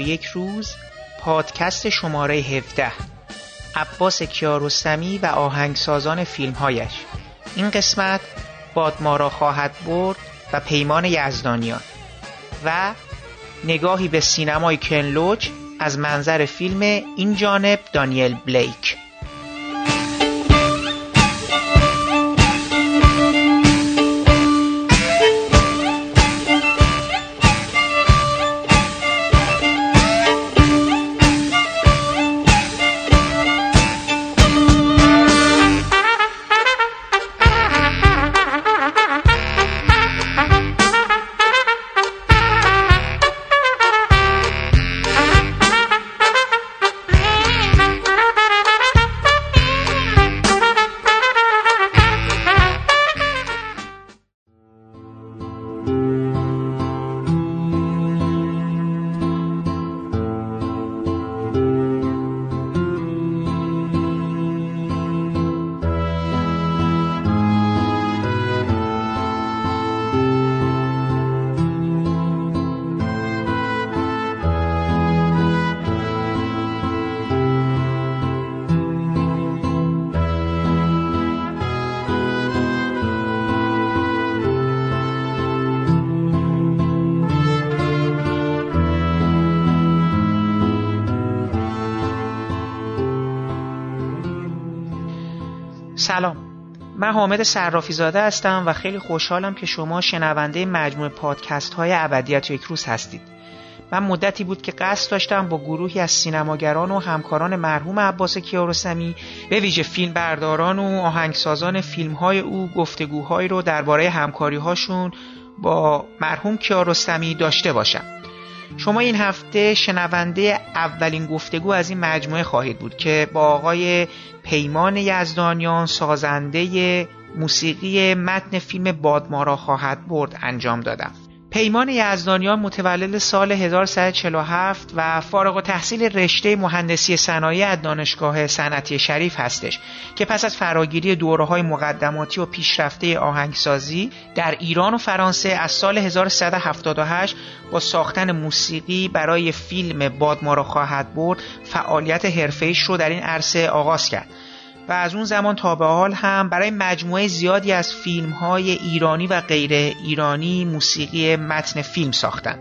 یک روز پادکست شماره 17 عباس کیارستمی و آهنگسازان فیلمهایش. این قسمت باد ما را خواهد برد و پیمان یزدانیان. و نگاهی به سینمای کنلوچ از منظر فیلم این جانب دانیل بلیک. حامد صرافی زاده هستم و خیلی خوشحالم که شما شنونده مجموع پادکست های ابدیت یک روز هستید. من مدتی بود که قصد داشتم با گروهی از سینماگران و همکاران مرحوم عباس کیارستمی به ویژه فیلم برداران و آهنگسازان فیلم های او گفتگوهایی رو درباره همکاری هاشون با مرحوم کیارستمی داشته باشم. شما این هفته شنونده اولین گفتگو از این مجموعه خواهید بود که با آقای پیمان یزدانیان سازنده موسیقی متن فیلم بادمارا خواهد برد انجام دادم. پیمان یزدانیان متولد سال 1147 و فارغ و تحصیل رشته مهندسی صنایع از دانشگاه صنعتی شریف هستش که پس از فراگیری دوره های مقدماتی و پیشرفته آهنگسازی در ایران و فرانسه از سال 1178 با ساختن موسیقی برای فیلم بادمارا خواهد برد فعالیت حرفه‌ایش رو در این عرصه آغاز کرد. و از اون زمان تا به حال هم برای مجموعه زیادی از فیلم های ایرانی و غیر ایرانی موسیقی متن فیلم ساختن.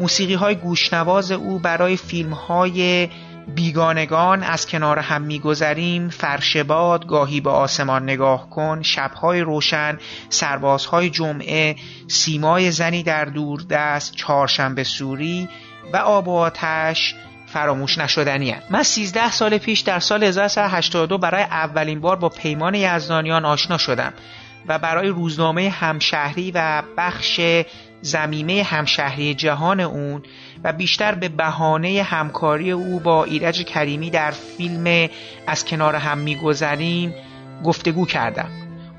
موسیقی های گوشنواز او برای فیلم های بیگانگان از کنار هم میگذریم. فرشباد گاهی به آسمان نگاه کن شبهای روشن سربازهای جمعه سیمای زنی در دوردست چهارشنبه سوری و آب و آتش فراموش نشدنی هست. من 13 سال پیش در سال 1982 برای اولین بار با پیمان یزدانیان آشنا شدم و برای روزنامه همشهری و بخش زمیمه همشهری جهان اون و بیشتر به بهانه همکاری او با ایرج کریمی در فیلم از کنار هم میگذریم گفتگو کردم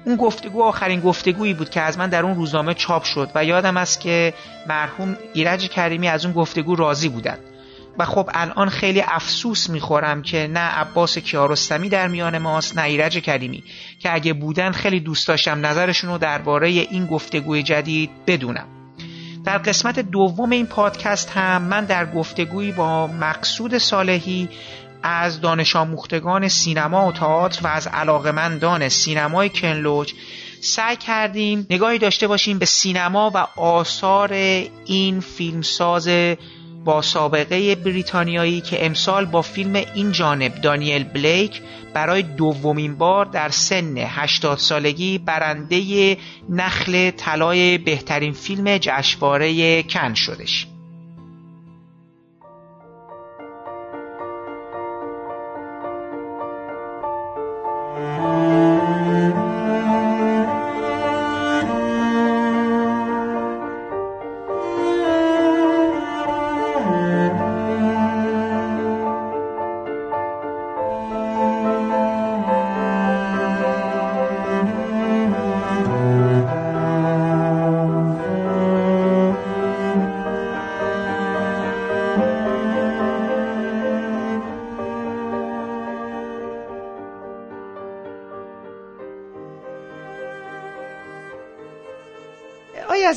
اون گفتگو آخرین گفتگویی بود که از من در اون روزنامه چاپ شد و یادم است که مرحوم ایرج کریمی از اون گفتگو راضی بودند و خب الان خیلی افسوس می‌خورم که نه عباس کیارستمی در میان ماست نه ایرج کریمی که اگه بودن خیلی دوست داشتم نظرشون رو درباره این گفتگوی جدید بدونم. در قسمت دوم این پادکست هم من در گفتگویی با مقصود صالحی از دانش آموختگان سینما و تئاتر و از علاقمندان سینمای کنلوچ سعی کردیم نگاهی داشته باشیم به سینما و آثار این فیلمساز با سابقه بریتانیایی که امسال با فیلم این جانب دانیل بلیک برای دومین بار در سن 80 سالگی برنده نخل طلای بهترین فیلم جشنواره کن شدش.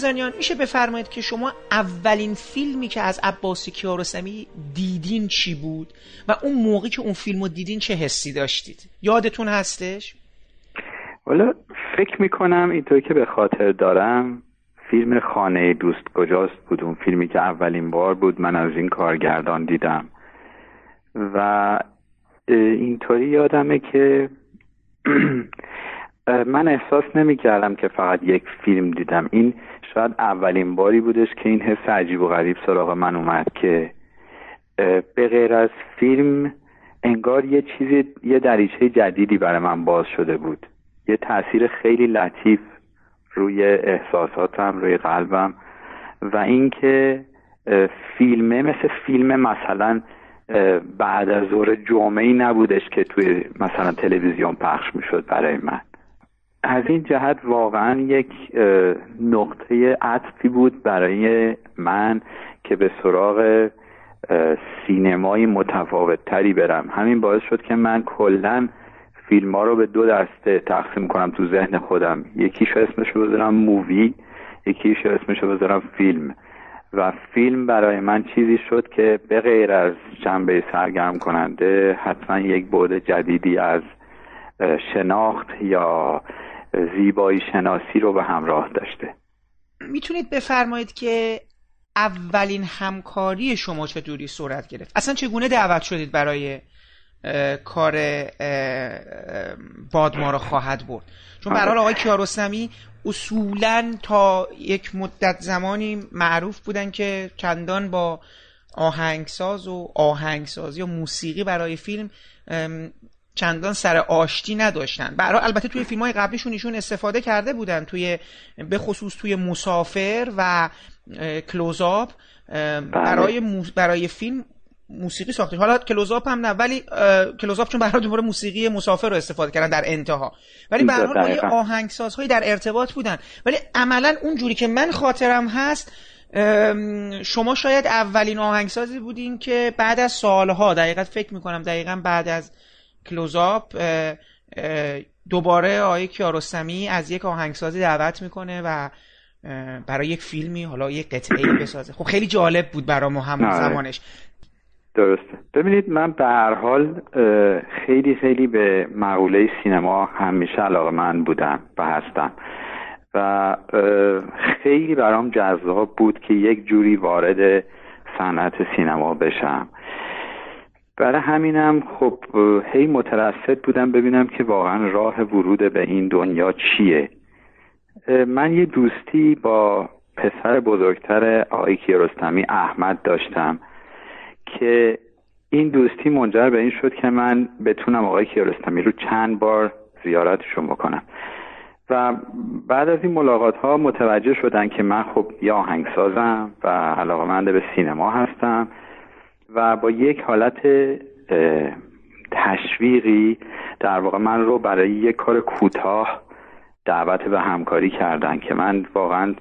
آیا ازانیان میشه بفرمایید که شما اولین فیلمی که از عباسی کیارستمی دیدین چی بود؟ و اون موقعی که اون فیلم رو دیدین چه حسی داشتید؟ یادتون هستش؟ والا فکر می‌کنم اینطور که به خاطر دارم فیلم خانه دوست کجاست بود؟ اون فیلمی که اولین بار بود من از این کارگردان دیدم. و اینطوری یادمه که من احساس نمی کردم که فقط یک فیلم دیدم. این شاید اولین باری بودش که این حس عجیب و غریب سراغ من اومد که به غیر از فیلم انگار یه چیزی یه دریچه جدیدی برای من باز شده بود. یه تاثیر خیلی لطیف روی احساساتم روی قلبم و اینکه فیلمه مثل فیلم مثلا بعد از ظهر جمعه ای نبودش که توی مثلا تلویزیون پخش می‌شد برای من. از این جهت واقعا یک نقطه عطفی بود برای من که به سراغ سینمای متفاوت تری برم. همین باعث شد که من کلا فیلم ها رو به دو دسته تقسیم کنم تو ذهن خودم. یکیش اسمش رو بذارم مووی یکیش اسمش رو بذارم فیلم. و فیلم برای من چیزی شد که به غیر از جنبه سرگرم کننده حتما یک بعد جدیدی از شناخت یا زیبایی شناسی رو به همراه داشته می‌تونید بفرمایید که اولین همکاری شما چطوری صورت گرفت اصلا چگونه دعوت شدید برای کار باد ما رو خواهد برد چون آره. آقای کیارستمی اصولا تا یک مدت زمانی معروف بودن که چندان با آهنگساز و آهنگسازی و موسیقی برای فیلم چندان سر آشتی نداشتن. برای البته توی فیلم های قبلیشون ایشون استفاده کرده بودن توی به خصوص توی مسافر و کلوزاپ بله. برای برای فیلم موسیقی ساخته حالا کلوزاپ هم نه ولی کلوزاپ چون برای دوباره موسیقی مسافر رو استفاده کردن در انتها. ولی به هر حال آهنگسازهایی در ارتباط بودن. ولی عملا اون جوری که من خاطرم هست شما شاید اولین آهنگسازی بودین که بعد از سالها دقیقا فکر می‌کنم دقیقا بعد از کلوزاپ دوباره آقای کیارستمی از یک آهنگسازی دعوت می‌کنه و برای یک فیلمی حالا یک قطعه بسازه. خب خیلی جالب بود برای ما همون آره. زمانش. درسته. ببینید من به هر حال خیلی خیلی به مقوله سینما همیشه علاقه من بودم و هستم. و خیلی برام جذاب بود که یک جوری وارد صنعت سینما بشم. برای همینم خب هی مترصد بودم ببینم که واقعا راه ورود به این دنیا چیه. من یه دوستی با پسر بزرگتر آقای کیارستمی احمد داشتم که این دوستی منجر به این شد که من بتونم آقای کیارستمی رو چند بار زیارتشون بکنم. و بعد از این ملاقات ها متوجه شدن که من خب یه آهنگسازم و علاقمند به سینما هستم. و با یک حالت تشویقی در واقع من رو برای یک کار کوتاه دعوت به همکاری کردن که من واقعا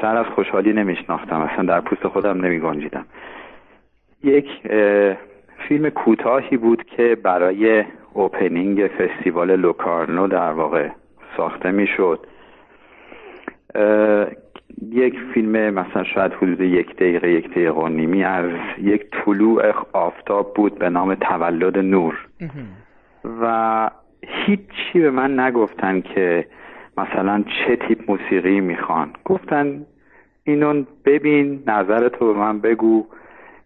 سر از خوشحالی نمیشناختم اصلا در پوست خودم نمی گنجیدم یک فیلم کوتاهی بود که برای اوپنینگ فستیوال لوکارنو در واقع ساخته می‌شد. یک فیلم مثلا شاید حدود یک دقیقه یک دقیقه و نیمی از یک طلوع آفتاب بود به نام تولد نور. و هیچی به من نگفتن که مثلا چه تیپ موسیقی می‌خوان. گفتن اینو ببین نظر تو به من بگو.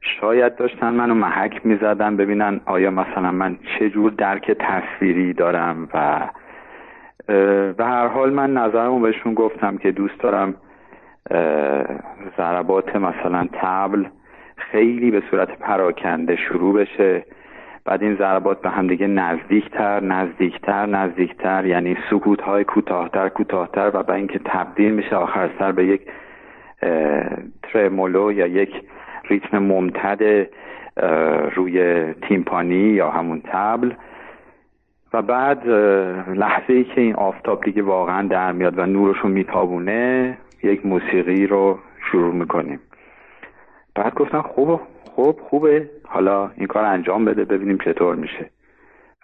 شاید داشتن منو محک می‌زدن ببینن آیا مثلا من چه جور درک تصویری دارم و به هر حال من نظرمو بهشون گفتم که دوست دارم ضربات مثلا تبل خیلی به صورت پراکنده شروع بشه. بعد این ضربات به هم دیگه نزدیکتر نزدیکتر نزدیکتر یعنی سکوت های کوتاهتر کوتاهتر و به اینکه تبدیل میشه آخر سر به یک ترمولو یا یک ریتم ممتد روی تیمپانی یا همون تبل و بعد لحظه ای که این آفتاب دیگه واقعا در میاد و نورشو میتابونه یک موسیقی رو شروع می‌کنیم. بعد گفتن خوب خوب خوبه. حالا این کار انجام بده ببینیم چطور میشه.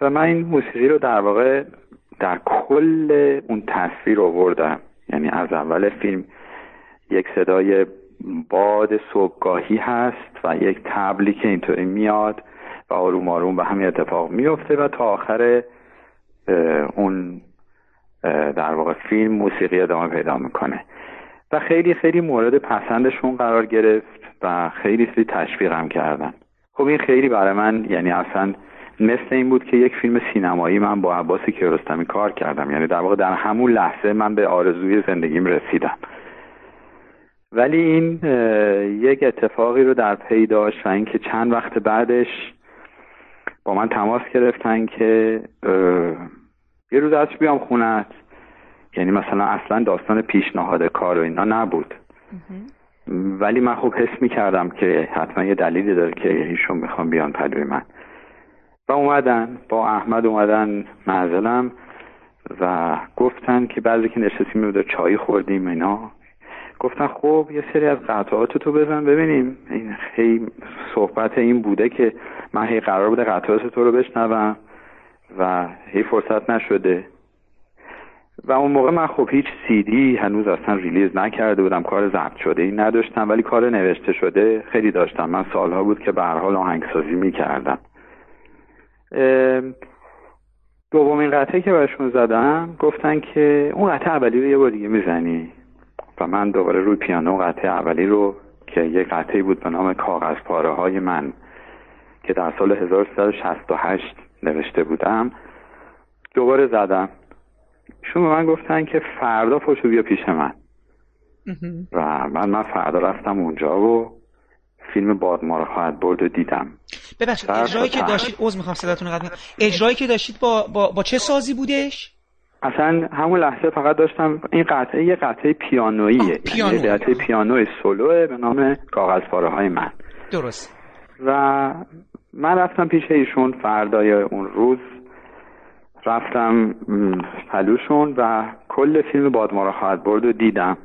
و من این موسیقی رو در واقع در کل اون تصویر آوردم. یعنی از اول فیلم یک صدای باد صبحگاهی هست و یک تبلی که اینطوری میاد و آروم آروم به همین اتفاق میفته و تا آخر اون در واقع فیلم موسیقی ادامه پیدا می‌کنه. و خیلی خیلی مورد پسندشون قرار گرفت و خیلی خیلی تشویقم کردن. خب این خیلی برای من یعنی اصلا مثل این بود که یک فیلم سینمایی من با عباس کیارستمی کار کردم. یعنی در واقع در همون لحظه من به آرزوی زندگیم رسیدم. ولی این یک اتفاقی رو در پی داشت و اینکه چند وقت بعدش با من تماس گرفتن که یه روز از بیام خونت. یعنی مثلا اصلا داستان پیشنهاد کار و اینا نبود. ولی من خوب حس می کردم که حتما یه دلیلی داره که ایشون می‌خوام بیان پدوی من. و اومدن با احمد اومدن منزلم و گفتن که بعضی که نشستیم بود چای خوردیم اینا. گفتن خب یه سری از قطعات تو بزن ببینیم. این هی صحبت این بوده که من هی قرار بوده قطعات تو رو بشنوم و هی فرصت نشده. و اون موقع من خب هیچ سیدی هنوز اصلا ریلیز نکرده بودم کار ضبط شده ای نداشتم ولی کار نوشته شده خیلی داشتم. من سالها بود که به حال آهنگسازی می‌کردم. دومین قطعه که برشون زدم گفتن که اون قطعه اولی رو یه بار دیگه می‌زنی. و من دوباره روی پیانو قطعه اولی رو که یه قطعه بود به نام کاغذ پاره های من که در سال 1368 نوشته بودم دوباره زدم. شما به من گفتن که فردا پشو بیا پیش من. و من من فردا رفتم اونجا و فیلم باد ما رو خواهد برد و دیدم. ببخشید اجرایی که داشتید عوض می‌خوام صداتون قطع اجرایی که داشتید با, با, با چه سازی بودش؟ اصلا همون لحظه فقط داشتم این قطعه یه قطعه پیانوییه. پیانو. یعنی قطعه پیانوی سولوه به نام کاغذ پاره های من. درست. و من رفتم پیش ایشون فردای اون روز. رفتم پلوشون و کل فیلم بادمارا خواهد برد و دیدم.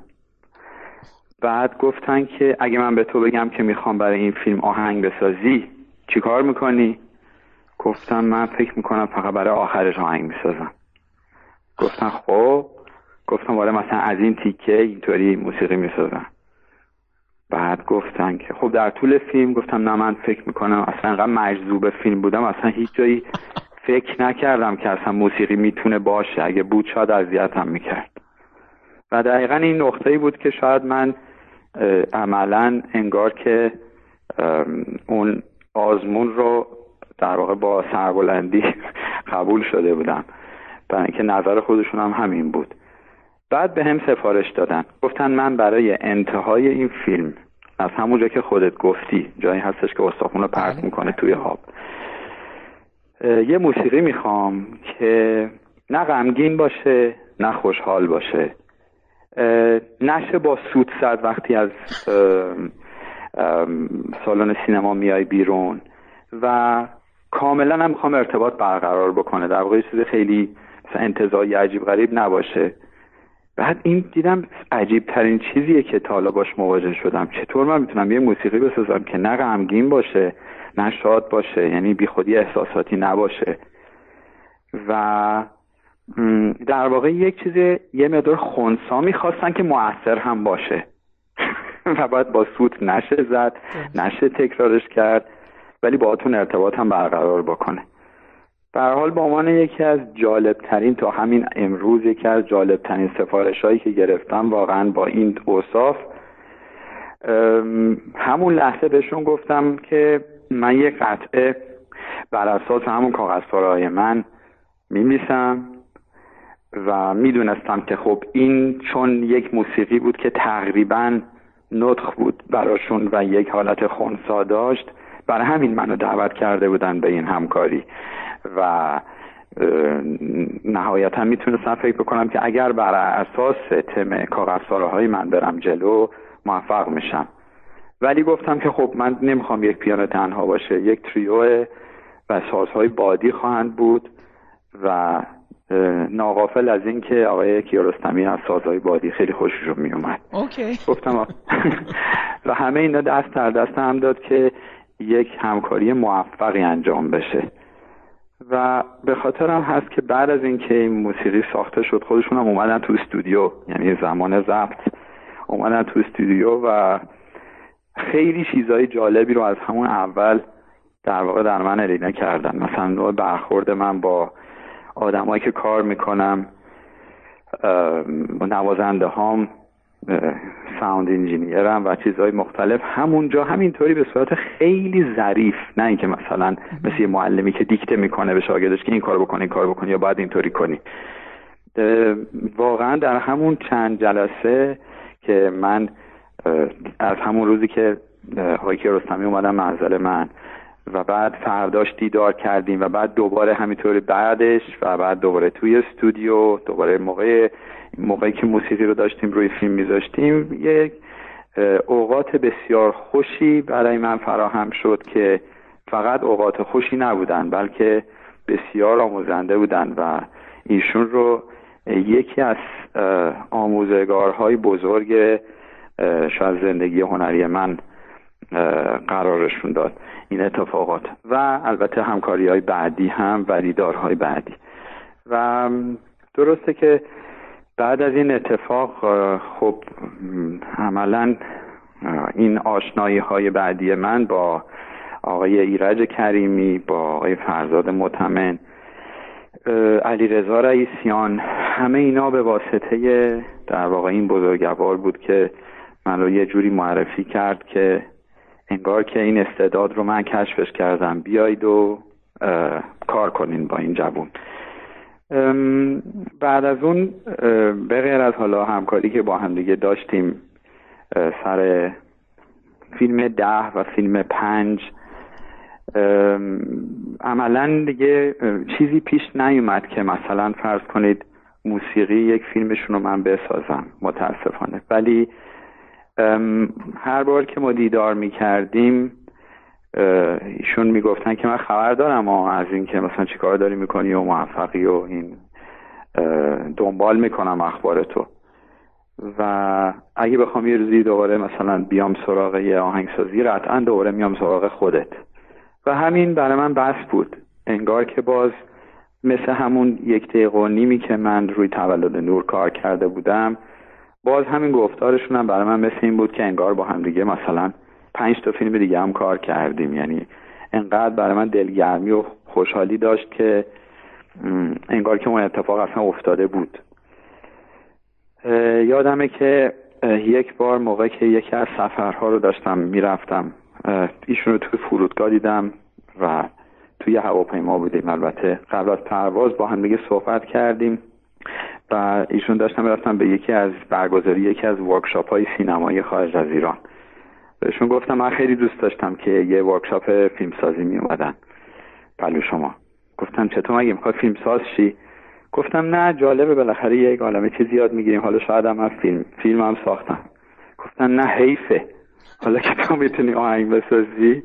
بعد گفتن که اگه من به تو بگم که می‌خوام برای این فیلم آهنگ بسازی چیکار می‌کنی؟ گفتم من فکر می‌کنم فقط برای آخرش آهنگ می‌سازم گفتن خب. گفتم واره مثلا از این تیکه اینطوری موسیقی می‌سازم. بعد گفتن که خب در طول فیلم گفتم نه من فکر می‌کنم اصلا انقدر مجذوب فیلم بودم اصلا هیچ جایی فکر نکردم که اصلا موسیقی می‌تونه باشه. اگه بود شاید اذیتم می‌کرد. و دقیقا این نقطه ای بود که شاید من عملا انگار که اون آزمون رو در واقع با سربلندی قبول شده بودم. برای اینکه نظر خودشون هم همین بود. بعد به هم سفارش دادن. گفتن من برای انتهای این فیلم از همونجا که خودت گفتی جایی هستش که استخون رو پرت بله. می‌کنه توی خواب یه موسیقی می‌خوام که نه غمگین باشه نه خوشحال باشه. نشه با سود صد وقتی از سالن سینما میای بیرون و کاملا هم می‌خوام ارتباط برقرار بکنه. در واقع چیز خیلی انتظاری عجیب غریب نباشه. بعد این دیدم عجیب ترین چیزیه که تا حالا باش مواجه شدم. چطور من می‌تونم یه موسیقی بسازم که نه غمگین باشه نه شاد باشه یعنی بی خودی احساساتی نباشه. و در واقع یک چیز یه مقدار خونسا می‌خواستن که موثر هم باشه. و باید با سوت نشه زد نشه تکرارش کرد ولی باهاتون ارتباط هم برقرار بکنه. به حال به عنوان یکی از جالب ترین تا همین امروز یکی از جالب ترین سفارش هایی که گرفتم واقعا با این اوصاف همون لحظه بهشون گفتم که من یک قطعه بر اساس همون کاغذ من میمیسم و می‌دونستم که خب این چون یک موسیقی بود که تقریبا نطخ بود براشون و یک حالت خونسا داشت برای همین منو دعوت کرده بودن به این همکاری و نهایتا می‌تونستم فکر بکنم که اگر بر اساس تم کاغذ های من برم جلو موفق میشم. ولی گفتم که خب من نمی‌خوام یک پیانو تنها باشه. یک تریو و سازهای بادی خواهند بود و ناغافل از اینکه آقای کیارستمی از سازهای بادی خیلی خوششون میومد. اوکی. گفتم و همه اینا دست در دست هم داد که یک همکاری موفقی انجام بشه. و به خاطرم هست که بعد از اینکه این موسیقی ساخته شد خودشون هم اومدن تو استودیو یعنی زمان ضبط. اومدن تو استودیو و خیلی چیزهای جالبی رو از همون اول در واقع در من ارینه کردن. مثلا نوع برخورد من با آدمایی که کار می‌کنم نوازنده هام ساوند انجینیرم و چیزهای مختلف. همونجا همینطوری به صورت خیلی ظریف نه اینکه مثلا مثل یه معلمی که دیکته می‌کنه به شاگردش که این کار بکنی این کار بکنی یا باید اینطوری کنی. واقعا در همون چند جلسه که من از همون روزی که آقای رستمی اومدن منزل من. و بعد فرداش دیدار کردیم و بعد دوباره همینطوری بعدش و بعد دوباره توی استودیو دوباره موقع موقعی که موسیقی رو داشتیم روی فیلم میذاشتیم. یک اوقات بسیار خوشی برای من فراهم شد که فقط اوقات خوشی نبودن بلکه بسیار آموزنده بودن و ایشون رو یکی از آموزگارهای بزرگ شاید زندگی هنری من قرارشون داد. این اتفاقات. و البته همکاری های بعدی هم و دیدارهای بعدی. و درسته که بعد از این اتفاق خب عملا این آشنایی های بعدی من با آقای ایرج کریمی با آقای فرزاد متمن علی رضا رئیسیان همه اینا به واسطه در واقع این بزرگوار بود که من رو یه جوری معرفی کرد که انگار که این استعداد رو من کشفش کردم. بیایید و کار کنین با این جوون. بعد از اون به غیر از حالا همکاری که با هم دیگه داشتیم سر فیلم ده و فیلم پنج عملا دیگه چیزی پیش نیومد که مثلا فرض کنید موسیقی یک فیلمشون رو من بسازم متاسفانه. ولی هر بار که ما دیدار می‌کردیم ایشون می‌گفتن که من خبر دارم از اینکه مثلا چیکار داری می‌کنی و موفقی و این دنبال می‌کنم اخبار تو. و اگه بخوام یه روزی دوباره مثلا بیام سراغ یه آهنگسازی قطعا دوباره میام سراغ خودت. و همین برای من بس بود. انگار که باز مثل همون یک دقیقه و نیمی که من روی تولد نور کار کرده بودم باز همین گفتارشون هم برای من مثل این بود که انگار با هم دیگه مثلا پنج تا فیلم دیگه هم کار کردیم. یعنی انقدر برای من دلگرمی و خوشحالی داشت که انگار که اون اتفاق اصلا افتاده بود. یادمه که یک بار موقع که یکی از سفرها رو داشتم می‌رفتم. ایشون رو توی فرودگاه دیدم و توی هواپیما بودیم. البته قبل از پرواز با هم دیگه صحبت کردیم. و ایشون داشتم رفتم به یکی از برگزاری یکی از ورکشاپ های سینمایی خارج از ایران. بهشون گفتم من خیلی دوست داشتم که یه ورکشاپ فیلمسازی می اومدن پلو شما. گفتم چطور مگه می‌خوای فیلمساز شی؟ گفتم نه جالبه بالاخره یک عالمه چیز زیاد می‌گیریم. حالا شاید هم فیلم فیلم هم ساختم. گفتن نه حیفه. حالا که تو می‌تونی آهنگ بسازی.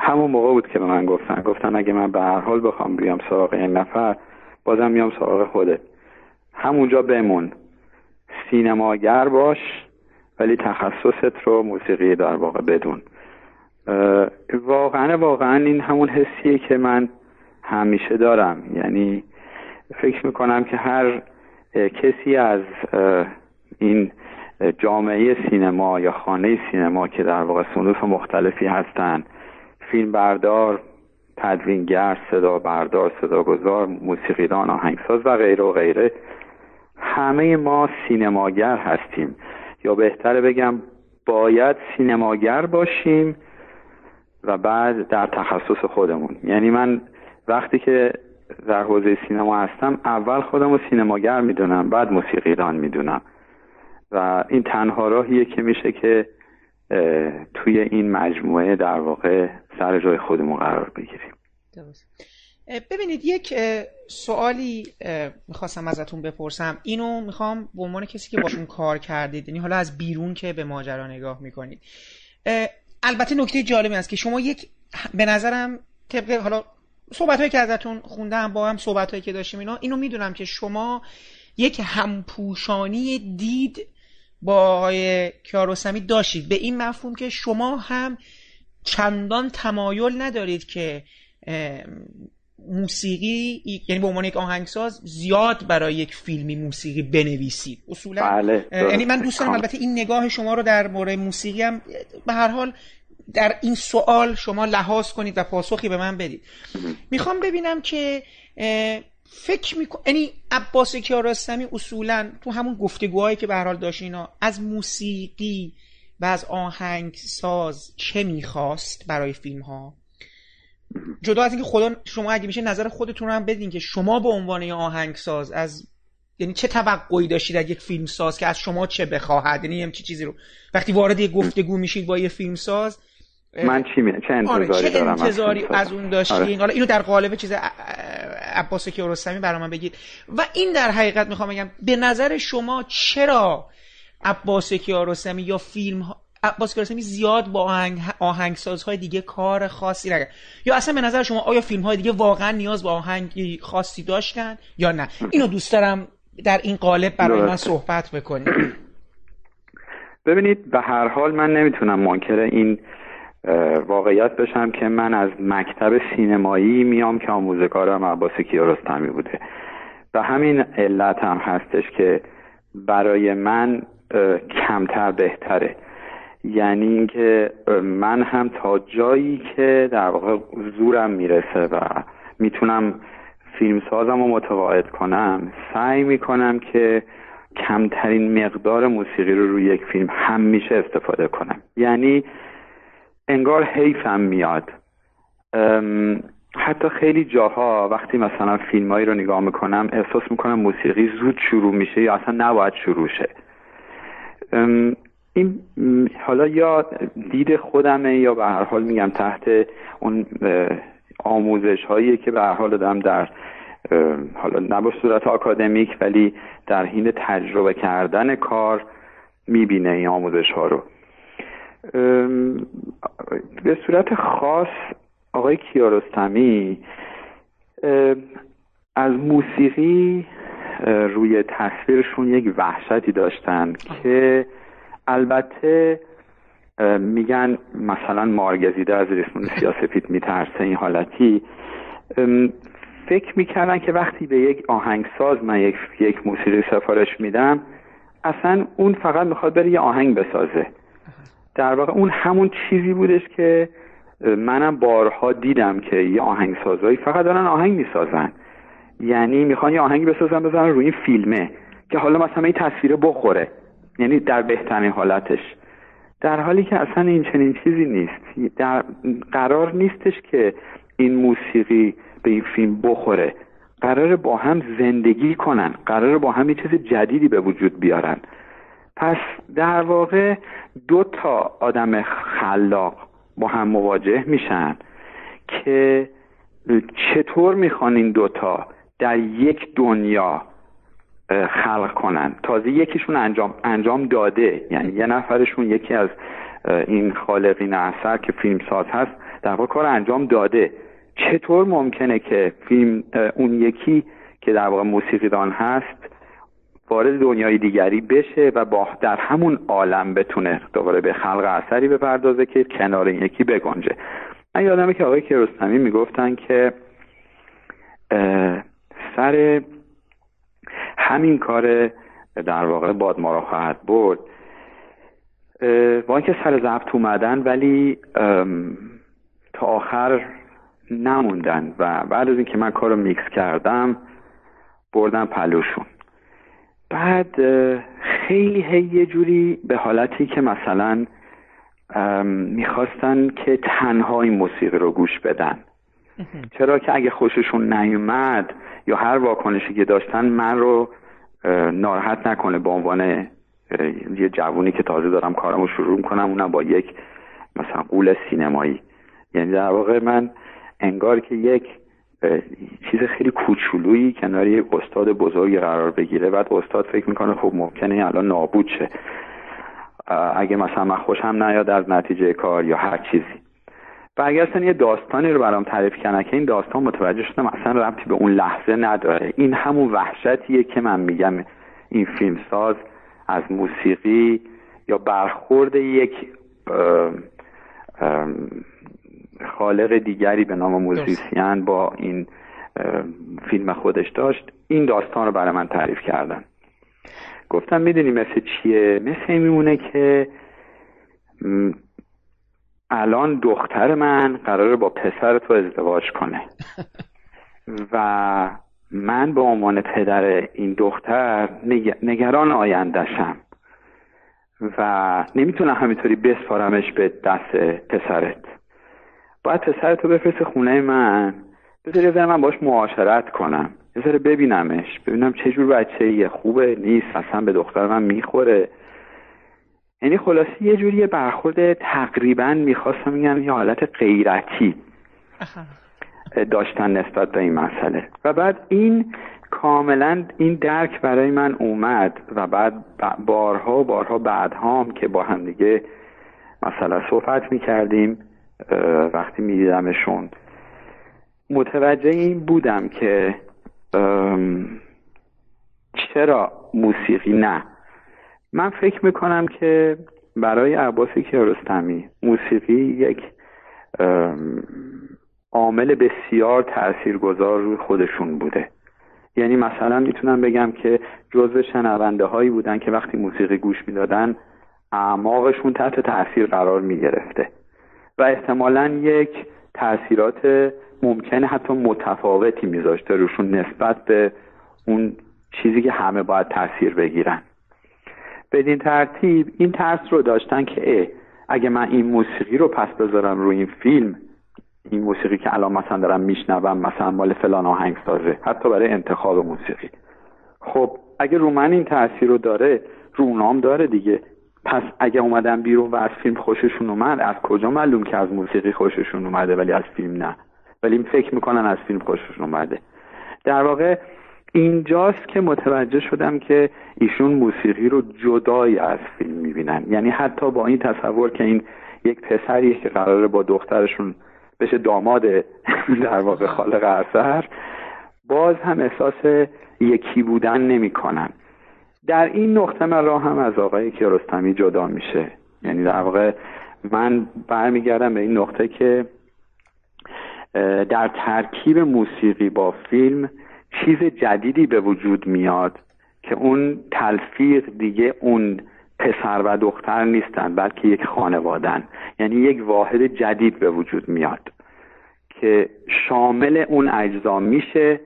همون موقع بود که به من گفتن. گفتن اگه من به هر حال بخوام بیام سراغ این نفر بازم میام سراغ خودت. همونجا بمون. سینماگر باش ولی تخصصت رو موسیقی در واقع بدون. واقعا واقعا این همون حسیه که من همیشه دارم. یعنی فکر می‌کنم که هر کسی از این جامعه سینما یا خانه سینما که در واقع صنوف مختلفی هستند فیلم بردار تدوینگر صدا بردار صداگذار موسیقیدان آهنگساز و غیره و غیره همه ما سینماگر هستیم. یا بهتره بگم باید سینماگر باشیم و بعد در تخصص خودمون. یعنی من وقتی که در حوزه سینما هستم اول خودم رو سینماگر می‌دونم بعد موسیقیدان می‌دونم. و این تنها راهیه که میشه که توی این مجموعه در واقع سر جای خودمون قرار بگیریم. ببینید یک سوالی می‌خواستم ازتون بپرسم. اینو می‌خوام به عنوان کسی که باشون کار کردید یعنی حالا از بیرون که به ماجرا نگاه می‌کنید. البته نکته جالبی است که شما یک به نظرم طبق حالا صحبت که ازتون خوندم با هم صحبت که داشتیم اینا اینو می‌دونم که شما یک همپوشانی دید با آقای کیارستمی داشتید. به این مفهوم که شما هم چندان تمایل ندارید که موسیقی یعنی به عنوان یک آهنگساز زیاد برای یک فیلمی موسیقی بنویسید. اصولا بله یعنی من دوست دارم البته این نگاه شما رو در مورد موسیقی هم به هر حال در این سوال شما لحاظ کنید و پاسخی به من بدید. می‌خوام ببینم که فکر می‌کنم یعنی عباس کیارستمی اصولا تو همون گفتگوهایی که به هر حال داشت اینا از موسیقی و از آهنگ ساز چه می‌خواست برای فیلم ها جدا از اینکه خدا شما اگه میشه نظر خودتون رو هم بدین که شما به عنوان یه آهنگساز از یعنی چه توقعی داشتید از یک فیلم ساز که از شما چه بخواهد؟ یعنی همچی چیزی رو وقتی وارد یه گفتگو میشید با یه فیلم ساز من چی می... چه انتظاری آره، چه دارم؟ انتظاری از, اون داشتین؟ آره. حالا اینو در قالب چیز عباس کیارستمی برای من بگید. و این در حقیقت می‌خوام بگم به نظر شما چرا عباس کیارستمی یا فیلم عباس زیاد با آهنگ آهنگسازهای دیگه کار خاصی نکرد. یا اصلا به نظر شما آیا فیلم های دیگه واقعا نیاز به آهنگی خاصی داشتن یا نه؟ اینو دوست دارم در این قالب برای من صحبت بکنید. ببینید به هر حال من نمی‌تونم منکر این واقعیت بشم که من از مکتب سینمایی میام که آموزگارم عباس کیارستمی بوده. و همین علت هم هستش که برای من کمتر بهتره. یعنی اینکه من هم تا جایی که در واقع زورم می‌رسه و می‌تونم فیلم سازم رو متقاعد کنم سعی می‌کنم که کمترین مقدار موسیقی رو روی یک فیلم همیشه استفاده کنم. یعنی انگار حیفم میاد. حتی خیلی جاها وقتی مثلا فیلمایی رو نگاه می‌کنم احساس می‌کنم موسیقی زود شروع میشه یا اصلا نباید شروع شه. این حالا یا دید خودمه یا به هر حال میگم تحت اون آموزش هایی که به هر حال دارم در حالا نه به صورت آکادمیک ولی در حین تجربه کردن کار می‌بینه این آموزش ها رو به صورت خاص آقای کیارستمی از موسیقی روی تصویرشون یک وحشتی داشتن که البته میگن مثلا مارگزیده از ریسمون سیاسفید میترسه این حالتی. فکر می‌کردن که وقتی به یک آهنگساز من یک, یک موسیقی سفارش میدم اصلا اون فقط می‌خواد بره یه آهنگ بسازه. در واقع اون همون چیزی بودش که منم بارها دیدم که یه آهنگسازهایی فقط دارن آهنگ می‌سازن. یعنی می‌خوان یه آهنگ بسازن بزنن روی این فیلمه که حالا مثلا این تصویر بخوره. یعنی در بهترین حالتش. در حالی که اصلا این چنین چیزی نیست. در قرار نیستش که این موسیقی به این فیلم بخوره. قرار با هم زندگی کنن. قرار با هم یه چیز جدیدی به وجود بیارن. پس در واقع دو تا آدم خلاق با هم مواجه میشن که چطور می‌خوان این دوتا در یک دنیا خلق کنن. تازه یکیشون انجام انجام داده. یعنی یه نفرشون یکی از این خالقین اثر که فیلم ساز هست در واقع کار انجام داده. چطور ممکنه که فیلم اون یکی که در واقع موسیقیدان هست وارد دنیای دیگری بشه و با در همون عالم بتونه دوباره به خلق اثری بپردازه که کنار این یکی بگنجه. من یادمه که آقای کیارستمی می‌گفتن که سر همین کار در واقع باد ما را خواهد برد. با اینکه سر ضبط اومدن ولی تا آخر نموندن و بعد از اینکه من کار رو میکس کردم بردم پلوشون. بعد خیلی هی یه جوری به حالتی که مثلا می‌خواستن که تنها این موسیقی رو گوش بدن. چرا که اگه خوششون نیومد یا هر واکنشی که داشتن من رو ناراحت نکنه به عنوان یه جوونی که تازه دارم کارمو شروع کنم اونم با یک مثلا قول سینمایی. یعنی در واقع من انگار که یک چیز خیلی کوچولویی کنار یک استاد بزرگی قرار بگیره. بعد استاد فکر می‌کنه خب ممکنه الان نابود شه. اگه مثلا من خوشم نیاد از نتیجه کار یا هر چیزی. و اگر اصلا یه داستانی رو برام تعریف کنه که این داستان متوجه شدم اصلا ربطی به اون لحظه نداره. این همون وحشتیه که من میگم این فیلمساز از موسیقی یا برخورد یک خالق دیگری به نام موزیسین با این فیلم خودش داشت این داستان رو برای من تعریف کردن. گفتم می‌دونی مثل چیه؟ مثل میمونه که الان دختر من قراره با پسر تو ازدواج کنه. و من به عنوان پدر این دختر نگران آیندهشم. و نمی‌تونم همینطوری بسپارمش به دست پسرت. باید پسرتو بفرست خونه من. بذاری یه من باش معاشرت کنم. یه ببینمش. ببینم چه جور بچه خوبه؟ نیست. اصلا به دختر من می‌خوره. یعنی خلاصی یه جوری برخورد تقریبا می‌خواستم میگم یه حالت غیرتی داشتن نسبت به این مسئله. و بعد این کاملا این درک برای من اومد و بعد بارها و بارها بعدها هم که با هم دیگه مثلا صحبت می‌کردیم وقتی میدیدمشون. متوجه این بودم که چرا موسیقی نه؟ من فکر می‌کنم که برای عباس کیارستمی موسیقی یک عامل بسیار تاثیرگذار روی خودشون بوده. یعنی مثلا می‌تونم بگم که جزو شنونده هایی بودن که وقتی موسیقی گوش می‌دادن اعماقشون تحت تاثیر قرار می‌گرفته. و احتمالا یک تاثیرات ممکنه حتی متفاوتی میذاشته روشون نسبت به اون چیزی که همه باید تاثیر بگیرن. بدین ترتیب این ترس رو داشتن که اگه من این موسیقی رو پس بذارم روی این فیلم این موسیقی که الان مثلا دارم میشنوم مثلا مال فلان آهنگ سازه حتی برای انتخاب موسیقی. خب اگه رو من این تاثیر رو داره رو اونام داره دیگه. پس اگه اومدن بیرون و از فیلم خوششون اومد از کجا معلوم که از موسیقی خوششون اومده ولی از فیلم نه؟ ولی فکر می‌کنن از فیلم خوششون اومده. در واقع اینجاست که متوجه شدم که ایشون موسیقی رو جدای از فیلم می‌بینن. یعنی حتی با این تصور که این یک پسریه که قراره با دخترشون بشه داماد در واقع خالق اثر باز هم احساس یکی بودن نمی‌کنن. در این نقطه من راه هم از آقای کیارستمی جدا میشه. یعنی در واقع من برمیگردم به این نقطه که در ترکیب موسیقی با فیلم چیز جدیدی به وجود میاد که اون تلفیق دیگه اون پسر و دختر نیستن بلکه یک خانوادن. یعنی یک واحد جدید به وجود میاد که شامل اون اجزا میشه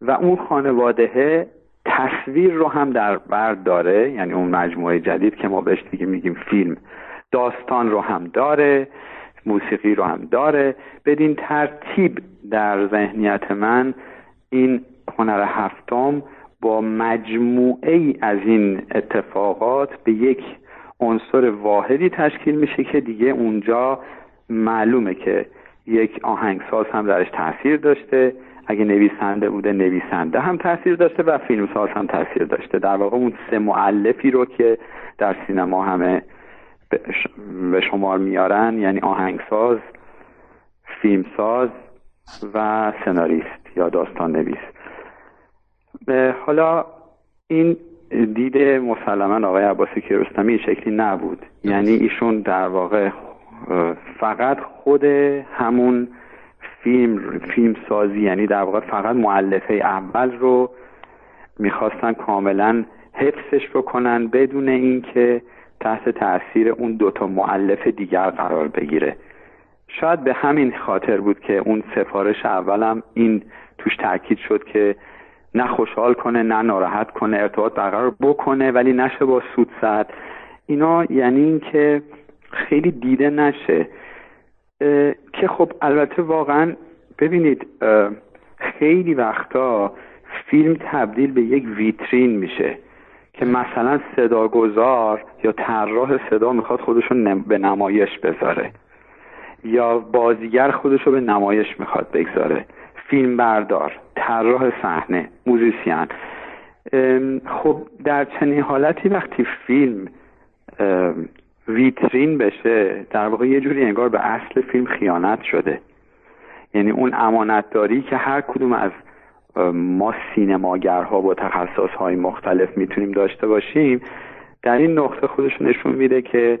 و اون خانواده تصویر رو هم در بر داره یعنی اون مجموعه جدید که ما بهش دیگه میگیم فیلم داستان رو هم داره موسیقی رو هم داره. بدین ترتیب در ذهنیت من این هنر هفتم با مجموعه ای از این اتفاقات به یک عنصر واحدی تشکیل میشه که دیگه اونجا معلومه که یک آهنگساز هم درش تاثیر داشته اگه نویسنده بوده نویسنده هم تاثیر داشته و فیلمساز هم تاثیر داشته. در واقع اون سه معلفی رو که در سینما همه به شمار میارن یعنی آهنگساز فیلمساز و سناریست. یا داستان نویس حالا این دید مسلما آقای عباسی کیارستمی شکلی نبود. یعنی ایشون در واقع فقط خود همون فیلم فیلم سازی یعنی در واقع فقط معلفه اول رو می‌خواستن کاملا حفظش بکنن بدون اینکه تحت تاثیر اون دوتا معلف دیگر قرار بگیره. شاید به همین خاطر بود که اون سفارش اولم این توش تاکید شد که نه خوشحال کنه نه ناراحت کنه ارتباط برقرار بکنه ولی نشه با سود زد اینا یعنی اینکه خیلی دیده نشه. که خب البته واقعا ببینید خیلی وقتا فیلم تبدیل به یک ویترین میشه که مثلا صداگذار یا طراح صدا می‌خواد خودشون به نمایش بذاره یا بازیگر خودشو به نمایش می‌خواد بگذاره. فیلم بردار طراح صحنه موزیسین. خب در چنین حالتی وقتی فیلم ویترین بشه در واقع یه جوری انگار به اصل فیلم خیانت شده. یعنی اون امانتداری که هر کدوم از ما سینماگرها با تخصصهای مختلف می‌تونیم داشته باشیم در این نقطه خودش نشون میده که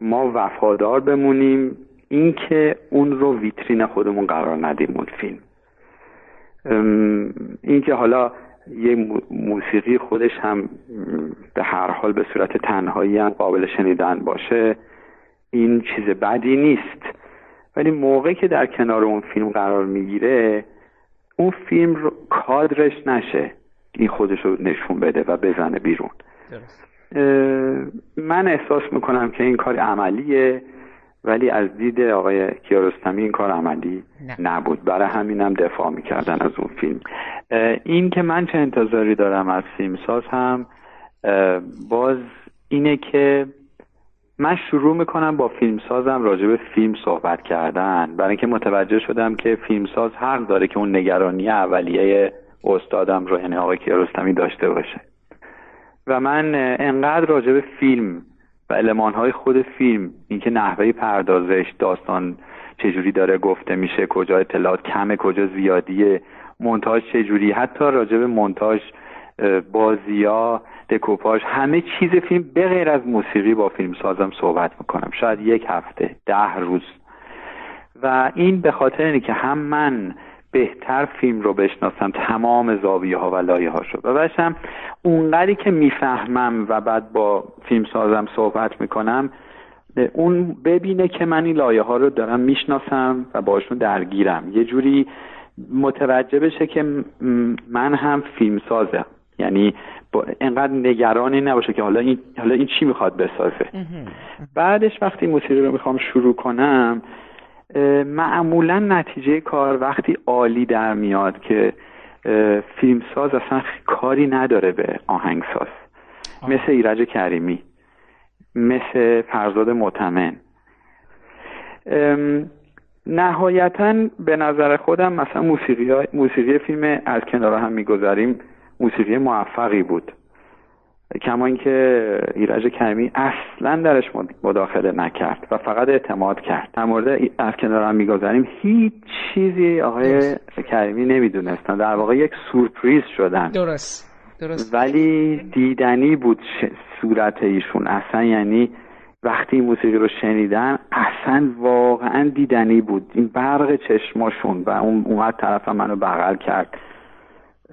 ما وفادار بمونیم. اینکه اون رو ویترین خودمون قرار ندیم اون فیلم. این که حالا یه موسیقی خودش هم به هر حال به صورت تنهایی هم قابل شنیدن باشه این چیز بدی نیست. ولی موقعی که در کنار اون فیلم قرار می‌گیره اون فیلم رو کادرش نشه این خودش رو نشون بده و بزنه بیرون. من احساس می‌کنم که این کار عملیه. ولی از دید آقای کیارستمی این کار عملی نبود. برای همینم دفاع می‌کردن از اون فیلم. این که من چه انتظاری دارم از فیلمساز هم باز اینه که من شروع می‌کنم با فیلمسازم راجع به فیلم صحبت کردن. برای اینکه متوجه شدم که فیلمساز حق داره که اون نگرانی اولیه استادم رو یعنی آقای کیارستمی داشته باشه. و من انقدر راجع به فیلم و المانهای خود فیلم اینکه نحوه پردازش داستان چجوری داره گفته میشه کجا اطلاعات کمه کجا زیادیه مونتاژ چجوری حتی راجع به مونتاژ بازیا دکوپاژ همه چیز فیلم به غیر از موسیقی با فیلم سازم صحبت می‌کنم. شاید یک هفته ده روز. و این به خاطر اینه که هم من بهتر فیلم رو بشناسم تمام زاویه ها و لایه ها شد و باشم اونقدری که می‌فهمم و بعد با فیلم سازم صحبت می‌کنم اون ببینه که من این لایه ها رو دارم می‌شناسم و باشون درگیرم. یه جوری متوجه بشه که من هم فیلم سازم. یعنی انقدر نگرانی نباشه که حالا این حالا این چی می‌خواد بسازه. بعدش وقتی موسیقی رو می‌خوام شروع کنم معمولا نتیجه کار وقتی عالی در میاد که فیلمساز اصلا کاری نداره به آهنگساز. مثل ایرج کریمی مثل فرزاد متمن نهایتا به نظر خودم مثلا موسیقی, موسیقی فیلم از کنار هم می‌گذاریم موسیقی موفقی بود. کما اینکه ایرج کمی اصلا درش مداخله نکرد و فقط اعتماد کرد. در مورد از کنارم می‌گذاریم. هیچ چیزی آقای کریمی نمی‌دونستن در واقع یک سورپریز شدن. درست. درست. ولی دیدنی بود صورت ایشون. اصلا یعنی وقتی این موسیقی رو شنیدن اصلا واقعا دیدنی بود. این برق چشماشون و اون اومد طرف منو بغل کرد.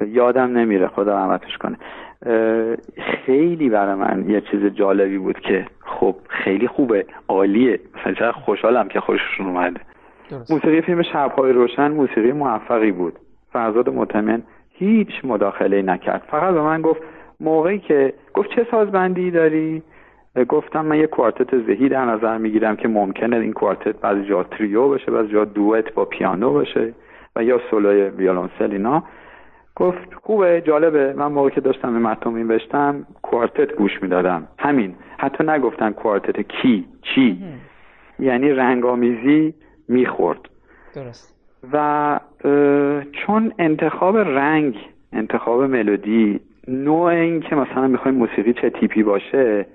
یادم نمیره خدا رحمتش کنه. خیلی برای من یه چیز جالبی بود که خب خیلی خوبه عالیه. مثلا چقدر خوشحالم که خوششون اومده. موسیقی فیلم شبهای روشن موسیقی موفقی بود. فرزاد مطمئن هیچ مداخله نکرد. فقط به من گفت موقعی که گفت چه سازبندی داری؟ گفتم من یه کوارتت ذهی در نظر می‌گیرم که ممکنه این کوارتت بعضی جا تریو بشه بعضی جا دوئت با پیانو باشه و یا سولوی ویولونسل اینا. گفت خوبه جالبه. من موقع که داشتم به متن بشتم کوارتت گوش می‌دادم. همین. حتی نگفتن کوارتت کی چی. یعنی رنگامیزی می‌خورد. درست. و چون انتخاب رنگ انتخاب ملودی نوع این که مثلا می‌خوایم موسیقی چه تیپی باشه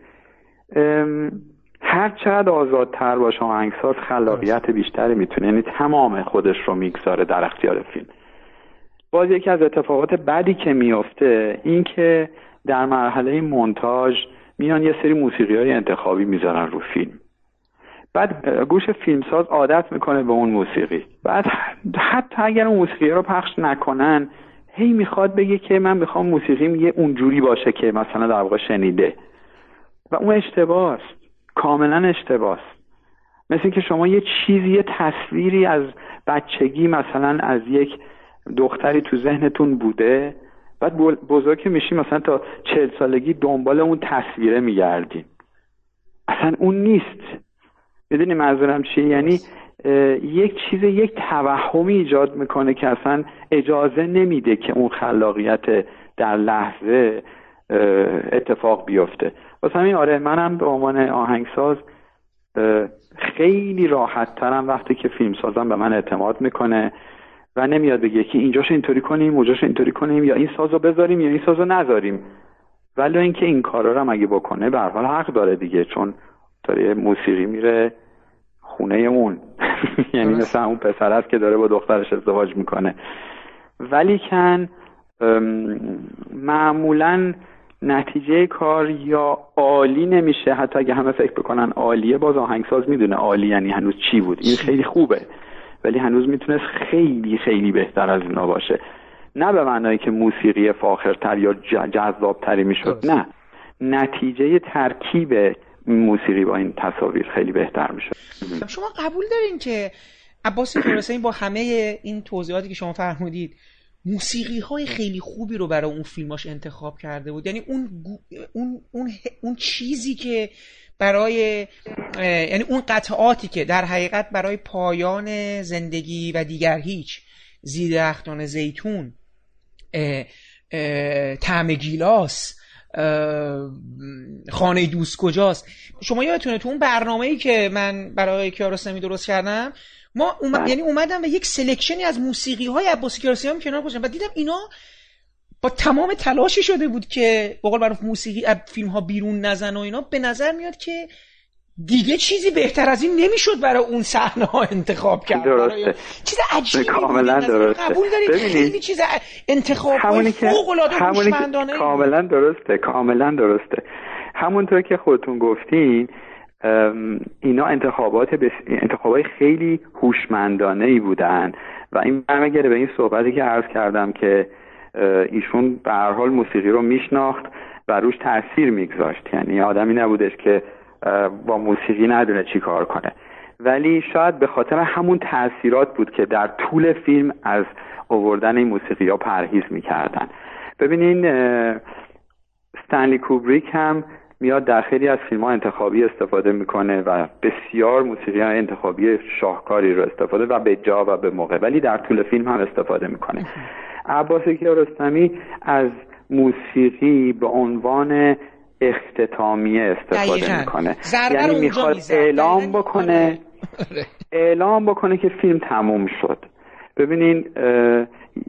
هر چقدر آزادتر باشه آهنگساز خلاقیت بیشتری می‌تونه. یعنی تمام خودش رو می‌گذاره در اختیار فیلم. باز یکی از اتفاقات بعدی که میافته این که در مرحله مونتاژ میان یه سری موسیقی های انتخابی می‌ذارن رو فیلم. بعد گوش فیلمساز عادت می‌کنه به اون موسیقی. بعد حتی اگر اون موسیقی رو پخش نکنن هی می‌خواد بگه که من می‌خوام موسیقیم یه اونجوری باشه که مثلا در واقع شنیده. و اون اشتباه است کاملا اشتباه مثل که شما یه چیزی یه تصویری از بچگی مثلا از یک دختری تو ذهنتون بوده بعد بزرگ میشی مثلا تا چهل سالگی دنبال اون تصویره میگردین. اصلا اون نیست. می‌دونی منظورم چیه؟ یعنی یک چیز یک توهمی ایجاد می‌کنه که اصلا اجازه نمیده که اون خلاقیت در لحظه اتفاق بیفته. واسه همین آره منم به عنوان آهنگساز خیلی راحت ترم وقتی که فیلم سازم به من اعتماد می‌کنه. و نمیاد بگه که اینجاش اینطوری کنیم اونجاش اینطوری کنیم یا این سازو بذاریم یا این سازو نذاریم. ولی اینکه این کارا رو هم اگه بکنه به حال حق داره دیگه چون داره موسیقی میره خونه اون. یعنی مثلا اون پسر است که داره با دخترش ازدواج می‌کنه. ولی کن معمولا نتیجه کار یا عالی نمیشه. حتی اگه همه فکر بکنن عالیه باز آهنگساز می‌دونه عالی یعنی هنوز چی بود. این خیلی خوبه. ولی هنوز می‌تونست خیلی خیلی بهتر از اینا باشه. نه به معنایی که موسیقی فاخرتر یا جذابتری می‌شد. نه. نتیجه ترکیب موسیقی با این تصاویر خیلی بهتر می‌شد. شما قبول دارین که عباس کیارستمی با همه این توضیحاتی که شما فرمودید موسیقی های خیلی خوبی رو برای اون فیلماش انتخاب کرده بود؟ یعنی اون اون اون, اون چیزی که برای یعنی اون قطعاتی که در حقیقت برای پایان زندگی و دیگر هیچ زیر درختان زیتون تعم گیلاس خانه دوست کجاست شما یادتونه تو اون برنامه ای که من برای کیارستمی درست کردم ما اومد... بله. یعنی اومدم و یک سلکشنی از موسیقی های عباسی کیارستمی کنار گذاشتم و دیدم اینا با تمام تلاشی شده بود که بقول برای موسیقی فیلم ها بیرون نزن و اینا به نظر میاد که دیگه چیزی بهتر از این نمی‌شد برای اون صحنه ها انتخاب کرد. درسته. چیز عجیبی کاملا درسته. قبول دارید. خیلی چیز انتخاب همونی که همونی که کاملا درسته کاملا درسته. همونطور که خودتون گفتین اینا انتخابات بس... انتخابای خیلی هوشمندانه ای بودن. و این برمیگرده به این صحبتی که عرض کردم که ایشون به هر حال موسیقی رو میشناخت و روش تاثیر میگذاشت. یعنی آدمی نبودش که با موسیقی ندونه چی کار کنه. ولی شاید به خاطر همون تاثیرات بود که در طول فیلم از اووردن این موسیقی ها پرهیز می‌کردن. ببینین ستنلی کوبریک هم میاد در خیلی از فیلم انتخابی استفاده می‌کنه و بسیار موسیقی انتخابی شاهکاری رو استفاده و به جا و به موقع ولی در طول فیلم هم استفاده می‌کنه. عباس کیارستمی از موسیقی به عنوان اختتامیه استفاده می‌کنه. یعنی می‌خواد اعلام بکنه. آره. اعلام بکنه که فیلم تموم شد. ببینین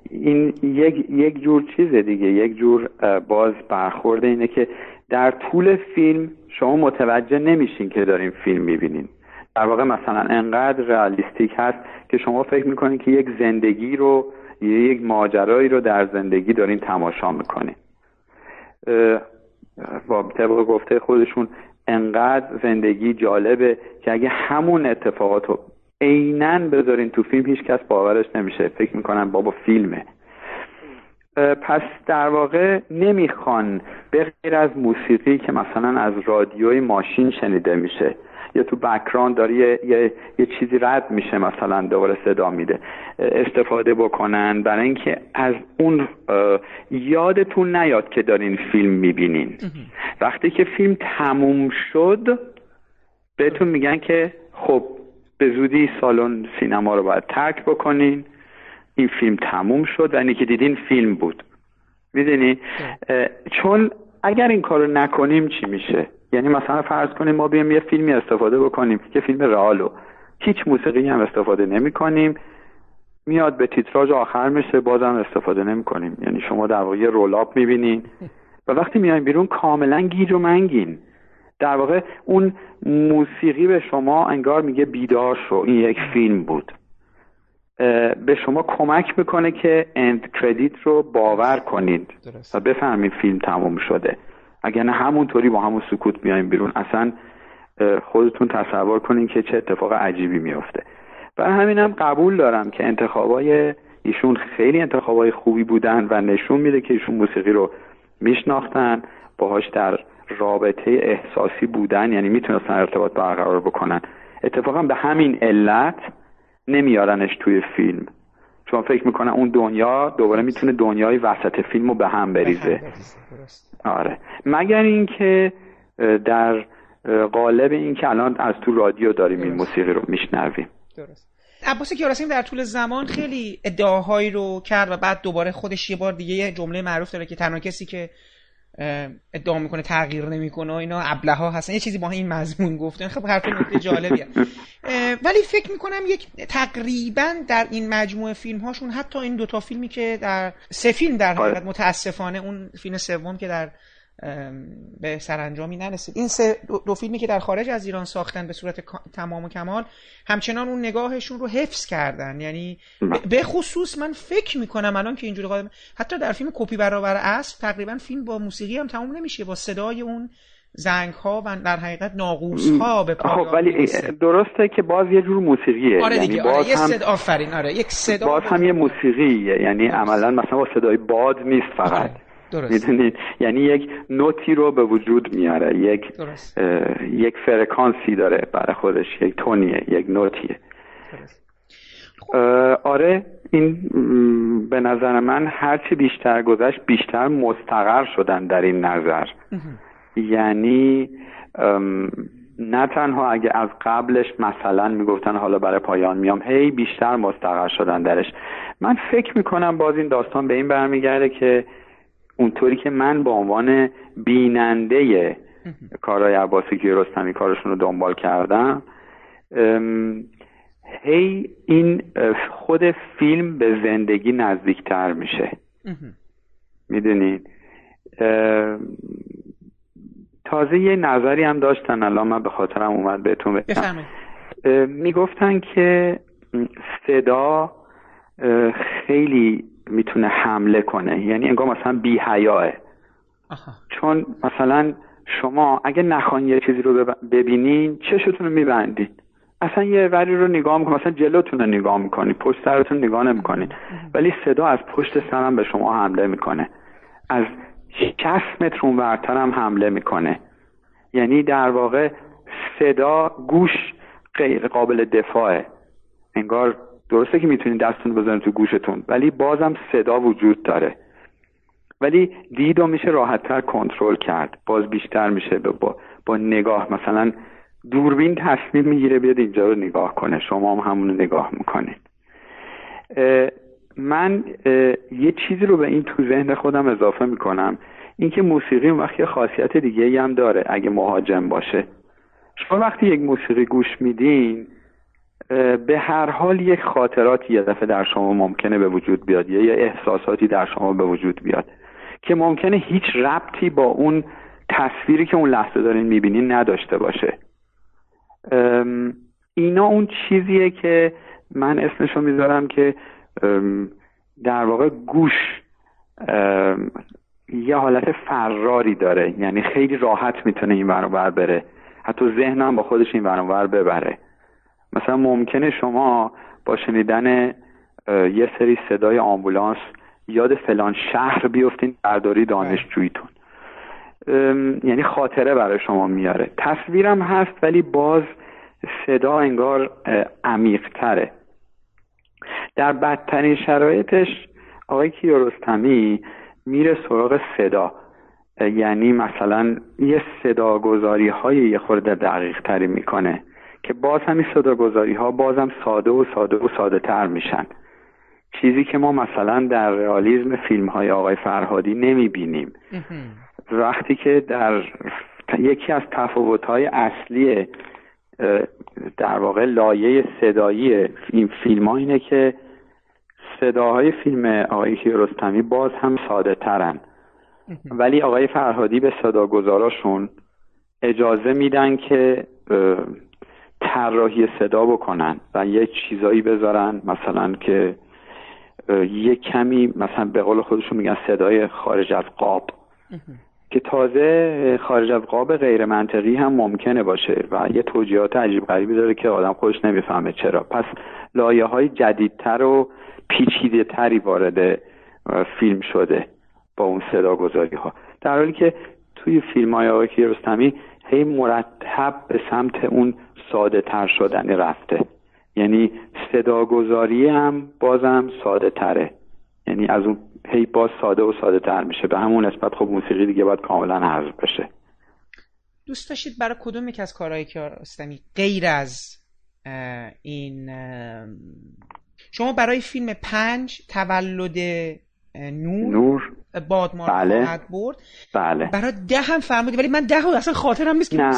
این یک, یک جور چیز دیگه. یک جور باز برخورده اینه که در طول فیلم شما متوجه نمیشین که دارین فیلم می‌بینین. در واقع مثلا انقدر رئالیستیک هست که شما فکر می‌کنین که یک زندگی رو یک ماجرایی رو در زندگی دارین تماشا می‌کنین. با طبق گفته خودشون انقدر زندگی جالبه که اگه همون اتفاقات رو عینا بذارین تو فیلم هیچ کس باورش نمیشه. فکر می‌کنن بابا فیلمه. پس در واقع نمی‌خوان به غیر از موسیقی که مثلا از رادیوی ماشین شنیده میشه یا تو بکراند داره یه،, یه،, یه چیزی رد میشه مثلا دوباره صدا میده. استفاده بکنن برای اینکه از اون یادتون نیاد که دارین فیلم می‌بینین. وقتی که فیلم تموم شد بهتون میگن که خب به زودی سالن سینما رو باید ترک بکنین. این فیلم تموم شد و اینی که دیدین فیلم بود. می‌دونی؟ چون اگر این کارو نکنیم چی میشه؟ یعنی مثلا فرض کنیم ما بیایم یه فیلمی استفاده بکنیم یه فیلم رئالو. هیچ موسیقی هم استفاده نمی کنیم. میاد به تیتراژ آخر میشه بازم استفاده نمی کنیم. یعنی شما در واقع رولاب می‌بینین. و وقتی میایم بیرون کاملا گیج و منگین. در واقع اون موسیقی به شما انگار میگه بیدار شو. این یک فیلم بود. به شما کمک می‌کنه که اند کردیت رو باور کنید. و بفهمید فیلم تموم شده. اگر نه همونطوری با همون سکوت میایم بیرون اصلا خودتون تصور کنین که چه اتفاق عجیبی میفته برای همینم قبول دارم که انتخابای ایشون خیلی انتخابای خوبی بودن و نشون میده که ایشون موسیقی رو میشناختن باهاش در رابطه احساسی بودن یعنی می‌تونستن ارتباط برقرار بکنن. اتفاقا به همین علت نمیارنش توی فیلم. چون فکر می‌کنن اون دنیا دوباره می‌تونه دنیای وسط فیلم رو به هم بریزه. آره. مگر اینکه در قالب اینکه الان از تو رادیو داریم این موسیقی رو میشنویم. درست. عباس کیارستمی در طول زمان خیلی ادعاهایی رو کرد و بعد دوباره خودش یه بار دیگه یه جمله معروف داره که تنها کسی که ادعا می‌کنه تغییر نمی‌کنه و اینا ابله ها هستن. یه چیزی با این مضمون گفتن خب حرف نکته جالبیه. ولی فکر می‌کنم یک تقریبا در این مجموعه فیلم هاشون حتی این دوتا فیلمی که در سه فیلم در حقیقت آره. متاسفانه اون فیلم سوم که در به سرانجامی نرسید. این سه دو, فیلمی که در خارج از ایران ساختن به صورت تمام و کمال همچنان اون نگاهشون رو حفظ کردن. یعنی به خصوص من فکر می‌کنم الان که اینجوری قادم حتی در فیلم کپی برابر اسب تقریبا فیلم با موسیقی هم تمام نمیشه با صدای اون زنگ ها و در حقیقت ناقوس ها به خب ولی درسته که باز یه جور موسیقیه. آره دیگه یعنی آره یه صدا آفرین آره یک صدا باز هم یه موسیقیه یعنی عملا مثلا با صدای باد نیست فقط. آره. می‌دونید؟ یعنی یک نوتی رو به وجود میاره یک یک فرکانسی داره برای خودش یک تونیه یک نوتیه. آره این به نظر من هرچی بیشتر گذشت بیشتر مستقر شدن در این نظر. یعنی نه تنها اگه از قبلش مثلا می‌گفتن حالا برای پایان میام هی بیشتر مستقر شدن درش. من فکر می‌کنم باز این داستان به این برمیگرده که اونطوری که من به عنوان بیننده کارهای عباسی که رستمی کارشون رو دنبال کردم هی این خود فیلم به زندگی نزدیکتر میشه. می‌دونید تازه یه نظری هم داشتن الان من به خاطرم اومد بهتون بگم. می‌گفتن که صدا خیلی می‌تونه حمله کنه. یعنی انگار مثلا بی حیاه چون مثلا شما اگه نخواین یه چیزی رو ببینین چشتون رو میبندین. اصلا یه وری رو نگاه می‌کنین مثلا جلوتون رو نگاه می‌کنین پشت سرتون نگاه نمی‌کنین. ولی صدا از پشت سرم به شما حمله می‌کنه. از 60 متر ورتر هم حمله می‌کنه. یعنی در واقع صدا گوش غیر قابل دفاعه. انگار درسته که می‌تونید دستتون بزنید تو گوشتون ولی بازم صدا وجود داره. ولی دید رو میشه راحتتر کنترل کرد. باز بیشتر میشه با, با نگاه. مثلا دوربین تصمیم می‌گیره بیاد اینجا رو نگاه کنه. شما هم همون رو نگاه می‌کنید. من یه چیزی رو به این تو ذهن خودم اضافه می‌کنم. اینکه موسیقی اون وقت یه خاصیت دیگه هم داره اگه مهاجم باشه. شما وقتی یک موسیقی گوش میدین به هر حال یک خاطراتی یه دفعه در شما ممکنه به وجود بیاد یا احساساتی در شما به وجود بیاد که ممکنه هیچ ربطی با اون تصویری که اون لحظه دارین می‌بینین نداشته باشه. اینا اون چیزیه که من اسمشو می‌ذارم که در واقع گوش یه حالت فراری داره. یعنی خیلی راحت می‌تونه این برابر بره. حتی ذهنم با خودش این برابر ببره. مثلا ممکنه شما با شنیدن یه سری صدای آمبولانس یاد فلان شهر بیفتین برداری دانشجویتون یعنی خاطره برای شما میاره. تصویرم هست ولی باز صدا انگار عمیق تره در بدترین شرایطش آقای کیارستمی میره سراغ صدا. یعنی مثلا یه صداگذاری های یه خورده دقیق تری می‌کنه. که باز همین صداگذاری ها بازم ساده و ساده و ساده تر میشن. چیزی که ما مثلا در رئالیسم فیلم های آقای فرهادی نمی بینیم وقتی که در یکی از تفاوت های اصلی در واقع لایه صدایی این فیلم ها اینه که صداهای فیلم آقای کیارستمی باز هم ساده ترن. ولی آقای فرهادی به صداگذاراشون اجازه میدن که طراحی صدا بکنن و یه چیزایی بذارن مثلا که یه کمی مثلا به قول خودشون میگن صدای خارج از قاب. که تازه خارج از قاب غیر منطقی هم ممکنه باشه و یه توجیهات عجیب غریبی داره که آدم خودش نمی‌فهمه چرا. پس لایه های جدیدتر و پیچیده تری وارد فیلم شده با اون صدا گذاری ها در حالی که توی فیلم های آقای کیارستمی هی مرتب به سمت اون ساده تر شدن رفته. یعنی صداگذاری هم بازم ساده تره یعنی از اون هی باز ساده و ساده تر میشه. به همون نسبت خب موسیقی دیگه باید کاملا حذف بشه. دوست داشتید برای کدوم یک از کارهایی که کیارستمی غیر از این شما برای فیلم پنج تولد نور, نور. بادمار بله. برد. بله. برای ده هم فرمودی ولی من ده اصلا خاطرم نیست نه.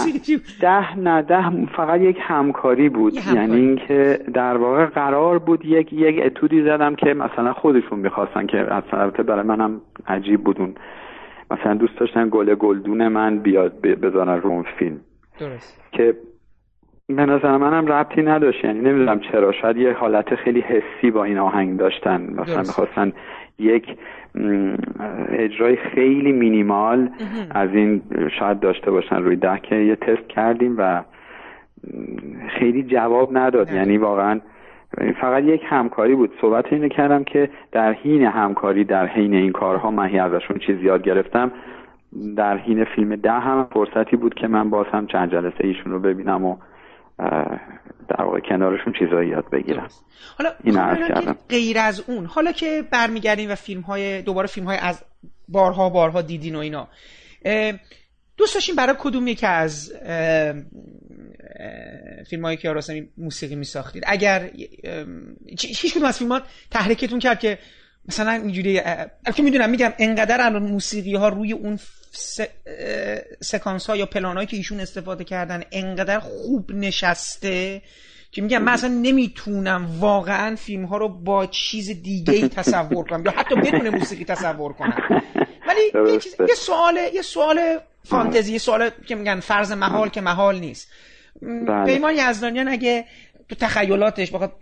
ده نه ده فقط یک همکاری بود. یعنی اینکه در واقع قرار بود یک یک اتودی زدم که مثلا خودشون می‌خواستن که اصلا برای منم عجیب بودون مثلا دوست داشتن گل گلدون من بیاد بزنن رو اون فیلم. درست. که به نظر منم ربطی نداشت. یعنی نمی‌دونم چرا. شاید یه حالت خیلی حسی با این آهنگ داشتن. مثلا می‌خواستن یک اجرای خیلی مینیمال از این شاید داشته باشن روی ده که یه تست کردیم و خیلی جواب نداد. یعنی واقعا فقط یک همکاری بود. صحبت اینو کردم که در حین همکاری در حین این کارها من ازشون چیز یاد گرفتم. در حین فیلم ده هم فرصتی بود که من باز هم چند جلسه ایشون رو ببینم و در واقع کنارشون چیزایی یاد بگیرم حالا این حالا کردم. غیر از اون حالا که برمیگردیم و فیلم های دوباره فیلم های از بارها بارها دیدین و اینا دوست داشتیم برای کدوم که از فیلم های که موسیقی می ساختید اگر هیچ کدوم از فیلم ها تحریکتون کرد که مثلا اینجوری که می‌دونم میگم انقدر الان موسیقی ها روی اون سکانس ها یا پلان هایی که ایشون استفاده کردن انقدر خوب نشسته که میگم من اصلا نمی‌تونم واقعا فیلم ها رو با چیز دیگه ای تصور کنم یا حتی بدون موسیقی تصور کنم. ولی یه, چیز، یه سوال یه سوال فانتزی یه سوال که میگن فرض محال که محال نیست. بله. پیمان یزدانیان اگه تو تخیلاتش بخواد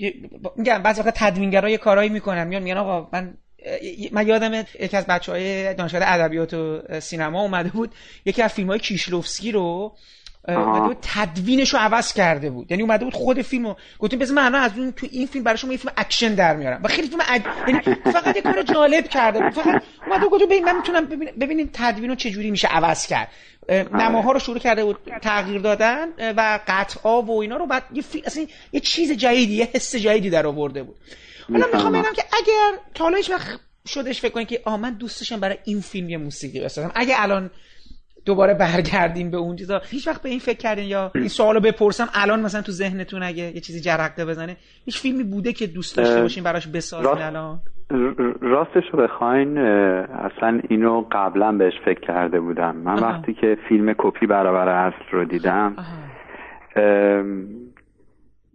میگم بعضی وقت تدوینگرا یه کارایی می‌کنن. میان میگن آقا من من یادم یکی از بچه های دانشگاه ادبیات و سینما اومده بود یکی از فیلم های کیشلوفسکی رو اومده بود تدوینش رو عوض کرده بود. یعنی اومده بود خود فیلم رو گفتیم بذار من از اون تو این فیلم برای شما یه فیلم اکشن در میارم. و خیلی فیلم یعنی فقط یه کار جالب کرده بود. فقط اومده گفت ببین من می‌تونم ببینیم تدوین رو چجوری میشه عوض کرد. نماها رو شروع کرده بود تغییر دادن و قطعا و اینا رو بعد یه فیلم اصلا یه چیز جدیدی یه حس جدیدی در آورده بود. حالا می‌خوام ببینم که اگر تا حالا وقت شدش فکر کنید که آ من دوست برای این فیلم یه موسیقی بسازم. اگه الان دوباره برگردیم به اون چیزا هیچ وقت به این فکر کردین یا این سوالو بپرسم الان مثلا تو ذهنتون اگه یه چیزی جرقه بزنه هیچ فیلمی بوده که دوست داشته باشین براش بسازین راست... الان؟ راستش رو بخواین اصلا اینو قبلا بهش فکر کرده بودم. من وقتی که فیلم کپی برابر اصل رو دیدم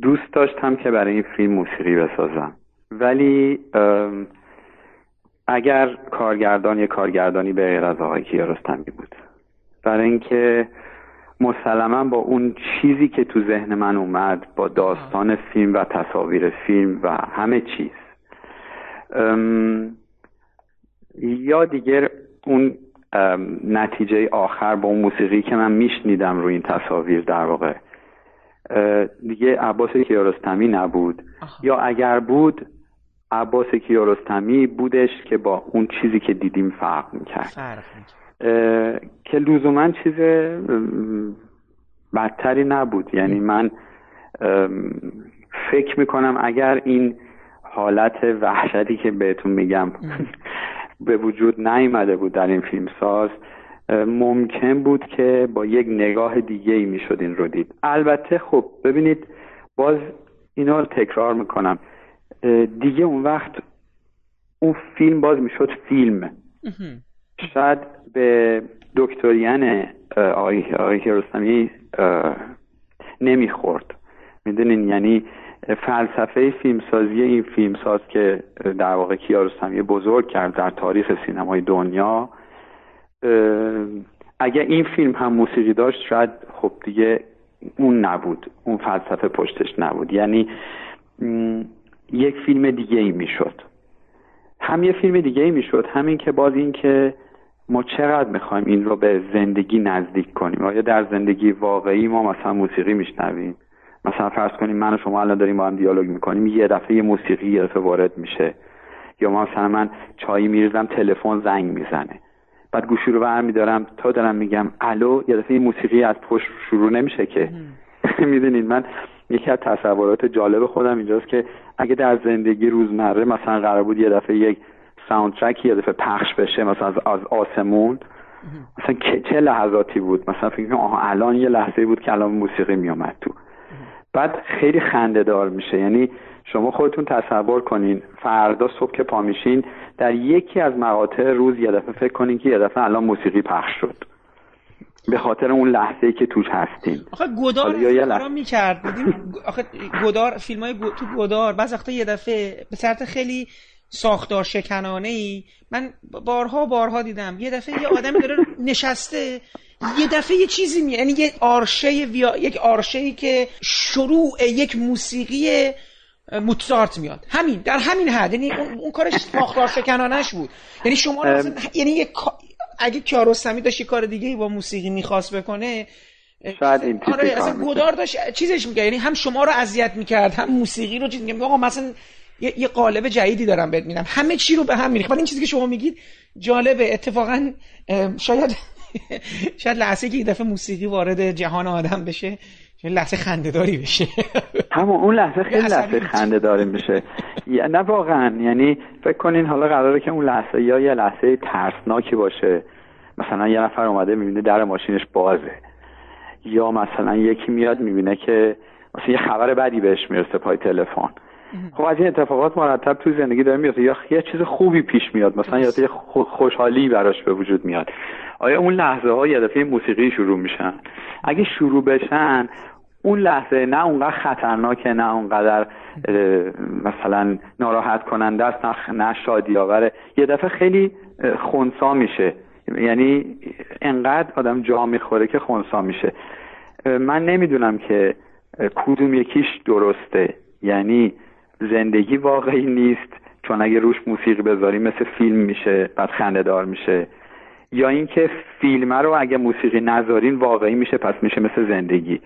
دوست داشتم که برای این فیلم موسیقی بسازم. ولی اگر کارگردان یه کارگردانی به غیر از آقای کیارستمی بود. برای اینکه مسلما با اون چیزی که تو ذهن من اومد با داستان فیلم و تصاویر فیلم و همه چیز. یا دیگه اون نتیجه آخر با اون موسیقی که من میشنیدم روی این تصاویر در واقع دیگه عباس کیارستمی نبود. یا اگر بود عباس کیارستمی بودش که با اون چیزی که دیدیم فرق می‌کرد. فرق که لزوما چیز بدتری نبود. یعنی من فکر می‌کنم اگر این حالت وحشتی که بهتون میگم به وجود نیامده بود در این فیلم ساز ممکن بود که با یک نگاه دیگه ای می‌شد این رو دید. البته خب ببینید باز اینا رو تکرار می‌کنم. دیگه اون وقت اون فیلم باز می‌شد فیلم. شاید به دکتریان آقای, آقای رستمی نمی‌خورد. می‌دونین؟ یعنی فلسفه فیلمسازی این فیلمساز که در واقع کیارستمی بزرگ کرد در تاریخ سینمای دنیا اگر این فیلم هم موسیقی داشت شاید خب دیگه اون نبود. اون فلسفه پشتش نبود. یعنی یک فیلم دیگه ای می‌شد. هم یه فیلم دیگه ای می‌شد همین که باز این که ما چقدر می‌خوایم این رو به زندگی نزدیک کنیم. آیا در زندگی واقعی ما مثلا موسیقی میشنویم؟ مثلا فرض کنیم من و شما الان داریم با هم دیالوگ می‌کنیم یه دفعه یه موسیقی یه دفعه وارد میشه. یا مثلا من چایی میریزم تلفن زنگ می‌زنه. بعد گوشی رو برمی میدارم تا دارم میگم الو یه دفعه موسیقی از پشت شروع نمیشه که. می‌دونید من؟ یکی از تصورات جالب خودم اینجاست که اگه در زندگی روزمره مثلا قرار بود یه دفعه یک ساوندترک یه دفعه پخش بشه مثلا از, آسمون مثلا چه لحظاتی بود؟ مثلا فکر آها الان یه لحظه بود که الان موسیقی میامد تو. بعد خیلی خنده دار میشه. یعنی شما خودتون تصور کنین فردا صبح که پا میشین در یکی از مقاطع روز یه دفعه فکر کنین که یه دفعه الان موسیقی پخش شد. به خاطر اون لحظه ای که توش هستین آخه گدار یا می‌کرد. آخه گدار فیلم های تو گدار بعض وقتا یه دفعه به صورت خیلی ساختار شکنانه ای من بارها بارها دیدم. یه دفعه یه آدمی داره نشسته یه دفعه یه چیزی می یعنی یه آرشه ویا... یک آرشه ای که شروع یک موسیقی موتسارت میاد. همین در همین حد. یعنی اون, اون کارش فاخرار شکنانش بود. یعنی شما یعنی یک اگه کیارستمی داشت یه کار دیگه با موسیقی می‌خواست بکنه شاید این آره اصلا گدار داشت چیزش میگه یعنی هم شما رو اذیت می‌کرد هم موسیقی رو چیز میگه آقا مثلا یه, یه قالب جدیدی دارم بهت میدم. همه چی رو به هم میریخت. این چیزی که شما میگید جالبه. اتفاقا شاید شاید لحظه که یه دفعه موسیقی وارد جهان آدم بشه لحظه خندهداری بشه. همون اون لحظه خیلی لحظه خندهداری میشه. نه واقعا یعنی فکر کنین حالا قراره که اون لحظه یا یه لحظه ترسناکی باشه. مثلا یه نفر اومده می‌بینه در ماشینش بازه. یا مثلا یکی میاد می‌بینه که مثلا یه خبر بدی بهش می‌رسه پای تلفن. خب از این اتفاقات مرتب تو زندگی داره میفته یا یه چیز خوبی پیش میاد. مثلا یا یه خوشحالی براش به وجود میاد. آیا اون لحظه ها یه دفعه موسیقی شروع میشن؟ اگه شروع بشن اون لحظه نه اونقدر خطرناکه نه اونقدر مثلا ناراحت کننده است نه شادی آوره یه دفعه خیلی خونسا میشه. یعنی انقدر آدم جا می‌خوره که خونسا میشه. من نمی‌دونم که کدوم یکیش درسته. یعنی زندگی واقعی نیست چون اگه روش موسیقی بذاری مثل فیلم میشه بعد خنده دار میشه. یا اینکه فیلم رو اگه موسیقی نذارین واقعی میشه پس میشه مثل زندگی.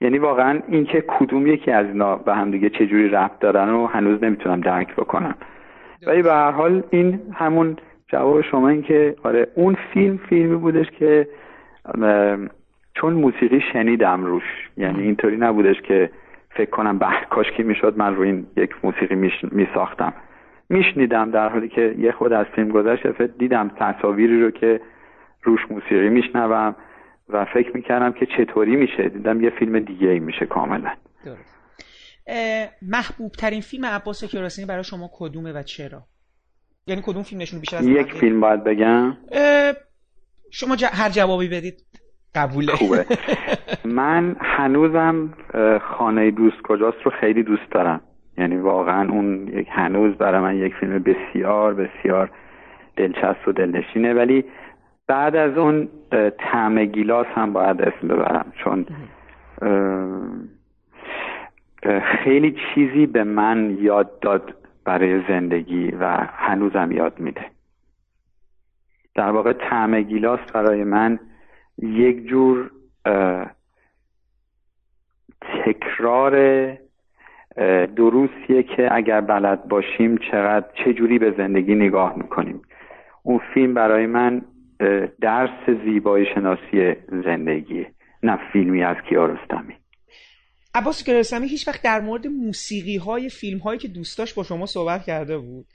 یعنی واقعا اینکه کدوم یکی از اینا به هم دیگه چجوری ربط دارن و هنوز نمی‌تونم درک بکنم. ولی به هر حال این همون جواب شما این که آره اون فیلم فیلمی بودش که چون موسیقی شنیدم روش یعنی اینطوری نبودش که فکر کنم به کاش که می‌شد من رو این یک موسیقی میساختم. میشنیدم در حالی که یه خود از فیلم گذشت دیدم تصاویری رو که روش موسیقی میشنوم. و فکر می‌کردم که چطوری میشه. دیدم یه فیلم دیگه ای میشه کاملا. محبوب ترین فیلم عباس کیارستمی برای شما کدومه و چرا؟ یعنی کدوم فیلم نشون بیشتر از یک فیلم باید بگم. شما هر جوابی بدید قبوله. خوبه. من هنوزم خانه دوست کجاست رو خیلی دوست دارم. یعنی واقعا اون یک هنوز برای من یک فیلم بسیار بسیار دلچسب و دلنشینه. ولی بعد از اون طعم گیلاس هم باید اسم ببرم چون خیلی چیزی به من یاد داد برای زندگی و هنوزم یاد میده. در واقع طعم گیلاس برای من یک جور تکرار دروسیه که اگر بلد باشیم چقدر چه جوری به زندگی نگاه می‌کنیم. اون فیلم برای من درس زیبایی شناسی زندگی. نه فیلمی از کیارستمی. عباس کیارستمی هیچ وقت در مورد موسیقی های فیلم هایی که دوستاش با شما صحبت کرده بود.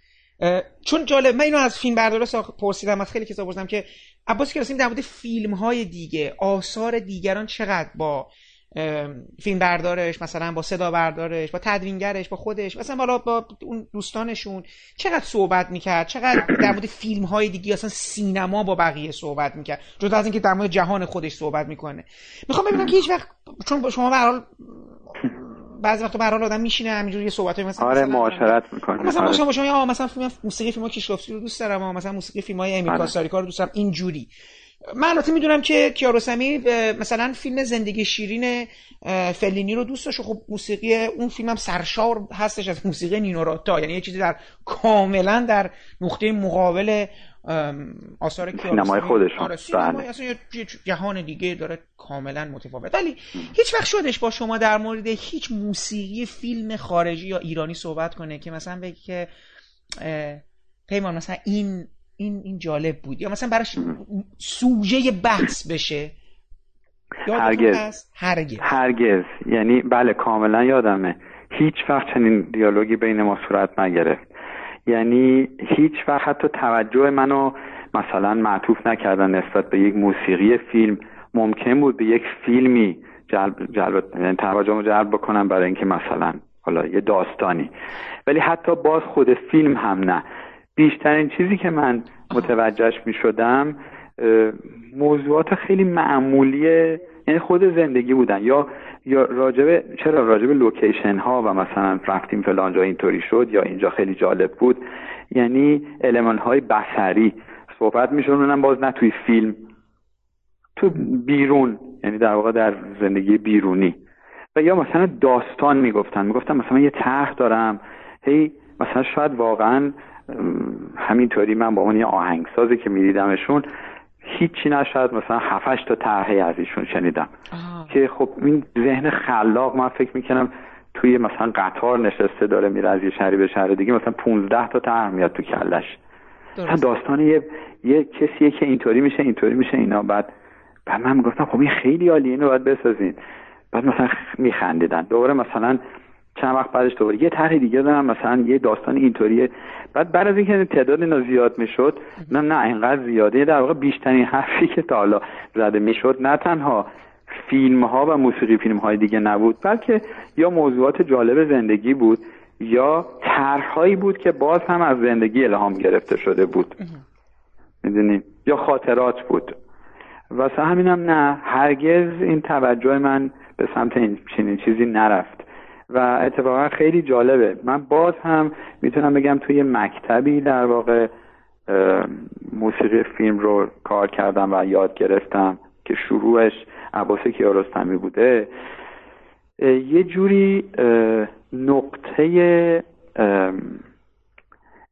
چون جالب من اینو از فیلم بردارا پرسیدم از خیلی کسا پرسیدم که عباس کیارستمی در مورد فیلم های دیگه آثار دیگران چقدر با فیلم بردارش مثلا با صدا بردارش با تدوینگرش با خودش. مثلا بالا با اون دوستانشون. چقدر صحبت می‌کرد؟ چقدر در مورد فیلم های دیگه اصلا سینما با بقیه صحبت می‌کرد. جدا از اینکه در مورد جهان خودش صحبت می‌کنه. می‌خوام ببینم که هیچ وقت چون شما به حال بعضی وقتا به حال آدم میشینه همینجوری صحبت مثلا آره معاشرت می‌کنه مثلا آره. شما مثلا فیلم موسیقی فیلم کیشلوفسکی رو دوست دارم مثلا موسیقی فیلم های امیل آره. رو دوست دارم. اینجوری. من البته می‌دونم که کیارستمی مثلا فیلم زندگی شیرین فلینی رو دوست داشت خب موسیقی اون فیلم هم سرشار هستش از موسیقی نینوراتا یعنی یه چیزی در کاملا در نقطه مقابل آثار سینمای خودشون. آره بله. اصلا یه جهان دیگه داره کاملا متفاوت. ولی هیچ وقت شدش با شما در مورد هیچ موسیقی فیلم خارجی یا ایرانی صحبت کنه که مثلا بگی که پیمان مثلا این این این جالب بود. یا مثلا براش سوژه بحث بشه. هرگز. هرگز. هرگز. یعنی بله کاملا یادمه. هیچ وقت چنین دیالوگی بین ما صورت نگرفت. یعنی هیچ وقت حتی توجه منو مثلا معطوف نکردن نسبت به یک موسیقی فیلم. ممکن بود به یک فیلمی جلب, جلب یعنی توجه جلب بکنم برای اینکه مثلا حالا یه داستانی. ولی حتی باز خود فیلم هم نه. بیشترین چیزی که من متوجهش می شدم موضوعات خیلی معمولی یعنی خود زندگی بودن. یا یا راجبه چرا راجبه لوکیشن ها و مثلا رفتیم فلان جا اینطوری شد یا اینجا خیلی جالب بود؟ یعنی علمان های بصری صحبت میشونن باز نه توی فیلم تو بیرون یعنی در واقع در زندگی بیرونی. و یا مثلا داستان می‌گفتن. می‌گفتن مثلا من یه طرح دارم هی مثلا شاید واقعا همینطوری من با اون یه آهنگسازی که میدیدمشون هیچی نشد. مثلا هفتش تا طرحی از ایشون شنیدم. که خب این ذهن خلاق من فکر می‌کنم توی مثلا قطار نشسته داره میره از یه شهری به شهر دیگه مثلا 15 تا طرح میاد تو کلش. مثلا داستان یه یه کسیه که اینطوری میشه اینطوری میشه اینا. بعد بعد من می‌گفتم خب این خیلی عالیه اینو باید بسازین. بعد مثلا میخندیدن. دوباره مثلا چند وقت بعدش دوباره. یه طرح دیگه دارم مثلا یه داستان اینطوریه. بعد بعد از اینکه تعداد اینا زیاد می‌شد نه نه اینقدر زیاده. در واقع بیشترین حرفی که تا حالا زده می‌شد نه تنها فیلم ها و موسیقی فیلم های دیگه نبود بلکه یا موضوعات جالب زندگی بود یا طرحهایی بود که باز هم از زندگی الهام گرفته شده بود. می‌دونیم یا خاطرات بود. واسه همینم نه هرگز این توجه من به سمت این چنین چیزی نرفت. و اتفاقا خیلی جالبه. من باز هم می‌تونم بگم توی مکتبی در واقع موسیقی فیلم رو کار کردم و یاد گرفتم که شروعش عباس کیارستمی بوده. یه جوری نقطه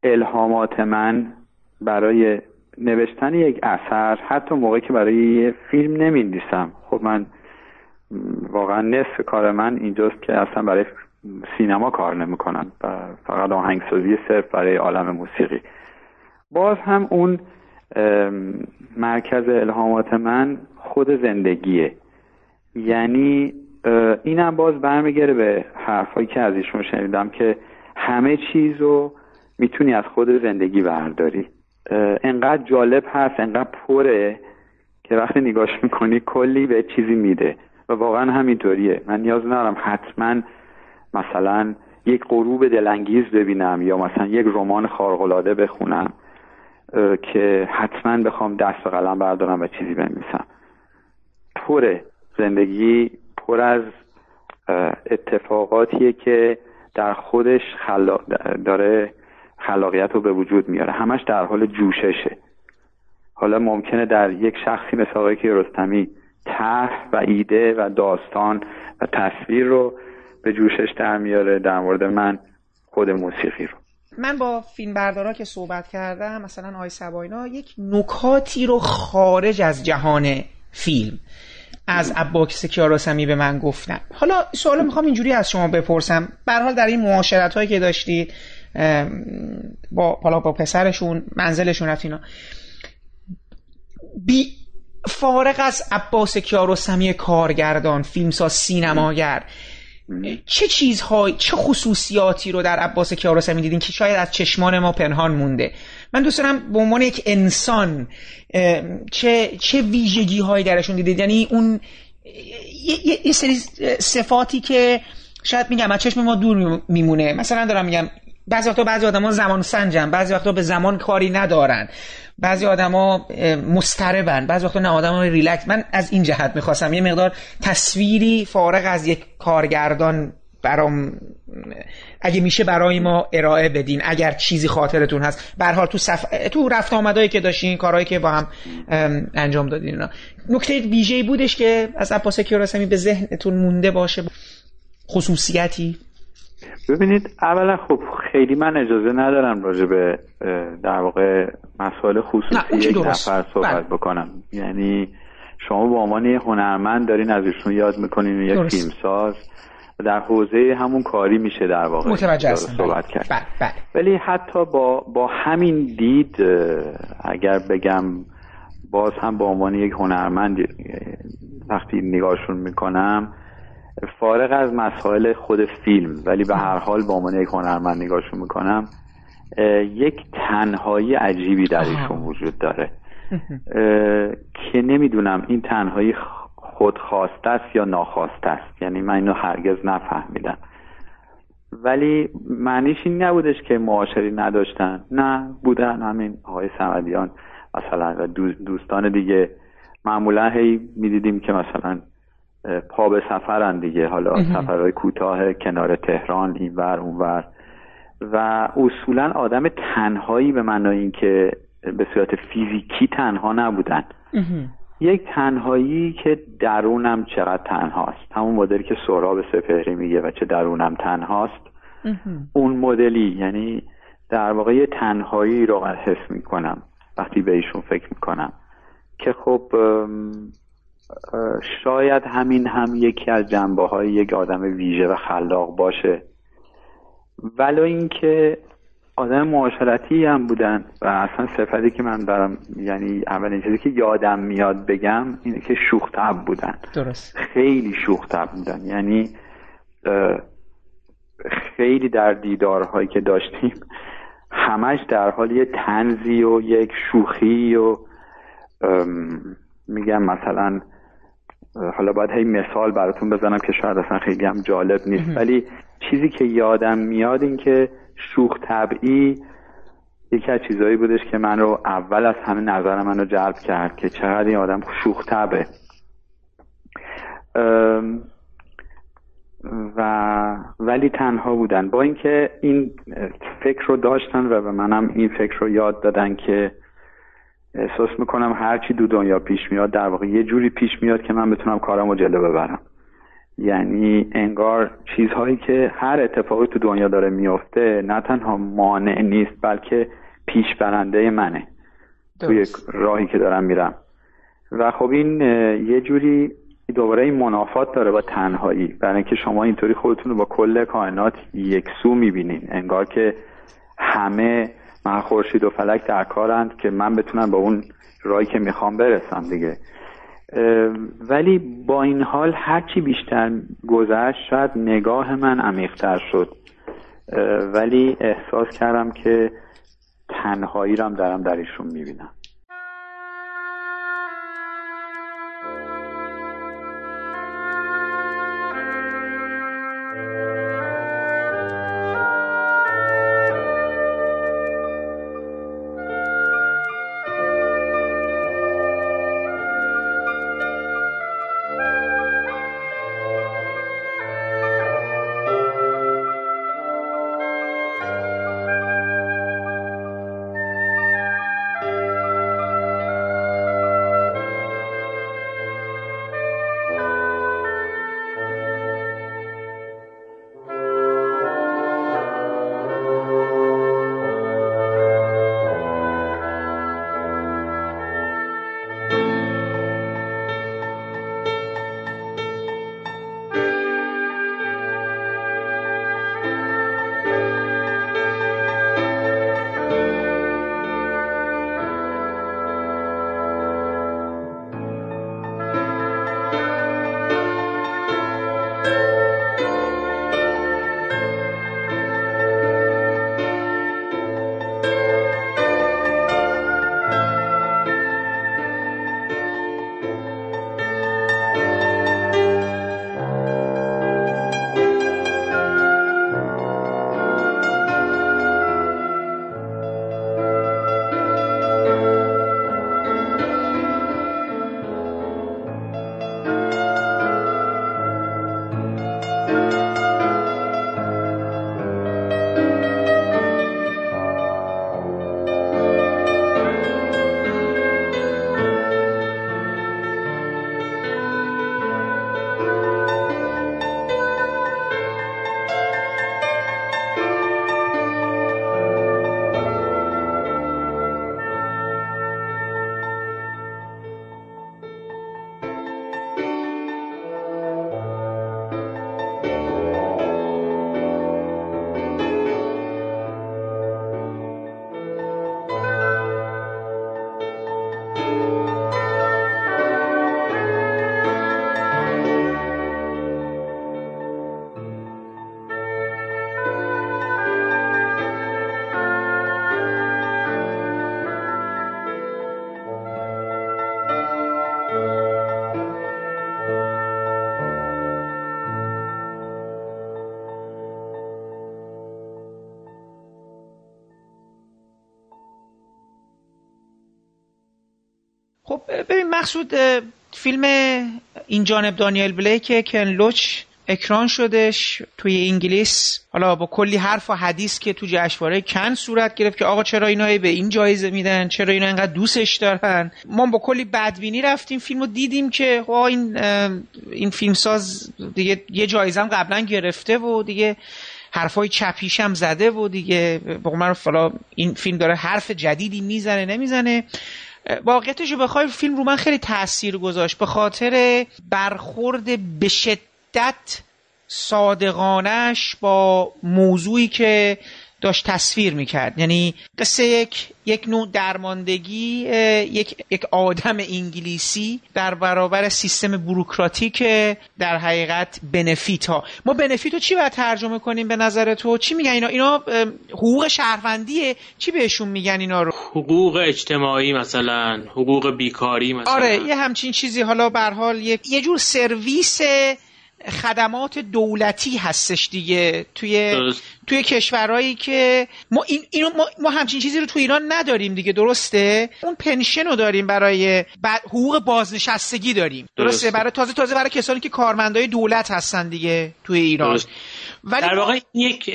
الهامات من برای نوشتن یک اثر حتی موقعی که برای یه فیلم نمیندیسم خب من واقعا نصف کار من اینجاست که اصلا برای سینما کار نمی‌کنم و فقط آهنگسازی صرف برای عالم موسیقی. باز هم اون مرکز الهامات من خود زندگیه. یعنی اینم باز برمیگره به حرفایی که از ایشون شنیدم که همه چیز رو می‌تونی از خود زندگی برداری. انقدر جالب هست انقدر پره که وقتی نگاش می‌کنی کلی به چیزی میده. و واقعا همینطوریه. من نیاز ندارم حتما مثلا یک غروب دلانگیز ببینم یا مثلا یک رمان خارق‌العاده بخونم که حتما بخوام دست و قلم بردارم و چیزی بنویسم. پره زندگی پر از اتفاقاتیه که در خودش خلا... داره خلاقیت رو به وجود میاره. همش در حال جوششه. حالا ممکنه در یک شخصی مثل آقای رستمی طرح و ایده و داستان و تصویر رو به جوشش در میاره در مورد من خود موسیقی رو. من با فیلم بردارا که صحبت کردم مثلا آی سباینا یک نکاتی رو خارج از جهان فیلم از عباس کیارستمی به من گفتن. حالا سوال می‌خوام اینجوری از شما بپرسم. حال در این معاشرت هایی که داشتید با حالا با پسرشون منزلشون رفت اینا. بی فارغ از عباس کیارستمی کارگردان فیلمساز سینماگر چه چیزهای چه خصوصیاتی رو در عباس کیارستمی دیدین که شاید از چشمان ما پنهان مونده؟ من دوست دارم به عنوان یک انسان چه چه ویژگی هایی درشون دیدید؟ یعنی اون یه سری صفاتی که شاید میگم از چشم ما دور میمونه. مثلا دارم میگم بعضی وقتا بعضی آدما زمان سنجن بعضی وقتا به زمان کاری ندارن. بعضی آدما مستربن بعضی وقتا نه آدما ریلکس. من از این جهت می‌خواستم. یه مقدار تصویری فارغ از یک کارگردان برام اگه میشه برای ما ارائه بدین اگر چیزی خاطرتون هست. به حال تو صف... تو رفت آمدایی که داشتین کارهایی که با هم انجام دادین اینا. نکته ویژه‌ای بودش که از عباس کیارستمی به ذهنتون مونده باشه. خصوصیتی. ببینید اولا خب خیلی من اجازه ندارم راجع به در واقع مسائل خصوصی یک نفر صحبت بله. بکنم. یعنی شما به عنوان یه هنرمند دارین از ایشون یاد می‌کنین یک فیلمساز در حوزه همون کاری میشه در واقع متوجه صحبت کرد. بله، بله. ولی حتی با با همین دید اگر بگم باز هم به عنوان یک هنرمند وقتی نگاهشون می‌کنم فارغ از مسائل خود فیلم ولی به هر حال با عنوان یک هنرمند نگاهشون می‌کنم یک تنهایی عجیبی در ایشون وجود داره. که نمی‌دونم این تنهایی خودخواسته است یا ناخواسته است. یعنی من اینو هرگز نفهمیدم. ولی معنیش این نبودش که معاشری نداشتن. نه بودن همین آقای سمدیان مثلا و دوستان دیگه. معمولا هی می‌دیدیم که مثلا پا به سفرن دیگه. حالا سفرهای کوتاه کنار تهران اینور اونور و اصولا آدم تنهایی به معنای اینکه به صورت فیزیکی تنها نبودن. یک تنهایی که درونم چقدر تنهاست. همون مدلی که سهراب سپهری میگه و چه درونم تنهاست. اون مدلی یعنی در واقع یه تنهایی رو حس می‌کنم. وقتی به ایشون فکر می‌کنم. که خب شاید همین هم یکی از جنبه های یک آدم ویژه و خلاق باشه. ولی اینکه آدم معاشرتی هم بودن و اصلا صفتی که من دارم یعنی اولین چیزی که یادم میاد بگم اینه که شوخ بودن. درست. خیلی شوخ بودن. یعنی خیلی در دیدارهایی که داشتیم همش در حال یه تنزی و یک شوخی و میگم مثلا حالا باید هی مثال براتون بزنم که شاید اصلا خیلی هم جالب نیست. ولی چیزی که یادم میاد این که شوخ طبعی یکی از چیزهایی بودش که من رو اول از همه نظر من رو جلب کرد که چقدر این آدم شوخ طبعه. و ولی تنها بودن. با اینکه این فکر رو داشتن و به منم این فکر رو یاد دادن که احساس می‌کنم هرچی دو دنیا پیش میاد در واقع یه جوری پیش میاد که من بتونم کارم رو جلو ببرم. یعنی انگار چیزهایی که هر اتفاقی تو دنیا داره میفته نه تنها مانع نیست بلکه پیش برنده منه توی راهی که دارم میرم. و خب این یه جوری دوباره این منافات داره با تنهایی. برای اینکه شما اینطوری خودتون رو با کل کائنات یکسو می‌بینین. انگار که همه من خورشید و فلک در کارند که من بتونم به اون راهی که می‌خوام برسم دیگه. ولی با این حال هرچی بیشتر گذشت شاید نگاه من عمیقتر شد. ولی احساس کردم که تنهایی رم دارم در ایشون می‌بینم. مقصود فیلم این جانب دانیل بلیک کن لوچ اکران شدش توی انگلیس. حالا با کلی حرف و حدیث که تو جشنواره کن صورت گرفت که آقا چرا اینا به این جایزه میدن؟ چرا اینا انقدر دوستش دارن؟ ما با کلی بدبینی رفتیم فیلمو دیدیم که این این فیلمساز دیگه یه جایزه هم قبلا گرفته و دیگه حرفای چپیش هم زده و دیگه به این فیلم داره حرف جدیدی می‌زنه نمی‌زنه. واقعیتش رو بخوای فیلم رو من خیلی تاثیر گذاشت. به خاطر برخورد به شدت صادقانش با موضوعی که داشت تصویر می‌کرد. یعنی قصه یک یک نوع درماندگی یک یک آدم انگلیسی در برابر سیستم بروکراتیک در حقیقت بنفیت ها. ما بنفیت رو چی باید ترجمه کنیم به نظر تو؟ چی میگن اینا؟ اینا حقوق شهروندیه. چی بهشون میگن اینا رو؟ حقوق اجتماعی مثلا حقوق بیکاری مثلا. آره یه همچین چیزی. حالا به حال یه جور سرویس خدمات دولتی هستش دیگه. توی توی کشورهایی که ما این اینو ما, ما همچین چیزی رو تو ایران نداریم دیگه درسته؟ اون پنشن رو داریم برای حقوق بازنشستگی داریم. درسته, برای تازه تازه برای کسانی که کارمندای دولت هستن دیگه توی ایران. ولی در واقع یک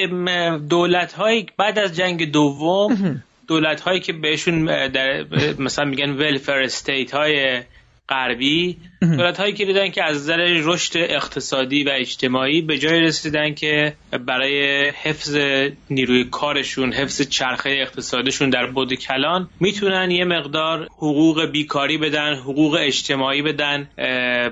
دولت های بعد از جنگ دوم دولت هایی که بهشون در مثلا میگن ولفر استیت های غربی دولت هایی که دیدن که از نظر رشد اقتصادی و اجتماعی به جای رسیدن که برای حفظ نیروی کارشون حفظ چرخه اقتصادشون در بود کلان می‌تونن یه مقدار حقوق بیکاری بدن حقوق اجتماعی بدن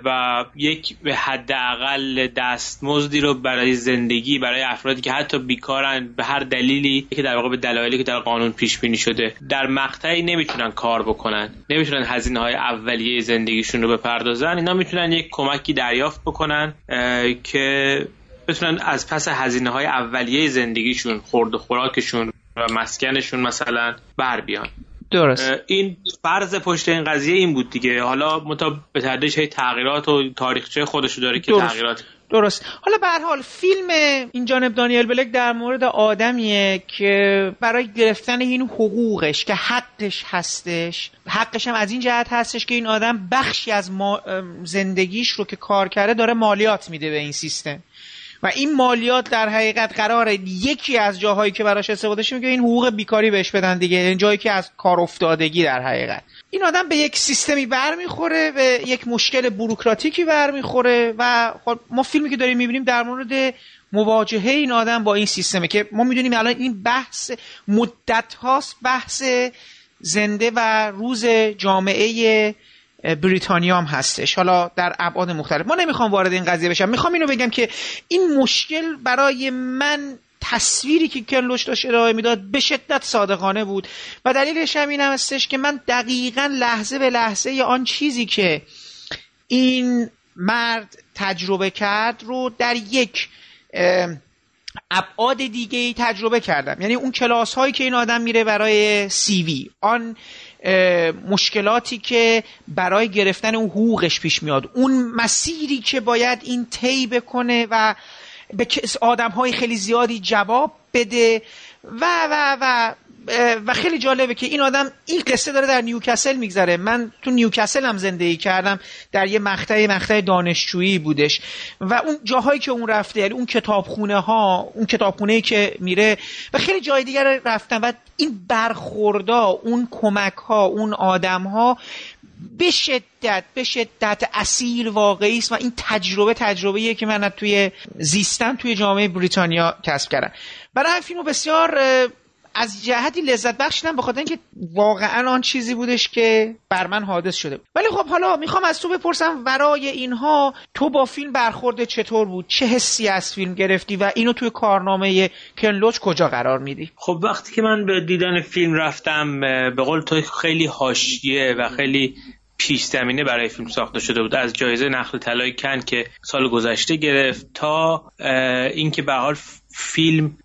و یک به حداقل دستمزدی رو برای زندگی برای افرادی که حتی بیکارن به هر دلیلی که در واقع به دلایلی که در قانون پیش بینی شده. در مقطعی نمی‌تونن کار بکنن. نمی‌تونن هزینه های اولیه زندگیشون رو بپردازن اینا می‌تونن یک کمکی دریافت بکنن که بتونن از پس هزینه های اولیه زندگیشون خورد و خوراکشون و مسکنشون مثلا بر بیان. درست. این فرض پشت این قضیه این بود دیگه. حالا متا به تدریج تغییرات و تاریخچه خودشو داره که تغییرات درست. حالا به حال فیلم این جانب دانیل بلک در مورد آدمیه که برای گرفتن این حقوقش که حقش هستش حقش هم از این جهت هستش که این آدم بخشی از ما زندگیش رو که کار کرده داره مالیات میده به این سیستم. و این مالیات در حقیقت قرار یکی از جاهایی که براش استفاده میگه این حقوق بیکاری بهش بدن دیگه این جایی که از کار افتادگی در حقیقت. این آدم به یک سیستمی برمیخوره به یک مشکل بروکراتیکی برمیخوره و خب ما فیلمی که داریم می‌بینیم در مورد مواجهه این آدم با این سیستمه که ما می‌دونیم الان این بحث مدت هاست بحث زنده و روز جامعه بریتانیا هم هستش. حالا در ابعاد مختلف. ما نمی‌خوام وارد این قضیه بشم. می‌خوام اینو بگم که این مشکل برای من تصویری که کلوش داشت ارائه می‌داد به شدت صادقانه بود. و دلیلش هم این هستش که من دقیقا لحظه به لحظه آن چیزی که این مرد تجربه کرد رو در یک ابعاد دیگه ای تجربه کردم. یعنی اون کلاس هایی که این آدم میره برای سیوی آن مشکلاتی که برای گرفتن اون حقوقش پیش میاد اون مسیری که باید این طی بکنه و به آدم های خیلی زیادی جواب بده و و و و خیلی جالبه که این آدم این قصه داره در نیوکسل میگذره. من تو نیوکسل هم زندگی کردم در یه مقطع مقطع دانشجویی بودش و اون جاهایی که اون رفته یعنی اون کتابخونه ها اون کتابخونه که میره و خیلی جای دیگر رفتن. و این برخوردا اون کمک ها اون آدم ها به شدت به شدت اصیل واقعی است و این تجربه تجربه‌ایه که من توی زیستن توی جامعه بریتانیا کسب کردم. برای این فیلمو بسیار از جهتی لذت بخشیدم بخاطر اینکه واقعا آن چیزی بودش که بر من حادث شده ولی خب حالا می‌خوام از تو بپرسم ورای اینها تو با فیلم برخورد چطور بود؟ چه حسی از فیلم گرفتی و اینو توی کارنامه کنلوچ کجا قرار میدی؟ خب وقتی که من به دیدن فیلم رفتم به قول تو خیلی حاشیه و خیلی پیش زمینه برای فیلم ساخته شده بود. از جایزه نخل طلای کن که سال گذشته گرفت تا اینکه به حال فیلم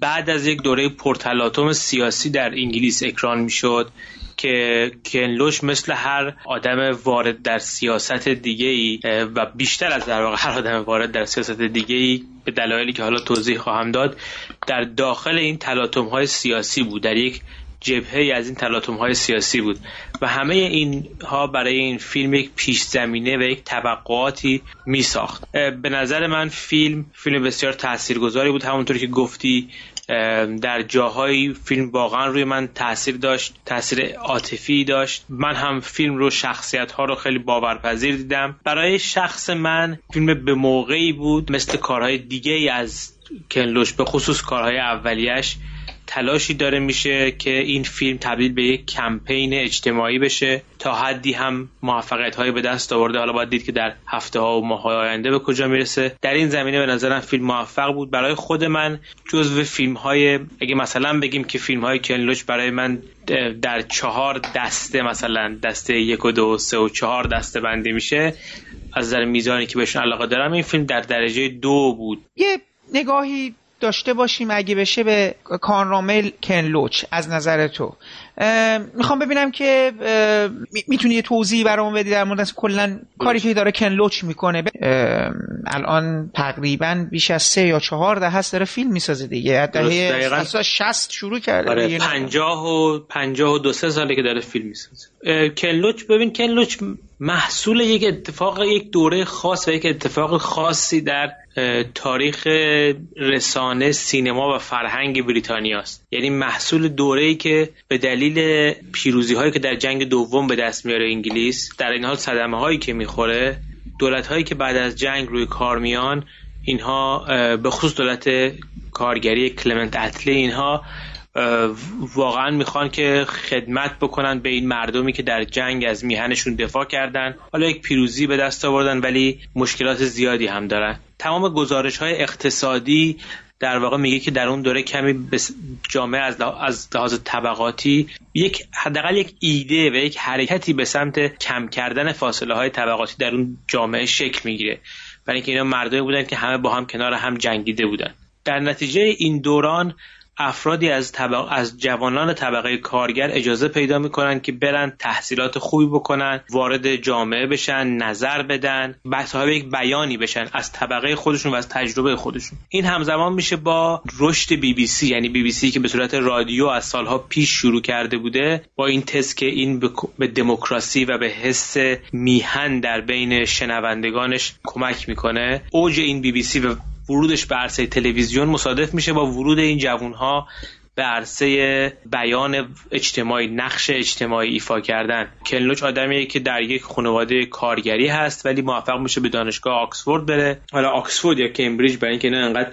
بعد از یک دوره پرتلاتوم سیاسی در انگلیس اکران می‌شد که کنلوش مثل هر آدم وارد در سیاست دیگه ای و بیشتر از در واقع هر آدم وارد در سیاست دیگه ای به دلایلی که حالا توضیح خواهم داد در داخل این تلاطم های سیاسی بود در یک جبهه از این تلاطم های سیاسی بود. و همه این ها برای این فیلم یک پیش زمینه و یک توقعاتی می ساخت به نظر من فیلم فیلم بسیار تاثیرگذاری بود. همونطور که گفتی در جاهایی فیلم واقعا روی من تاثیر داشت تاثیر عاطفی داشت. من هم فیلم رو شخصیت ها رو خیلی باورپذیر دیدم. برای شخص من فیلم به موقعی بود مثل کارهای دیگه از کنلوش به خصوص کارهای اولیش تلاشی داره میشه که این فیلم تبدیل به یک کمپین اجتماعی بشه تا حدی هم موفقیت هایی به دست آورده. حالا باید دید که در هفته ها و ماه آینده به کجا می‌رسه. در این زمینه به نظرم فیلم موفق بود. برای خود من جزو فیلم های اگه مثلا بگیم که فیلم های برای من در چهار دسته مثلا دسته یک و دو سه و چهار دسته بندی میشه از نظر میزانی که بهشون علاقه دارم این فیلم در درجه دو بود. یه نگاهی داشته باشیم اگه بشه به کانرامل کنلوچ از نظر تو. می‌خوام ببینم که می‌تونی یه توضیحی برامون بدی در مورد کلا کاری که داره کنلوچ می‌کنه. الان تقریبا بیش از سه یا چهار ده هست داره فیلم می‌سازه دیگه. دهه 60 شروع کرده آره پنجاه و پنجاه و دو سه ساله که داره فیلم می‌سازه. کنلوچ ببین کنلوچ محصول یک اتفاق یک دوره خاص و یک اتفاق خاصی در تاریخ رسانه سینما و فرهنگ بریتانیا است یعنی محصول دوره‌ای که به دلیل پیروزی هایی که در جنگ دوم به دست میاره انگلیس در این حال صدمه هایی که می‌خوره دولت هایی که بعد از جنگ روی کار میان اینها به خصوص دولت کارگری کلمنت اتلی اینها واقعا می‌خوان که خدمت بکنن به این مردمی که در جنگ از میهنشون دفاع کردن. حالا یک پیروزی به دست آوردن ولی مشکلات زیادی هم دارن. تمام گزارش های اقتصادی در واقع میگه که در اون دوره کمی جامعه از از لحاظ طبقاتی یک حداقل یک ایده و یک حرکتی به سمت کم کردن فاصله های طبقاتی در اون جامعه شکل می‌گیره. برای اینکه اینا مردمی بودن که همه با هم کنار هم جنگیده بودن. در نتیجه این دوران افرادی از, طبق... از جوانان طبقه کارگر اجازه پیدا می‌کنن که برن تحصیلات خوبی بکنن وارد جامعه بشن نظر بدن صاحب یک بیانی بشن از طبقه خودشون و از تجربه خودشون. این همزمان میشه با رشد بی بی سی یعنی بی بی سی که به صورت رادیو از سالها پیش شروع کرده بوده با این تست که این به دموکراسی و به حس میهن در بین شنوندگانش کمک می‌کنه. اوج این بی بی سی و ورودش به عرصه تلویزیون مصادف میشه با ورود این جوانها به عرصه بیان اجتماعی نقش اجتماعی ایفا کردن. کلنوچ آدمیه که در یک خانواده کارگری هست ولی موفق میشه به دانشگاه آکسفورد بره. حالا آکسفورد یا کمبریج برای اینکه نه انقدر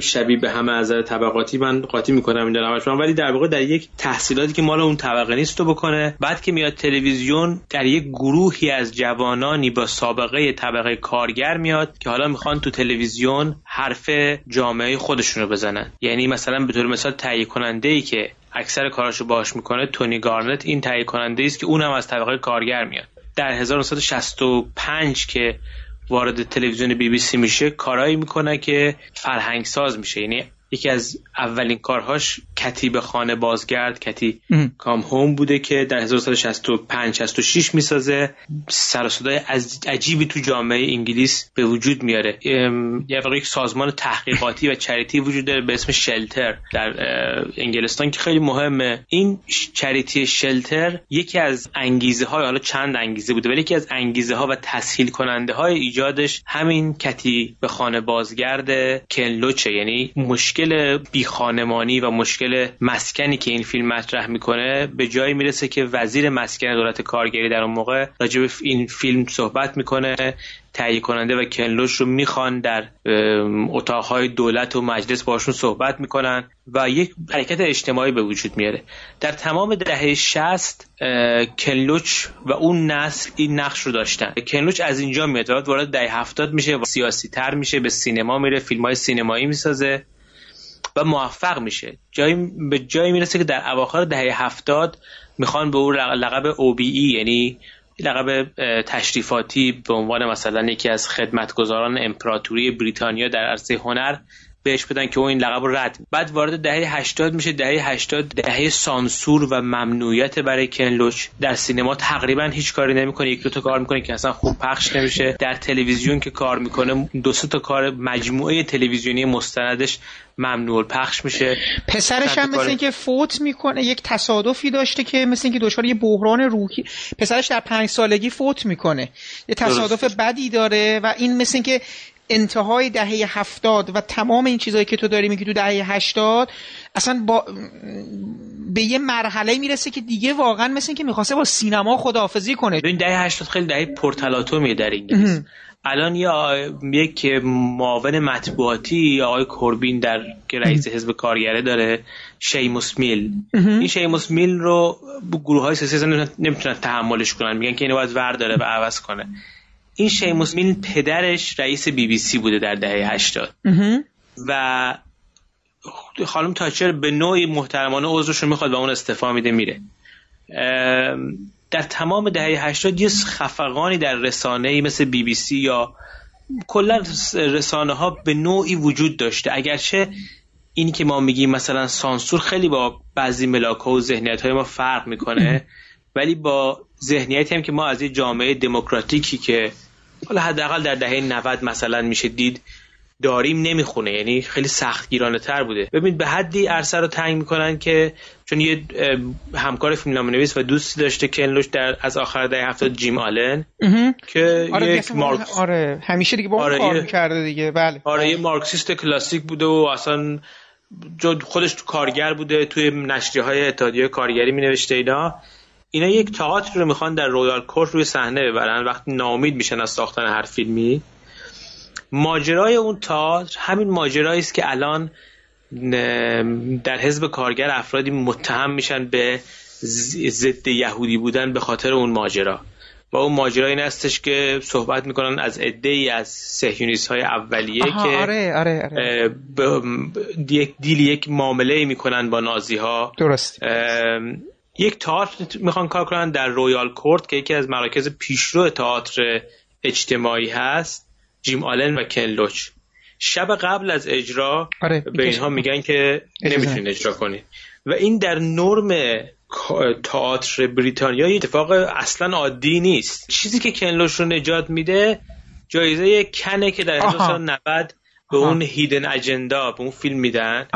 شبیه به همه از طبقاتی من قاطی می‌کنم این ولی در واقع در یک تحصیلاتی که مال اون طبقه نیست بکنه. بعد که میاد تلویزیون در یک گروهی از جوانانی با سابقه طبقه کارگر میاد که حالا می‌خوان تو تلویزیون حرف جامعه خودشون رو بزنن. یعنی مثلا به طور مثال تهیه کننده ای که اکثر کاراشو باش می‌کنه تونی گارنت این تهیه کننده است که اونم از طبقه کارگر میاد. در 1965 که وارد تلویزیون بی بی سی میشه کارایی می‌کنه که فرهنگ ساز میشه. یعنی یکی از اولین کارهاش کتیب خانه بازگرد کتی کام هوم بوده که در 1965 66 می‌سازه. سر صدای عجیبی تو جامعه انگلیس به وجود میاره. یه یک سازمان تحقیقاتی و چریتی وجود داره به اسم شلتر در انگلستان که خیلی مهمه. این چریتی شلتر یکی از انگیزه های حالا چند انگیزه بوده ولی یکی از انگیزه ها و تسهیل کننده های ایجادش همین کتی به خانه بازگرد کنلوچه یعنی مشکل بیخانمانی و مشکل مسکنی که این فیلم مطرح می‌کنه به جایی می‌رسه که وزیر مسکن دولت کارگری در اون موقع راجع به این فیلم صحبت می‌کنه تهیه کننده و کنلوش رو می‌خوان در اتاقهای دولت و مجلس باشون صحبت می‌کنن و یک حرکت اجتماعی به وجود میاره. در تمام دهه 60 کنلوچ و اون نسل این نقش رو داشتن. کنلوچ از اینجا میاد وارد دهه 70 میشه و سیاسی تر میشه به سینما میره فیلم های سینمایی می‌سازه. و موفق میشه. جایی به جایی می‌رسه که در اواخر دهه هفتاد می‌خوان به او لقب OBE یعنی لقب تشریفاتی به عنوان مثلا یکی از خدمتگزاران امپراتوری بریتانیا در عرصه هنر بهش بدن که اون این لقب رو رد. بعد وارد دهه 80 میشه. دهه 80 دهه سانسور و ممنوعیت برای کنلوچ در سینما تقریبا هیچ کاری نمی‌کنه. یک دو تا کار می‌کنه که اصلا خوب پخش نمیشه. در تلویزیون که کار می‌کنه دو تا کار مجموعه تلویزیونی مستندش ممنوع پخش میشه. پسرش هم مثل اینکه فوت می‌کنه یک تصادفی داشته که مثل اینکه دچار یه بحران روحی پسرش در پنج سالگی فوت می‌کنه. یه تصادف بدی داره و این مثل اینکه انتهای دهه هفتاد و تمام این چیزهایی که تو داری میگی تو دهه هشتاد اصلا با به یه مرحله می‌رسه که دیگه واقعا مثل اینکه می‌خواسته با سینما خداحافظی کنه. این دهه هشتاد خیلی دهه پرتلاتومیه در انگلیس. الان یا یک معاون مطبوعاتی آقای کوربین در که رئیس حزب کارگره داره شیموس میل. این شیموس میل رو گروه های سیاسی نمی‌تونن تحملش کنن. میگن که اینو باید ور داره و عوض کنه. این شیموس میل پدرش رئیس بی بی سی بوده در دهه 80 و خانم تاچر به نوعی محترمانه عذرش رو می‌خواد و اون استفا میده میره. در تمام دهه 80 یه خفقانی در رسانه ای مثل بی بی سی یا کلا رسانه ها به نوعی وجود داشته. اگرچه اینی که ما میگیم مثلا سانسور خیلی با بعضی ملاک ها و ذهنیت های ما فرق می‌کنه ولی با ذهنیتی هم که ما از یه جامعه دموکراتیکی که حالا حداقل در دهه 90 مثلا میشه دید داریم نمی‌خونه یعنی خیلی سختگیرانه تر بوده. ببین به حدی عرصه رو تنگ می‌کنن که چون یه همکار فیلم نویس و دوستی داشته کنلوش در از آخر دهه هفتاد جیم آلن که آره یک مارکسیست آره همیشه دیگه با آره کار کرده دیگه. بله. آره یه مارکسیست کلاسیک بوده و اصلا خودش تو کارگر بوده توی نشریه های اتحادیه کارگری می نوشته اینا. اینا یک تئاتر رو می‌خوان در رویال کورت روی صحنه ببرن. وقتی ناامید میشن از ساختن هر فیلمی. ماجرای اون تئاتر همین ماجرایی است که الان در حزب کارگر افرادی متهم میشن به ضد یهودی بودن به خاطر اون ماجرا. و اون ماجرا این هستش که صحبت می‌کنن از عده ای از صهیونیست های اولیه که آره آره آره. یک deal یک معامله می‌کنن با نازی ها درست یک تئاتر می‌خوان کار کنن در رویال کورت که یکی از مراکز پیشرو تئاتر اجتماعی هست جیم آلن و کن لوچ. شب قبل از اجرا آره، به اینها میگن که نمی‌تونین اجرا کنید و این در نرم تئاتر بریتانیا اتفاق اصلا عادی نیست. چیزی که کنلوش رو نجات میده جایزه کنه که در 1990 به اون هیدن اجندا به اون فیلم میدن.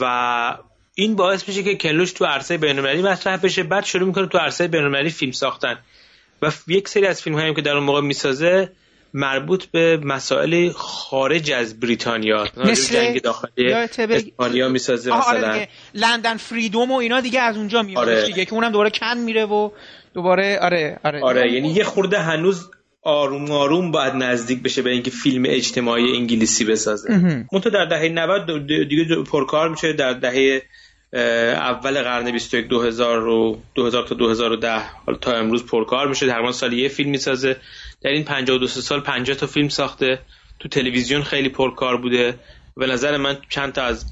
و این باعث میشه که کنلوش تو عرصه بین‌المللی مطرح بشه بعد شروع می‌کنه تو عرصه بین‌المللی فیلم ساختن. و یک سری از فیلم هایی که در اون موقع می‌سازه مربوط به مسائل خارج از بریتانیا. مثل جنگ داخلی اسپانیا می‌سازه آره مثلا. لندن فریدوم و اینا دیگه از اونجا میاد آره. دیگه که اونم دوباره کن میره و دوباره آره آره. آره یعنی یه خورده هنوز آروم آروم باید نزدیک بشه به اینکه فیلم اجتماعی انگلیسی بسازه. منتها در دهه 90 دیگه پرکار میشه در دهه اول قرن 21 2000 و 2000 تا 2010 حالا تا امروز پرکار میشه. تقریبا سال یه فیلم می‌سازه. در این 52 سال 50 تا فیلم ساخته. تو تلویزیون خیلی پرکار بوده. و نظر من چند تا از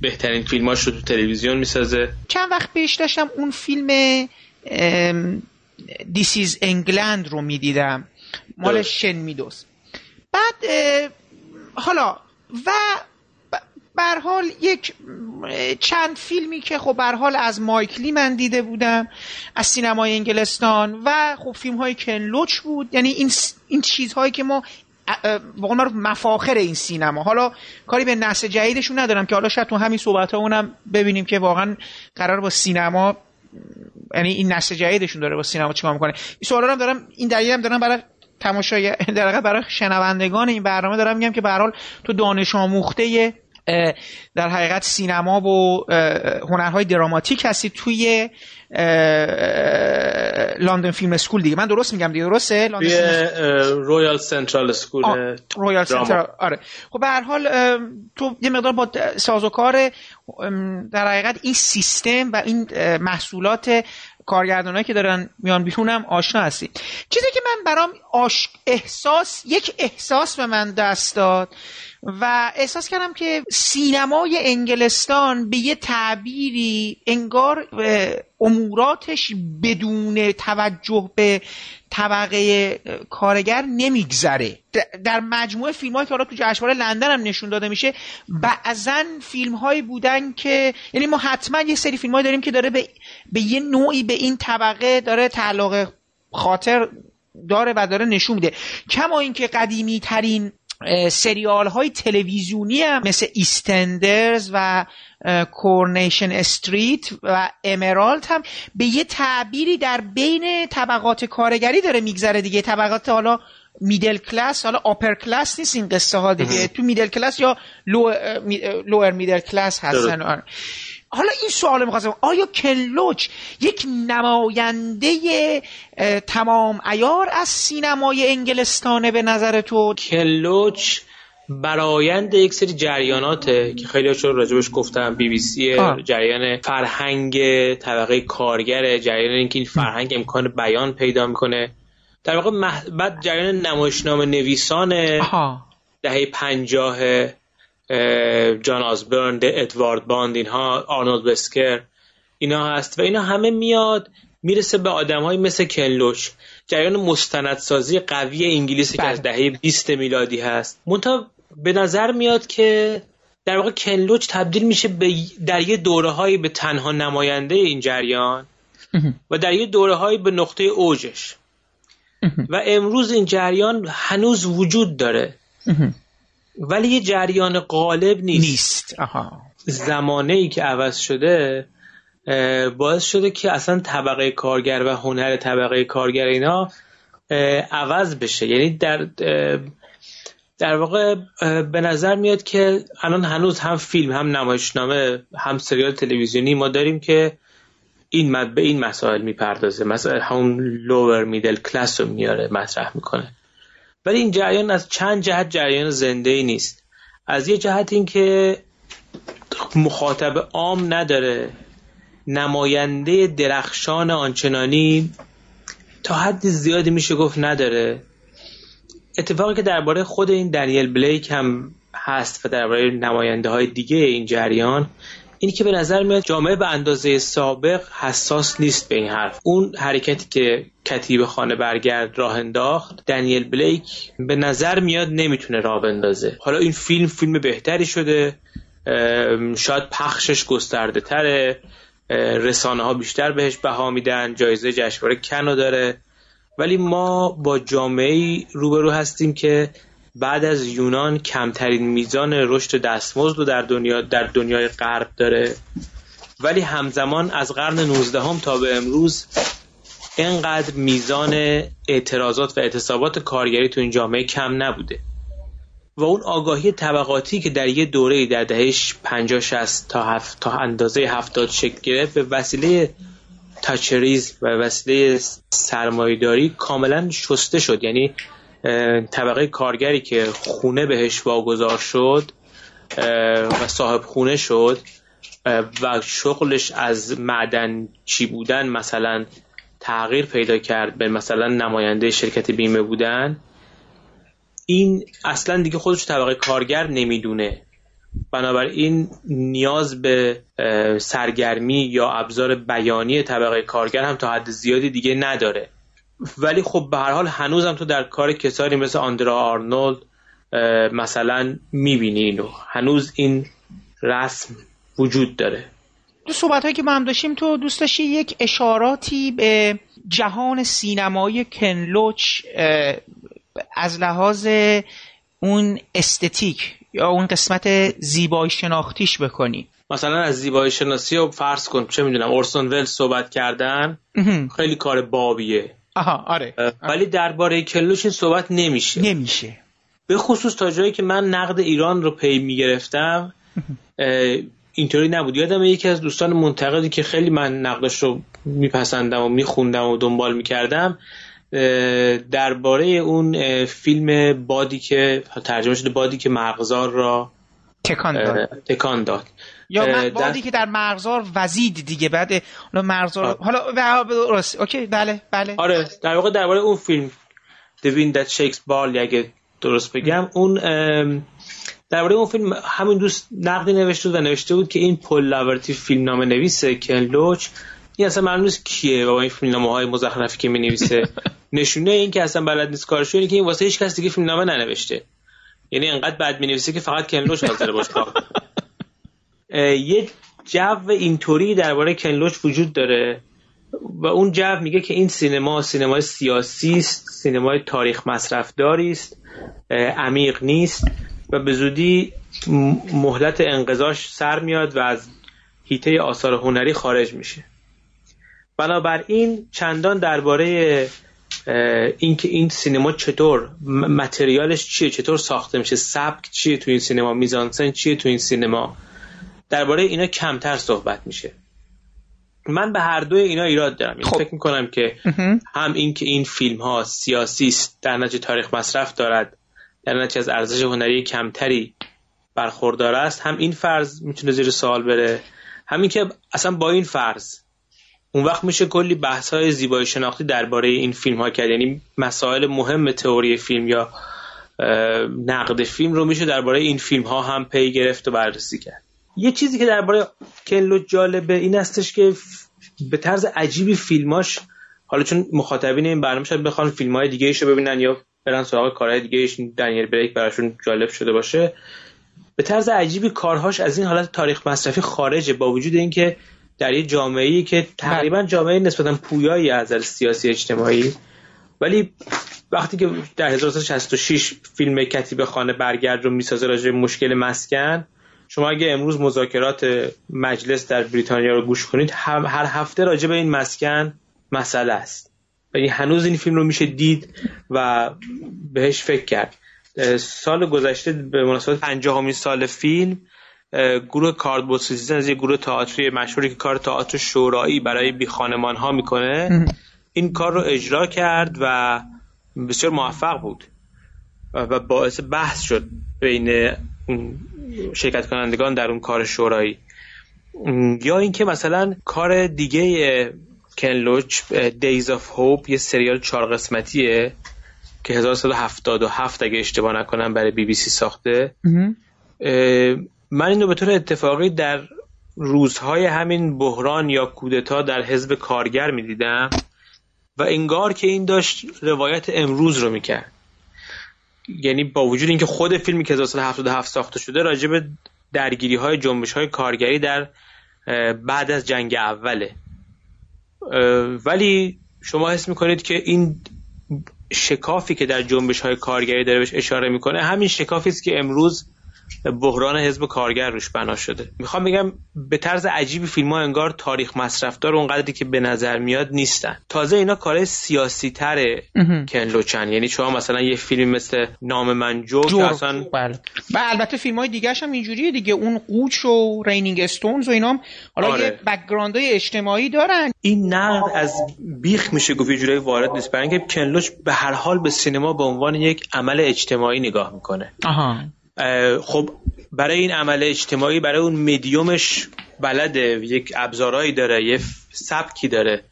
بهترین فیلماش رو تو تلویزیون می‌سازه. چند وقت پیش داشتم اون فیلم This is England رو می‌دیدم. مال شن میدوز بعد حالا و بر حال یک چند فیلمی که خب بر حال از مایکلی من دیده بودم از سینمای انگلستان و خب فیلم های کنلوچ بود. یعنی این این چیزهایی که ما واقعا رو مفاخر این سینما. حالا کاری به نسل جدیدشون ندارم که حالا شاید تو همین صحبت اونم ببینیم که واقعا قرار با سینما یعنی این نسل جدیدشون داره با سینما چیکار می‌کنه. این سوالا هم دارم این دلیل هم دارم برای تماشای در برای شنوندگان این برنامه دارم میگم که به تو دانش آموخته در حقیقت سینما و هنرهای دراماتیک هستی توی لندن film school دیگه. من درست میگم دیگه درسته؟ Royal Central School Royal Central آره. خب به هر حال تو یه مقدار با سازوکار در حقیقت این سیستم و این محصولات کارگردانایی که دارن میان بیرونم آشنا هستی. چیزی که من برام آش... احساس یک احساس به من دست داد و احساس کردم که سینمای انگلستان به یه تعبیری انگار اموراتش بدون توجه به طبقه کارگر نمیگذره. در مجموعه فیلم که حالا تو جشنواره لندن هم نشون داده میشه بعضا فیلم هایی بودن که یعنی ما حتما یه سری فیلم داریم که داره به, به یه نوعی به این طبقه داره تعلق خاطر داره و داره نشون میده. کما اینکه قدیمی ترین سریال های تلویزیونی هم مثل EastEnders و Coronation Street و Emmerdale هم به یه تعبیری در بین طبقات کارگری داره میگذره دیگه. طبقات حالا middle class حالا upper class نیست این قصه ها دیگه تو middle class یا lower middle class هستن. حالا این سوال می‌خواستم. آیا کن لوچ یک نماینده تمام ایار از سینمای انگلستانه به نظر تو؟ کلوچ برایند یک سری جریاناته که خیلی هاشون راجبش گفتم. بی بی سی جریان فرهنگ طبقه کارگر جریان اینکه این فرهنگ امکان بیان پیدا می‌کنه. در واقع بعد جریان نمایشنامه نویسان دهه پنجاه جان آزبرن ادوارد باند اینها آرنولد بسکر اینا هست. و اینا همه میاد می‌رسه به آدم های مثل کنلوش جریان مستندسازی قوی انگلیسی که از بله. دهه 20 میلادی هست. منتها به نظر میاد که در واقع کنلوچ تبدیل میشه به در یه دوره هایی به تنها نماینده این جریان و در یه دوره هایی به نقطه اوجش. و امروز این جریان هنوز وجود داره. ولی یه جریان غالب نیست. نیست. آها. زمانه ای که عوض شده باعث شده که اصلا طبقه کارگر و هنر طبقه کارگر اینا عوض بشه. یعنی در در واقع به نظر میاد که الان هنوز هم فیلم هم نمایشنامه هم سریال تلویزیونی ما داریم که این مد به این مسائل می‌پردازه. مثلا همون لوور میدل کلاس رو میاره مطرح می‌کنه. ولی این جریان از چند جهت جریان زنده ای نیست. از یه جهت این که مخاطب عام نداره. نماینده درخشان آنچنانی تا حد زیادی میشه گفت نداره. اتفاقی که درباره خود این دنیل بلیک هم هست و درباره نماینده های دیگه این جریان اینی که به نظر میاد جامعه به اندازه سابق حساس نیست به این حرف. اون حرکتی که کتیب خانه برگرد راه انداخت دنیل بلیک به نظر میاد نمی‌تونه راه بندازه. حالا این فیلم فیلم بهتری شده شاید پخشش گسترده تره رسانه ها بیشتر بهش بها میدن جایزه جشنواره کنو داره. ولی ما با جامعه روبرو هستیم که بعد از یونان کمترین میزان رشد دستمزد رو در دنیا در دنیای غرب داره. ولی همزمان از قرن 19 هم تا به امروز اینقدر میزان اعتراضات و اعتصابات کارگری تو این جامعه کم نبوده. و اون آگاهی طبقاتی که در یه دوره در دهش 50 60 تا هفت تا اندازه 70 شکل گرفت به وسیله تاچریز و وسیله سرمایهداری کاملا شسته شد. یعنی طبقه کارگری که خونه بهش واگذار شد و صاحب خونه شد و شغلش از معدن چی بودن مثلا تغییر پیدا کرد به مثلا نماینده شرکت بیمه بودن این اصلا دیگه خودش طبقه کارگر نمی‌دونه. بنابراین نیاز به سرگرمی یا ابزار بیانی طبقه کارگر هم تا حد زیادی دیگه نداره. ولی خب به هر حال هنوزم تو در کار کسانی مثل آندرا آرنولد مثلا می‌بینی اینو. هنوز این رسم وجود داره. دو صحبت هایی که ما هم داشتیم تو دوست داشتی یک اشاراتی به جهان سینمایی کنلوچ از لحاظ اون استتیک یا اون قسمت زیبایی شناختیش بکنی؟ مثلا از زیبایی شناسی رو فرض کن چه می‌دونم اورسون ول صحبت کردن. خیلی کار بابیه. آها آره. ولی درباره کلوش این صحبت نمیشه. نمیشه. به خصوص تا جایی که من نقد ایران رو پی می‌گرفتم اینطوری نبود. یادم یکی از دوستان منتقدی که خیلی من نقدش رو میپسندم و میخوندم و دنبال می‌کردم درباره اون فیلم بادی که ترجمه شده بادی که مرغزار را تکان داد. تکان داد. یا بادی که در مرغزار وزید دیگه بعد حالا مرغزار حالا درست. okay بله بله. آره در واقع درباره اون فیلم The Wind That Shakes اگه درست بگم اون درباره اون فیلم همین دوست نقدی نوشته بود و نوشته بود که این پل لاورتی فیلم نامه نویسه کن لوچ. این اصلا معلوم نیست کیه با این فیلمنامه های مزخرفی که نویسه نشونه این که اصلا بلد نیست کارشو اینه که این واسه هیچ کس دیگه فیلمنامه ننوشته. یعنی انقدر بد نویسه که فقط کنلوش حاضر باشه. یه جو اینطوری درباره کنلوچ وجود داره و اون جو میگه که این سینما سینمای سیاسی است سینمای تاریخ مصرفداری است عمیق نیست و به زودی مهلت انقضاش سر میاد و از هیته آثار هنری خارج میشه. بنابراین چندان درباره اینکه این سینما چطور متریالش چیه چطور ساخته میشه سبک چیه تو این سینما میزانسن چیه تو این سینما؟ درباره اینا کمتر صحبت میشه. من به هر دوی اینا ایراد دارم. یعنی خب. فکر می‌کنم که هم این که این فیلم ها سیاسی است در نتیجه تاریخ مصرف دارد در نتیجه از ارزش هنری کمتری برخوردار است هم این فرض می‌تونه زیر سوال بره همین که اصلا با این فرض اون وقت میشه کلی بحث های زیبایی شناختی درباره این فیلم ها کرد. یعنی مسائل مهم تئوری فیلم یا نقد فیلم رو میشه درباره این فیلم ها هم پی گرفت و بررسی کرد. یه چیزی که درباره کلو جالبه این استش که به طرز عجیبی فیلماش حالا چون مخاطبین این برنامه شاید بخوان فیلم های دیگه ایشو ببینن یا برن سراغ کارهای دیگه ایش دنیل بریک براشون جالب شده باشه. به طرز عجیبی کارهاش از این حالت تاریخ مصرفی خارجه با وجود اینکه در یه جامعه ای که تقریبا جامعه نسبتا پویایی از نظر سیاسی اجتماعی. ولی وقتی که در 1966 فیلم کتیب خانه برگرد رو می‌سازه راجع مشکل مسکن شما اگه امروز مذاکرات مجلس در بریتانیا رو گوش کنید هر هفته راجع به این مسکن مسئله است. یعنی هنوز این فیلم رو میشه دید و بهش فکر کرد. سال گذشته به مناسبت پنجاهمین سال فیلم گروه کاردبورد سیزن از یه گروه تئاتری مشهوری که کار تئاتر شورایی برای بی خانمان ها می‌کنه این کار رو اجرا کرد و بسیار موفق بود و باعث بحث شد بین شرکت کنندگان در اون کار شورایی. یا اینکه مثلا کار دیگه کن لوچ Days of Hope یه سریال چهار قسمتیه که 1977 اگه اشتباه نکنم برای بی بی سی ساخته. من اینو به طور اتفاقی در روزهای همین بحران یا کودتا در حزب کارگر می‌دیدم و انگار که این داشت روایت امروز رو می‌کرد. یعنی با وجود اینکه خود فیلمی که 1977 ساخته شده راجع به درگیری های جنبش های کارگری در بعد از جنگ اوله. ولی شما حس می‌کنید که این شکافی که در جنبش های کارگری داره بهش اشاره می‌کنه همین شکافی است که امروز بحران حزب کارگر روش بنا شده. می‌خوام بگم به طرز عجیبی فیلم ها انگار تاریخ مصرفدار اونقدری که به نظر میاد نیستن. تازه اینا کار سیاسی تره کنلوچن یعنی شما مثلا یه فیلم مثل نام من جو که اصلا بله. و البته فیلم های دیگه هم اینجوریه دیگه. اون قوچ و Raining Stones و اینا هم حالا آره. یه background های اجتماعی دارن. این نقد از بیخ میشه گفت یه وارد نیست. برای اینکه کن لوچ به هر حال به سینما به عنوان یک عمل اجتماعی نگاه می‌کنه. آها. خب برای این عمل اجتماعی برای اون مدیومش بلده یک ابزارهایی داره یه سبکی داره.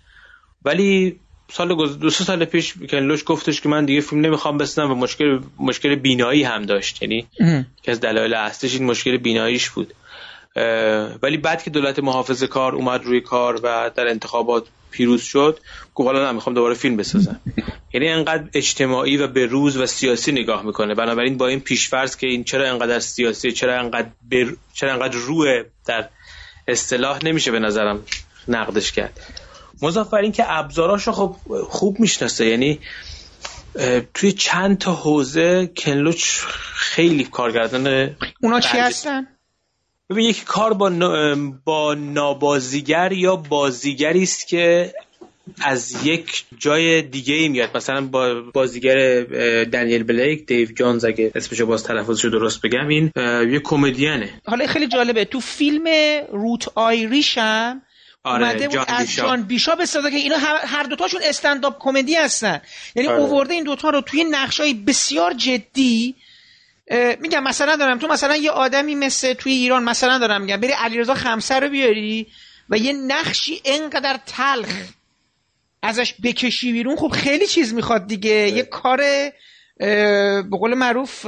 ولی سال گز... دو سه سال پیش کن لوچ گفتش که من دیگه فیلم نمی‌خوام بسازم و مشکل مشکل بینایی هم داشت. یعنی که از دلایل اصلیش این مشکل بیناییش بود. ولی بعد که دولت محافظه کار اومد روی کار و در انتخابات پیروز شد گفت حالا نمی‌خوام دوباره فیلم بسازم. یعنی انقدر اجتماعی و به روز و سیاسی نگاه می‌کنه. بنابراین با این پیشفرض که این چرا انقدر سیاسی چرا انقدر بر... چرا انقدر روح در اصطلاح نمیشه به نظرم نقدش کرد. مضاف این که ابزاراشو خب خوب می‌شناسه. یعنی توی چند تا حوزه کنلوچ خیلی کارگردان اونا چی هستن؟ ببین یک کار با, با نابازیگر یا بازیگری است که از یک جای دیگه ای میاد. مثلا با بازیگر دنیل بلیک دیو جونز اگه اسمشو باز تلفظشو درست بگم این یه کمدینه. حالا خیلی جالبه. تو فیلم روت آیریش هم آره اومده بود از بیشا. جان بیشا که اینا هر دوتاشون استنداپ کمدی هستن. یعنی آره. اوورده این دوتا رو توی نقشای بسیار جدی میگم مثلا دارم تو مثلا یه آدمی مثل توی ایران مثلا دارم میگم بری علیرضا خمسه رو بیاری و یه نقشی انقدر تلخ ازش بکشی بیرون خب خیلی چیز می‌خواد دیگه. یه کار به قول معروف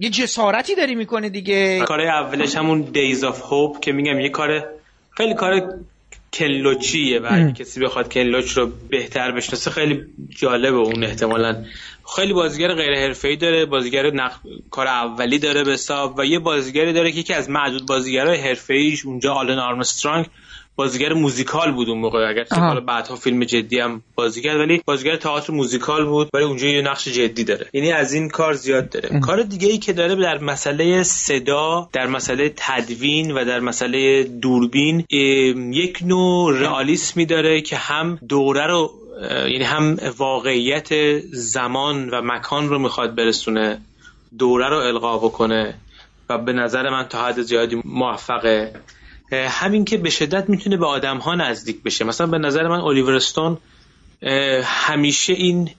یه جسارتی داری می‌کنه دیگه. کار اولش همون دیز آف هوپ که میگم یه کار خیلی کار کلوچیه و اگه کسی بخواد کلوچ رو بهتر بشناسه خیلی جالبه اون احتمالا. خیلی بازیگر غیر حرفه‌ای داره بازیگر نق... کار اولی داره به حساب و یه بازیگری داره که یکی از معدود بازیگرای حرفه‌ایش اونجا آلن آرمسترانگ بازیگر موزیکال بود اون موقع. اگر حالا بعدها فیلم جدی هم بازیگر ولی بازیگر تئاتر موزیکال بود ولی اونجا یه نقش جدی داره. یعنی از این کار زیاد داره. کار دیگه ای که داره در مسئله صدا در مسئله تدوین و در مسئله دوربین یک نوع رئالیسمی داره که هم دوره رو یعنی هم واقعیت زمان و مکان رو می‌خواد برسونه دوره رو القا بکنه و به نظر من تا حد زیادی موفقه. همین که به شدت می‌تونه به آدم ها نزدیک بشه. مثلا به نظر من الیور استون همیشه این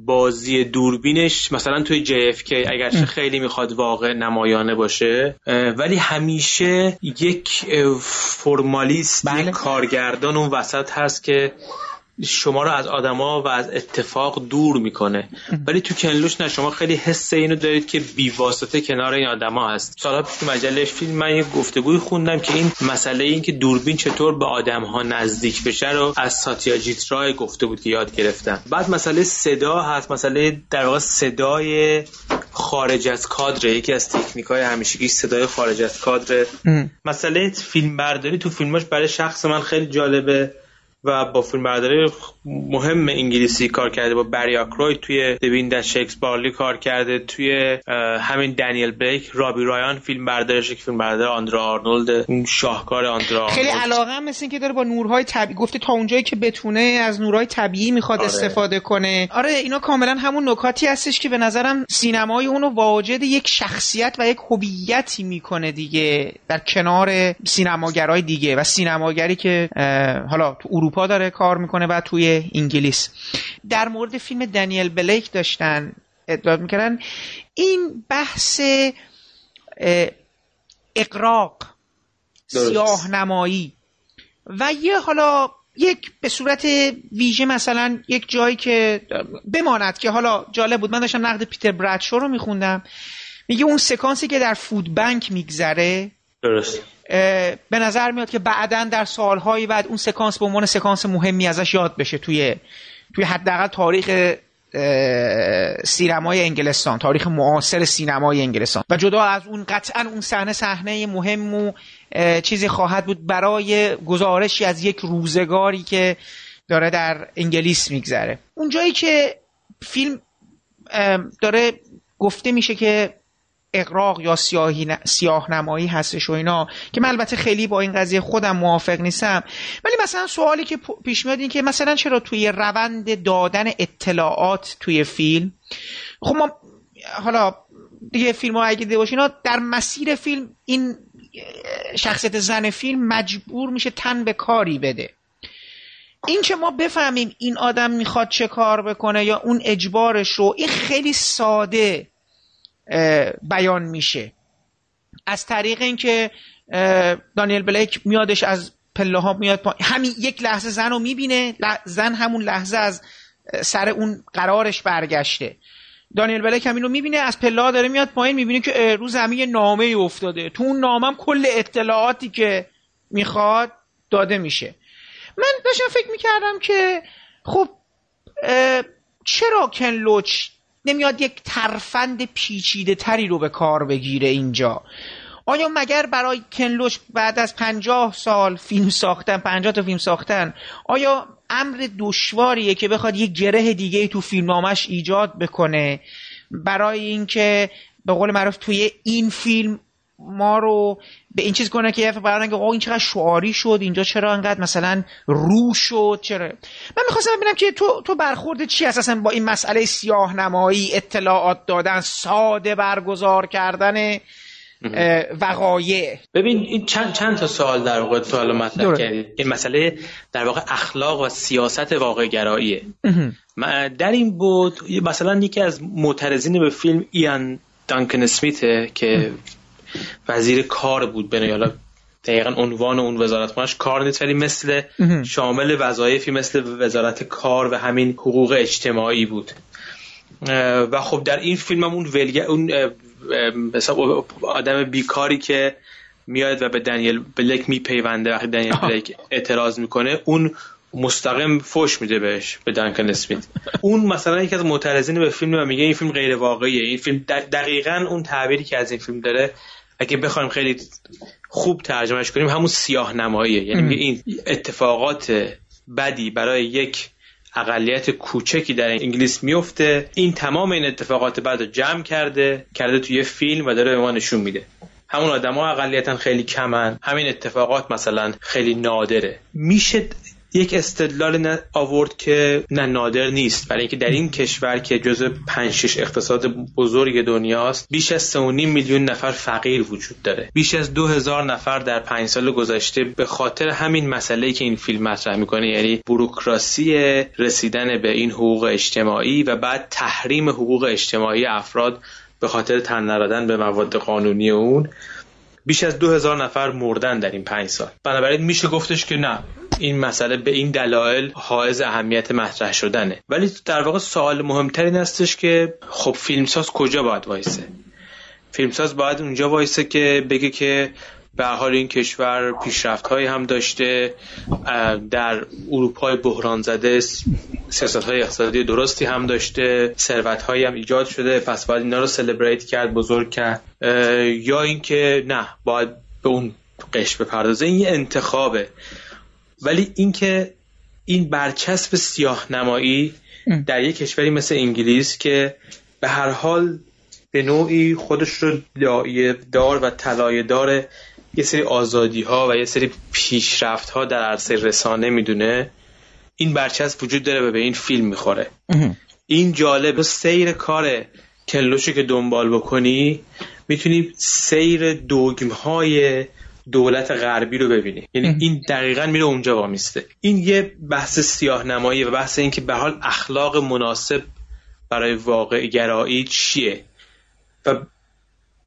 بازی دوربینش مثلا توی JFK اگرچه خیلی می‌خواد واقع نمایانه باشه ولی همیشه یک فرمالیست بله. یک کارگردان اون وسط هست که شما رو از آدما و از اتفاق دور می‌کنه. ولی تو کنلوش نه شما خیلی حس اینو دارید که بیواسطه کنار این آدما هست. سالا تو مجله فیلم من یه گفتگوی خوندم که این مسئله این که دوربین چطور به آدم ها نزدیک بشه رو از ساتیاجیت رای گفته بود که یاد گرفتم. بعد مسئله صدا هست. مسئله در واقع صدای خارج از کادر یکی از تکنیک های همیشگی صدای خارج از کادر. مسئله فیلم برداری تو فیلماش برای شخص من خیلی جالبه. و با فیلم برداری مهم انگلیسی کار کرده با بری آکروی توی دوین در شکس بارلی کار کرده توی همین دنیل بیک رابی رایان فیلم بردارش که فیلم بردار آندرا آرنولد اون شاهکار آندرا خیلی علاقه هم مثل که داره با نورهای طبیعی گفته تا اونجایی که بتونه از نورهای طبیعی می‌خواد آره. استفاده کنه آره اینا کاملا همون نکاتی هستش که به نظرم سینمای اونو واجد یک شخصیت و یک هویتی می‌کنه دیگه در کنار سینماگرای دیگه و سینماگری که حالا تو اروپا داره کار می‌کنه و توی انگلیس. در مورد فیلم دنیل بلیک داشتن ادعا می‌کردن. این بحث اقراق سیاه نمایی و یه حالا یک به صورت ویژه مثلا یک جایی که بماند که حالا جالب بود. من داشتم نقد پیتر برادشو رو میخوندم. میگه اون سکانسی که در فود بنک میگذره درست. به نظر میاد که بعدا در سالهایی بعد اون سکانس به عنوان سکانس مهمی ازش یاد بشه توی توی حداقل تاریخ سینمای انگلستان تاریخ معاصر سینمای انگلستان. و جدا از اون قطعا اون صحنه صحنه مهم و چیزی خواهد بود برای گزارشی از یک روزگاری که داره در انگلیس میگذره. اونجایی که فیلم داره گفته میشه که اقراق یا سیاهی سیاه نمایی هستش و اینا که من البته خیلی با این قضیه خودم موافق نیستم. ولی مثلا سوالی که پیش میاد این که مثلا چرا توی روند دادن اطلاعات توی فیلم خب ما حالا دیگه فیلم ها اگه دیده اینا در مسیر فیلم این شخصیت زن فیلم مجبور میشه تن به کاری بده. این که ما بفهمیم این آدم می‌خواد چه کار بکنه یا اون اجبارش رو این خیلی ساده. بیان میشه. از طریق اینکه دانیل بلیک میادش از پله ها میاد. همین یک لحظه زن رو می‌بینه زن همون لحظه از سر اون قرارش برگشته. دانیل بلیک همین رو می‌بینه از پله داره میاد پایین می‌بینه که رو زمین نامه افتاده. تو اون نامه کل اطلاعاتی که می‌خواد داده میشه. من داشتم فکر می‌کردم که خب چرا کن لوچ نمیاد یک ترفند پیچیده تری رو به کار بگیره اینجا. آیا مگر برای کنلوش بعد از پنجاه سال فیلم ساختن پنجاه تا فیلم ساختن آیا امر دشواریه که بخواد یک گره دیگه تو فیلمنامش ایجاد بکنه؟ برای اینکه به قول معروف توی این فیلم ما رو به این چیز کنه که یه که این چقدر شعاری شد اینجا چرا انقدر مثلا رو شد چرا؟ من می‌خواستم ببینم که تو تو برخورد چی اساسا با این مسئله سیاه نمایی اطلاعات دادن ساده برگزار کردن وقایع. ببین این چند چند تا سوال در واقع سوال مطرح کردید این مسئله در واقع اخلاق و سیاست واقع گراییه در این بود مثلا یکی از معترضین به فیلم ایان دانکن اسمیته که وزیر کار بود بنای حالا دقیقا عنوان اون وزارت خونش کار نیست ولی مثل شامل وظایفی مثل وزارت کار و همین حقوق اجتماعی بود. و خب در این فیلم هم اون ولگه اون آدم بیکاری که میاد و به دنیل بلک میپیونده وقتی دنیل بلک اعتراض می‌کنه اون مستقیم فوش میده بهش به دانکن اسمیت. اون مثلا یکی از معترضین به فیلم و میگه این فیلم غیر واقعیه. این فیلم دقیقا اون تعبیری که از این فیلم داره اگه بخوایم خیلی خوب ترجمهش کنیم همون سیاه نماییه یعنی این اتفاقات بدی برای یک اقلیت کوچکی در انگلیس میفته. این تمام این اتفاقات بعد رو جمع کرده کرده توی یه فیلم و داره به ما نشون میده. همون آدما اقلیتا خیلی کمن. همین اتفاقات مثلا خیلی نادره. میشه یک استدلال آورد که نه نادر نیست. برای اینکه در این کشور که جزو 5 6 اقتصاد بزرگ دنیاست بیش از 3.5 میلیون نفر فقیر وجود داره. بیش از 2000 نفر در 5 سال گذشته به خاطر همین مسئله که این فیلم مطرح می‌کنه یعنی بروکراسی رسیدن به این حقوق اجتماعی و بعد تحریم حقوق اجتماعی افراد به خاطر تن به مواد قانونی اون. بیش از 2000 نفر مردن در این پنج سال. بنابراین میشه گفتش که نه. این مسئله به این دلایل حائز اهمیت مطرح شدنه. ولی در واقع سوال مهمتر این هستش که خب فیلمساز کجا باید وایسه؟ فیلمساز باید اونجا وایسه که بگه که به حال این کشور پیشرفت هایی هم داشته در اروپای بحران زده سیاست های اقتصادی درستی هم داشته ثروت هایی هم ایجاد شده پس باید اینا رو سلبریت کرد بزرگ کرد. یا اینکه نه باید به اون قش بپردازه. این انتخابه. ولی اینکه این برچسب سیاه نمایی در یک کشوری مثل انگلیس که به هر حال به نوعی خودش رو دار و طلایه دار یه سری آزادی ها و یه سری پیشرفت ها در عرصه رسانه می‌دونه این برچسب وجود داره و به این فیلم می‌خوره. این جالب سیر کار کلوشو که دنبال بکنی می‌تونی سیر دوگم های دولت غربی رو ببینی. یعنی این دقیقا میره اونجا وامیسته. این یه بحث سیاه نمایی و بحث این که به حال اخلاق مناسب برای واقع گرایی چیه؟ و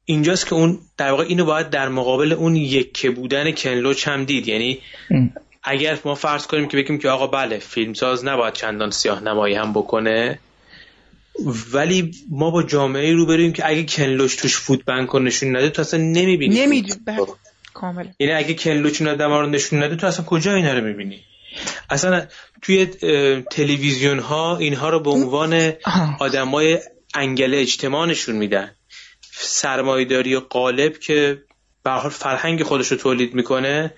اینجاست که اون در واقع اینو باید در مقابل اون یکه بودن کنلوچ هم دید. یعنی اگر ما فرض کنیم که بگیم که آقا بله فیلمساز نباید چندان سیاه نمایی هم بکنه ولی ما با جامعه رو بریم که اگه کنلوچ توش فوت بنک نشون نده تو اصلا نمی‌بینی بله. کاملا یعنی اگه کنلوچ آدم رو نشون نده تو اصلا کجا اینا رو می‌بینی؟ اصلا توی تلویزیون ها اینها رو به عنوان آدمای انگل اجتماع نشون میدن. سرمایداری قالب که به حال فرهنگ خودش رو تولید می‌کنه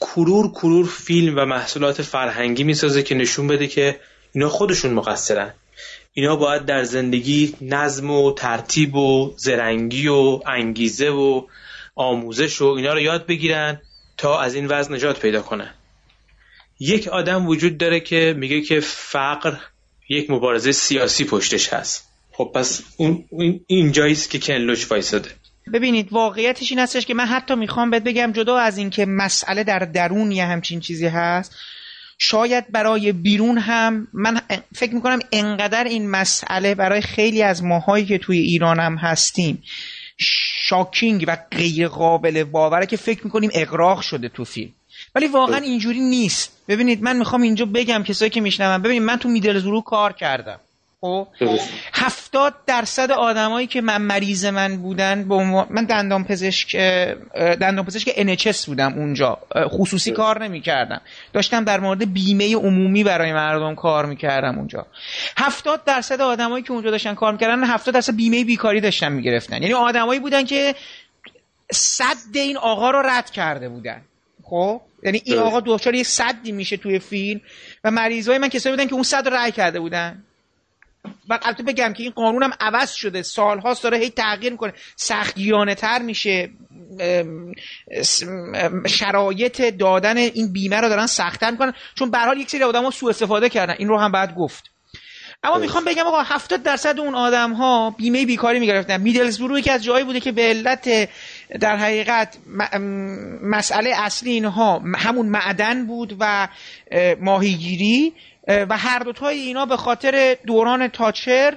کرور کرور فیلم و محصولات فرهنگی می‌سازه که نشون بده که اینا خودشون مقصرن. اینا باید در زندگی نظم و ترتیب و زرنگی و انگیزه و آموزش و اینا رو یاد بگیرن تا از این وضع نجات پیدا کنن. یک آدم وجود داره که میگه که فقر یک مبارزه سیاسی پشتش هست. خب پس اون اینجاییست که کنلوش وایساده. ببینید واقعیتش این هستش که من حتی می‌خوام بهت بگم جدا از اینکه مسئله در درون یه همچین چیزی هست شاید برای بیرون هم من فکر می‌کنم انقدر این مسئله برای خیلی از ماهایی که توی ایران هم هستیم شاکینگ و غیر قابل باوره که فکر می‌کنیم اقراق شده تو فیلم. ولی واقعا اینجوری نیست. ببینید من می‌خوام اینجا بگم کسایی که میشنون ببینید من تو میدل زورو کار کردم. خب هفتاد درصد آدمایی که من مریض من بودن به من دندان پزشک دندان پزشک NHS بودم اونجا. خصوصی کار نمی کردم داشتم در مورد بیمه عمومی برای مردم کار می‌کردم اونجا. هفتاد درصد آدمایی که اونجا داشتن کار می‌کردن هفتاد درصد بیمه بیکاری داشتن می‌گرفتن. یعنی آدمایی بودن که صد این آقا رو رد کرده بودن. خب؟ یعنی این آقا دچار یه صدی میشه توی فیلم و مریضای من کسایی بودن که اون صد رای کرده بودن. و البته بگم که این قانون هم عوض شده. سالهاست داره هی تغییر می‌کنه. سختگیرانه تر میشه شرایط دادن این بیمه رو دارن سختتر می‌کنن. چون به حال یک سری آدم ها سوء استفاده کردن. این رو هم باید گفت. اما می‌خوام بگم آقا 70 درصد اون آدم ها بیمه بیکاری می‌گرفتن. میدلزبرو یکی از جایی بوده که به علت در حقیقت مسئله اصلی اینها همون معدن بود و ماهیگیری و هر دوتای اینا به خاطر دوران تاچر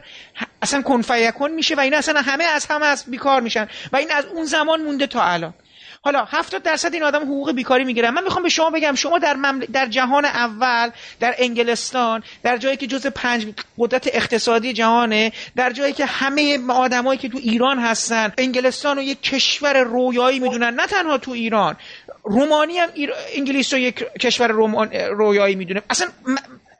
اصلا کنفیکن میشه و اینا اصلا همه از همه از بیکار میشن و این از اون زمان مونده تا الان. حالا 70 درصد این آدم حقوق بیکاری می‌گیرن. من می‌خوام به شما بگم شما در در جهان اول در انگلستان در جایی که جز پنج قدرت اقتصادی جهانه در جایی که همه آدمایی که تو ایران هستن انگلستان رو یک کشور رویایی می‌دونن نه تنها تو ایران رومانی هم انگلیس رو یک کشور رویایی می‌دونه. اصلا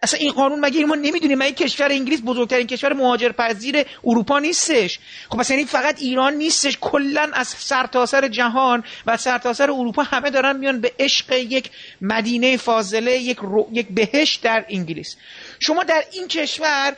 اصلا این قانون مگه ما نمی‌دونیم؟ مگه کشور انگلیس بزرگترین کشور مهاجرپذیر اروپا نیستش. خب مثلا یعنی فقط ایران نیستش. کلا از سرتاسر سر جهان و سرتاسر سر اروپا همه دارن میان به عشق یک مدینه فاضله یک, یک بهشت در انگلیس. شما در این کشور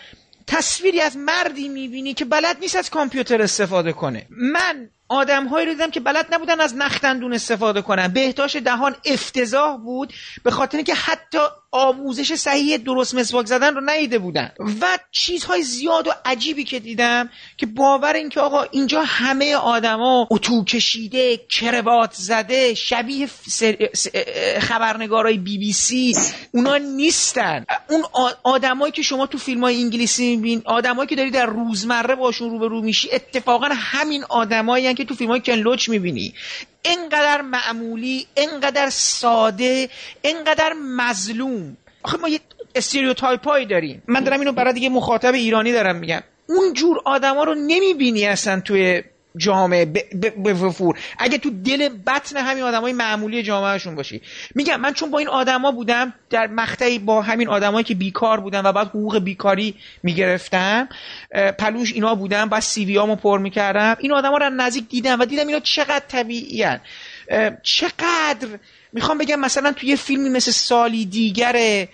تصویری از مردی می‌بینی که بلد نیست از کامپیوتر استفاده کنه. من آدمهایی رو دیدم که بلد نبودن از نختندون استفاده کنن. بهداشت دهان افتضاح بود به خاطر اینکه حتی آموزش صحیح درست مسواک زدن رو ندیده بودن. و چیزهای زیاد و عجیبی که دیدم که باور اینکه آقا اینجا همه آدما اتو کشیده کروات زده شبیه خبرنگارای بی بی سی اونا نیستن. اون آدمایی که شما تو فیلم های انگلیسی میبین آدمایی که داری در روزمره باشون روبرو میشی اتفاقا همین آدمایی که تو فیلم های کن لوچ می‌بینی. اینقدر معمولی اینقدر ساده اینقدر مظلوم. آخه ما یه stereotype هایی داریم. من دارم اینو برای دیگه مخاطب ایرانی دارم میگم. اون جور آدما رو نمی‌بینی اصلا توی جامعه به وفور. اگه تو دل بطن همین آدمای معمولی جامعهشون باشی. میگم من چون با این آدما بودم در مقطعی با همین آدمایی که بیکار بودن و بعد حقوق بیکاری می‌گرفتم پلوش اینا بودم بعد سی وی پر می‌کردم. این آدما رو نزدیک دیدم و دیدم اینا چقدر طبیعی چقدر می‌خوام بگم مثلا توی یه فیلمی مثل سالی دیگر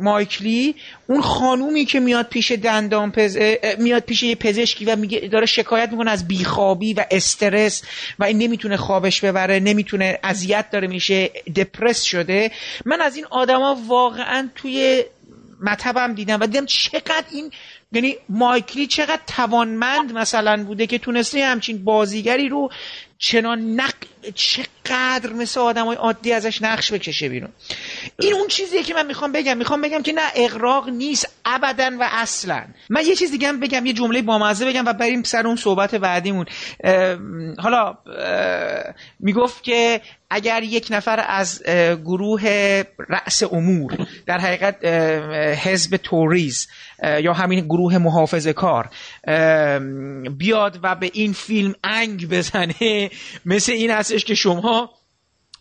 مایکلی اون خانومی که میاد پیش دندان پز... میاد پیش یه پزشکی و میگه داره شکایت می‌کنه از بیخوابی و استرس و این نمی‌تونه خوابش ببره نمی‌تونه اذیت داره میشه دپرس شده. من از این آدما واقعا توی مطبم دیدم و دیدم چقدر این یعنی مایکلی چقدر توانمند مثلا بوده که تونسته همچین بازیگری رو چنان نق چقدر مثل آدم های عادی ازش نقش بکشه بیرون. این اون چیزیه که من می‌خوام بگم. می‌خوام بگم که نه اقراق نیست ابدا و اصلا. من یه چیز دیگه بگم یه جمله بامزه بگم و بریم سر اون صحبت بعدیمون. حالا می‌گفت که اگر یک نفر از گروه رأس امور در حقیقت حزب توریز یا همین گروه محافظه کار. بیاد و به این فیلم انگ بزنه. مثل این هستش که شما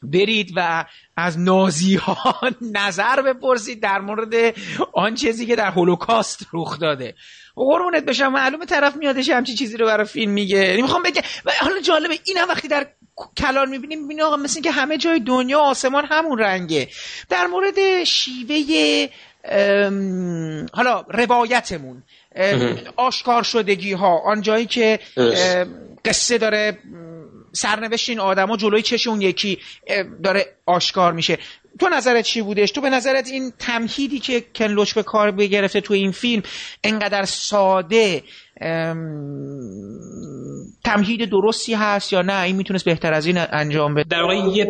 برید و از نازی ها نظر بپرسید در مورد آن چیزی که در هولوکاست رخ داده. قرونت بشم معلومه طرف میادش همچی چیزی رو برای فیلم میگه. یعنی می‌خوام بگم حالا جالبه این هم وقتی در کلان می‌بینیم می‌بینیم آقا مثل که همه جای دنیا آسمان همون رنگه. در مورد شیوه حالا روایتمون. آشکار شدگی ها آن جایی که قصه داره سرنوشت این آدما جلوی چش اون یکی داره آشکار میشه. تو نظرت چی بودش؟ تو به نظرت این تمهیدی که کن لوچ به کار بگرفته تو این فیلم انقدر ساده تمهید درستی هست یا نه؟ این می‌تونست بهتر از این انجام بده. در واقع یه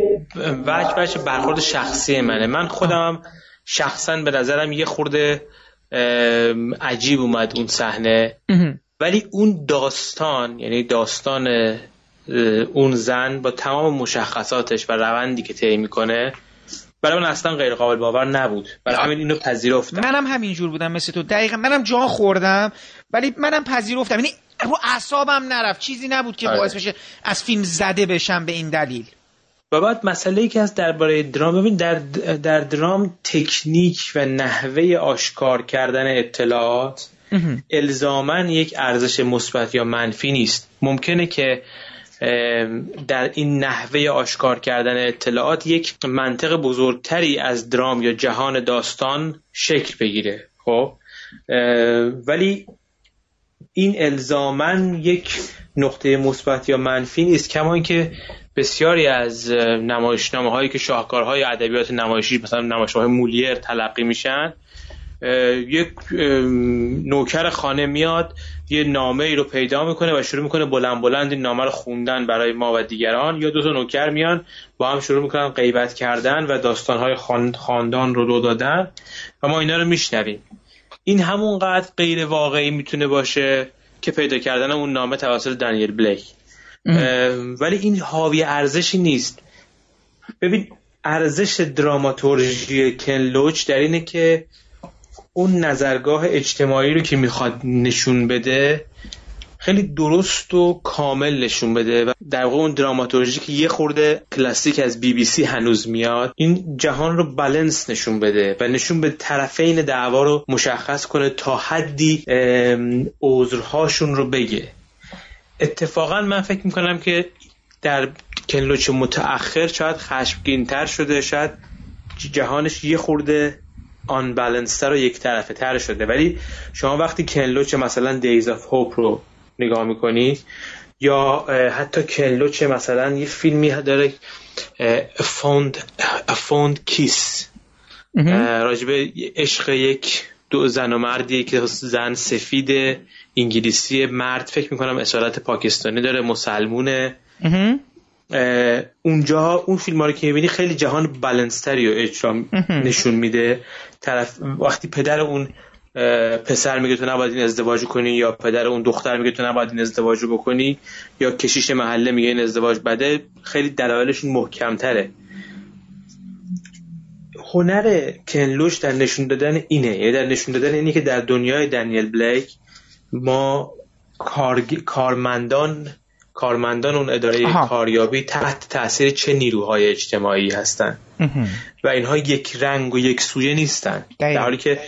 وجه وجه برخورد شخصی منه. من خودم شخصا به نظرم یه خورده عجیب اومد اون صحنه. ولی اون داستان یعنی داستان اون زن با تمام مشخصاتش و روندی که طی می‌کنه برای من اصلا غیر قابل باور نبود. برای همین اینو پذیرفتم. منم همینجور بودم مثل تو. دقیقا منم جا خوردم ولی منم پذیرفتم. یعنی رو اعصابم نرفت. چیزی نبود که باعث بشه از فیلم زده بشم به این دلیل. و بعد مسئله ای که از درباره درام ببین در در درام تکنیک و نحوه آشکار کردن اطلاعات الزاما یک ارزش مثبت یا منفی نیست. ممکنه که در این نحوه آشکار کردن اطلاعات یک منطق بزرگتری از درام یا جهان داستان شکل بگیره. خب؟ ولی این الزاما یک نقطه مثبت یا منفی نیست. کما که بسیاری از نمایشنامه هایی که شاهکارهای ادبیات نمایشی مثلا نمایشنامه مولیر تلقی میشن یک نوکر خانه میاد یه نامه ای رو پیدا می‌کنه و شروع می‌کنه بلند بلند این نامه رو خوندن برای ما و دیگران. یا دو تا نوکر میان با هم شروع می‌کنن غیبت کردن و داستانهای خاندان رو رو دادن و ما اینا رو میشنویم. این همونقدر غیر واقعی می‌تونه باشه که پیدا کردن اون نامه توسط دانیل بلیک. ولی این حاوی ارزشی نیست. ببین ارزش دراماتورژی کنلوچ در اینه که اون نظرگاه اجتماعی رو که می‌خواد نشون بده خیلی درست و کامل نشون بده و در واقع اون دراماتورژی که یه خورده کلاسیک از بی بی سی هنوز میاد این جهان رو بالانس نشون بده و نشون به طرفین دعوا رو مشخص کنه تا حدی عذرهاشون رو بگه. اتفاقا من فکر می‌کنم که در کنلوچ متأخر شاید خشمگینتر شده شاید جهانش یه خورده unbalanced تر و یک طرفه تر شده. ولی شما وقتی کن لوچ مثلا Days of Hope رو نگاه می‌کنی یا حتی کن لوچ مثلا یه فیلمی داره Fond Fond Kiss راجبه عشق یک دو زن و مردی که زن سفید انگلیسی مرد فکر می‌کنم اصالت پاکستانی داره مسلمونه. اونجا اون فیلم رو که می‌بینی خیلی جهان بلنستری و اجرا نشون میده. طرف وقتی پدر اون پسر میگه تو نباید این ازدواج کنی یا پدر اون دختر میگه تو نباید این ازدواج بکنی یا کشیش محله میگه این ازدواج بده خیلی دلایلشون محکمتره. هنر کنلوش در نشون دادن اینه. یعنی در نشون دادن اینه که در دنیای دنیل بلیک ما کارمندان کارمندان اون اداره کاریابی تحت تاثیر چه نیروهای اجتماعی هستن. و اینها یک رنگ و یک سویه نیستن. در حالی که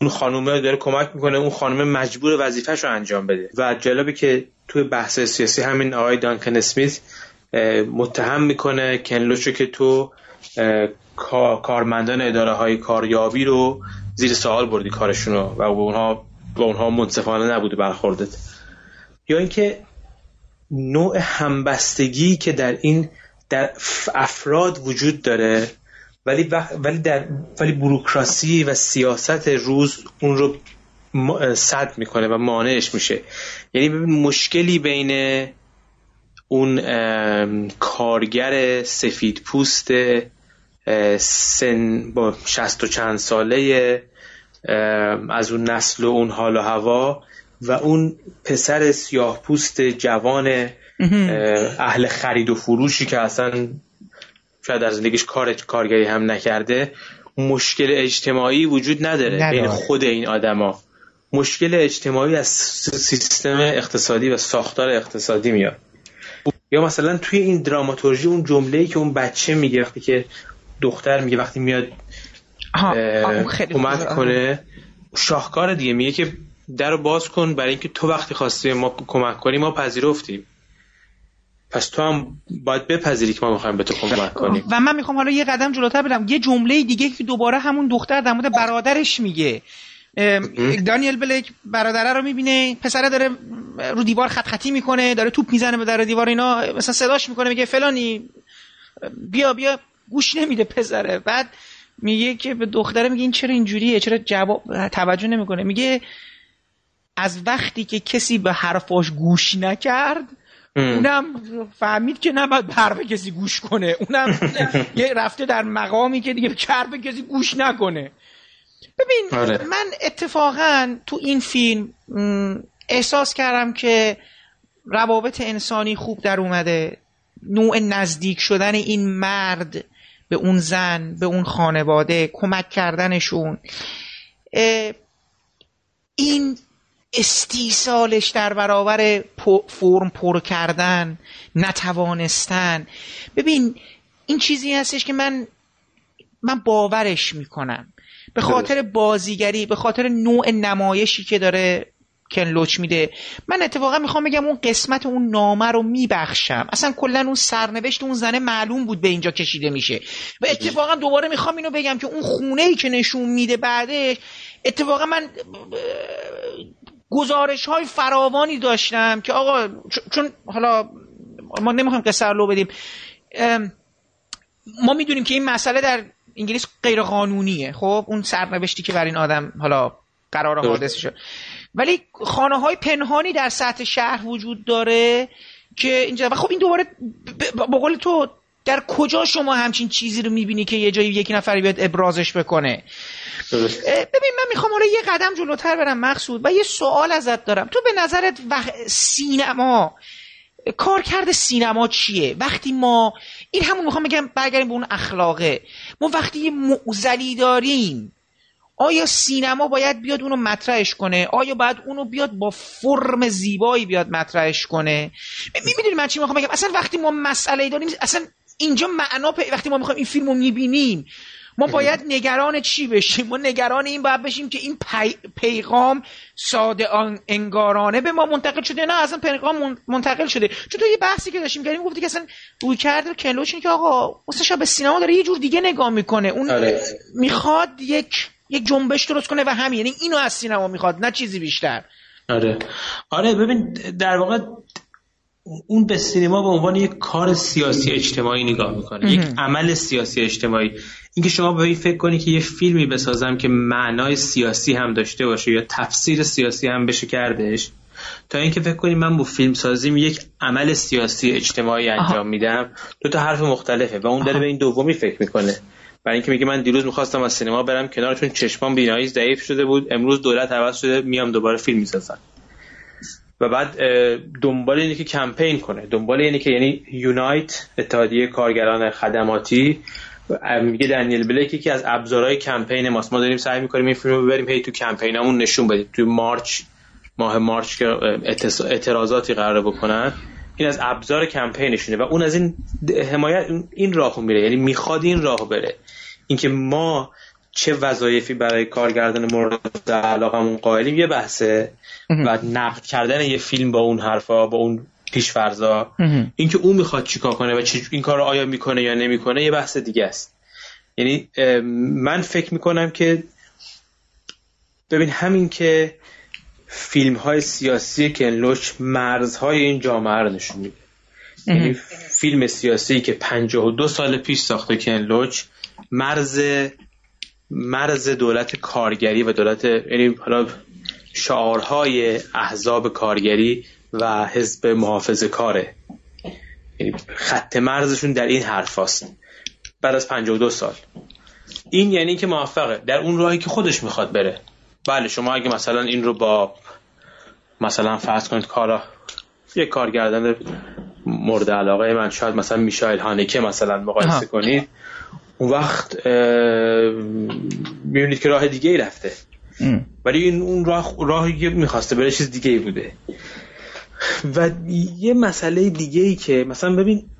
اون خانومه داره کمک می‌کنه اون خانومه مجبور وظیفهش رو انجام بده. و جالبه که توی بحث سیاسی همین آقای دانکن اسمیت متهم می‌کنه کنلوش که تو کارمندان اداره های کاریابی رو زیر سوال بردی کارشون رو و اونها با اونها منصفانه نبوده برخوردت. یا اینکه نوع همبستگی که در این در افراد وجود داره ولی ولی در ولی بروکراسی و سیاست روز اون رو صد می‌کنه و مانعش میشه. یعنی مشکلی بین اون کارگر سفید پوست سن با شست و چند ساله از اون نسل و اون حال و هوا و اون پسر سیاه پوست جوان اهل خرید و فروشی که اصلا شاید در زندگیش کار کارگری هم نکرده مشکل اجتماعی وجود نداره بین خود این آدما. مشکل اجتماعی از سیستم اقتصادی و ساختار اقتصادی میاد. یا مثلا توی این دراماتورژی اون جمله که اون بچه میگه وقتی که دختر میگه وقتی میاد کمک کنه. شاهکار دیگه میگه که در رو باز کن برای اینکه تو وقتی خواستی ما کمک کنی ما پذیرفتیم. پس تو هم باید بپذیری که ما می‌خوایم به تو کمک کنیم. و من می‌خوام حالا یه قدم جلوتر برم یه جمله دیگه که دوباره همون دختر در مورد برادرش میگه. دانیل بلیک برادره رو می‌بینه پسره داره رو دیوار خط خطی می‌کنه داره توپ می‌زنه به در دیوار اینا مثلا صداش می‌کنه میگه فلانی بیا بیا گوش نمیده پسره. بعد میگه که به دختره میگه این چرا اینجوریه؟ چرا جواب توجه نمی‌کنه. میگه از وقتی که کسی به حرفاش گوش نکرد اونم فهمید که نباید به حرف کسی گوش کنه. اونم یه رفته در مقامی که دیگه به حرف کسی گوش نکنه. ببین آره. من اتفاقا تو این فیلم احساس کردم که روابط انسانی خوب در اومده. نوع نزدیک شدن این مرد به اون زن به اون خانواده کمک کردنشون. این استیصالش در برابر فرم پر کردن نتوانستن. ببین این چیزی هستش که من من باورش می‌کنم. به خاطر بازیگری به خاطر نوع نمایشی که داره کنلوچ میده. من اتفاقا می‌خوام بگم اون قسمت اون نامه رو میبخشم. اصلا کلا اون سرنوشت اون زنه معلوم بود به اینجا کشیده میشه. و اتفاقا دوباره می‌خوام اینو بگم که اون خونه ای که نشون میده بعدش اتفاقا من گزارش های فراوانی داشتم که آقا چون حالا ما نمی‌خوایم قصه رو بدیم. ما می‌دونیم که این مسئله در انگلیس غیر قانونیه خب اون سرنوشتی که بر این آدم حالا قرار حادثه شد. ولی خانه های پنهانی در سطح شهر وجود داره که اینجا و خب این دوباره با قول تو در کجا شما همچین چیزی رو می‌بینی که یه جایی یکی نفری بیاد ابرازش بکنه؟ ببین من می‌خوام حالا یه قدم جلوتر برم مقصود و یه سوال ازت دارم. تو به نظرت وح... سینما کارکرد سینما چیه؟ وقتی ما این همون می‌خوام بگم برگردیم به اون اخلاقه. ما وقتی یه معزلی داریم آیا سینما باید بیاد اونو مطرحش کنه؟ آیا باید اونو بیاد با فرم زیبایی بیاد مطرحش کنه؟ می‌بینید من چی می‌خوام بگم؟ اصلا وقتی ما مسئله داریم اصلا اینجا معنا وقتی ما می‌خوایم این فیلم رو می‌بینیم ما باید نگران چی بشیم؟ ما نگران این باید بشیم که این پیغام ساده انگارانه به ما منتقل شده؟ نه اصلا پیغام منتقل شده. چون تو یه بحثی که داشتیم کردیم گفتی که اصلا روی کرده کلوش که آقا واسه به سینما داره یه جور دیگه نگاه می‌کنه. اون آره. می‌خواد یک یک جنبش درست کنه و همین. یعنی اینو از سینما می‌خواد نه چیزی بیشتر. آره. آره ببین در واقع اون به سینما به عنوان یک کار سیاسی اجتماعی نگاه می‌کنه. یک عمل سیاسی اجتماعی. اینکه شما به این فکر کنی که یه فیلمی بسازم که معنای سیاسی هم داشته باشه یا تفسیر سیاسی هم بشه کردش تا اینکه فکر کنی من با فیلم سازیم یک عمل سیاسی اجتماعی انجام میدم دو تا حرف مختلفه و اون داره به این دومی فکر می‌کنه. برای اینکه میگه من دیروز می‌خواستم از سینما برم کنار چون چشمام بینایی ضعیف شده بود. امروز دولت عوض شده میام دوباره فیلم می‌سازم. و بعد دنبال اینه که کمپین کنه. دنبال اینه که یعنی یونایت اتحادیه کارگران خدماتی میگه دنیل بلک یکی از ابزارهای کمپین ماست. ما داریم سعی می‌کنیم این فیلم رو ببریم هی تو کمپینمون نشون بدیم. تو مارچ ماه مارچ که اعتراضاتی قرار بکنن. این از ابزار کمپینشونه و اون از این حمایت این راهو میره. یعنی می‌خواد این راهو بره. اینکه ما چه وظایفی برای کارگردان مورد علاقمون قائلیم یه بحثه و نقد کردن یه فیلم با اون حرفا با اون پیشفرزا. اینکه اون می‌خواد چیکار کنه و این کار رو آیا می‌کنه یا نمی‌کنه یه بحث دیگه است. یعنی من فکر می‌کنم که ببین همین که فیلم های سیاسی کنلوچ مرزهای این جامعه رو نشون میده. یعنی فیلم سیاسی که 52 سال پیش ساخته کنلوچ مرز مرز دولت کارگری و دولت یعنی حالا شعارهای احزاب کارگری و حزب محافظ کاره. یعنی خط مرزشون در این حرف هست بعد از 52 سال. این یعنی که موفقه. در اون راهی که خودش می‌خواد بره. بله شما اگه مثلا این رو با مثلا فرض کنید کارا یه کارگردان مورد علاقه من شاید مثلا میشایل هانکه مثلا مقایسه کنید. اون وقت می‌بینید که راه دیگه ای رفته ولی این اون راه راهی می‌خواسته بره چیز دیگه ای بوده. و یه مسئله دیگه ای که مثلا ببین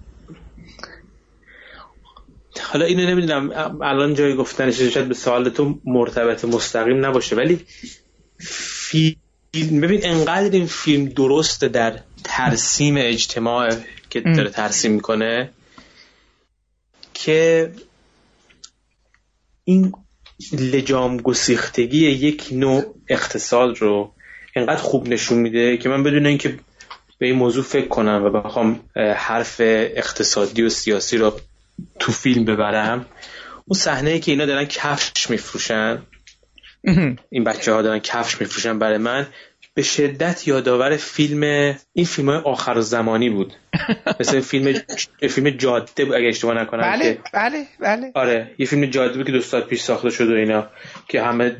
حالا اینو نمی‌دونم الان جای گفتنش شاید به سوال تو مرتبط مستقیم نباشه ولی فیلم ببین انقدر این فیلم درسته در ترسیم اجتماع که داره ترسیم می‌کنه که این لجام گسیختگی یک نوع اقتصاد رو انقدر خوب نشون میده که من بدون اینکه به این موضوع فکر کنم و بخوام حرف اقتصادی و سیاسی رو تو فیلم ببرم اون صحنه که اینا دارن کفش میفروشن این بچه ها دارن کفش میفروشن برای من. به شدت یادآور فیلم این فیلم های آخر زمانی بود. مثل فیلم فیلم جاده بود اگه اشتباه نکنم بله بله بله. آره یه فیلم جاده بود که دو سال پیش ساخته شد و اینا که همه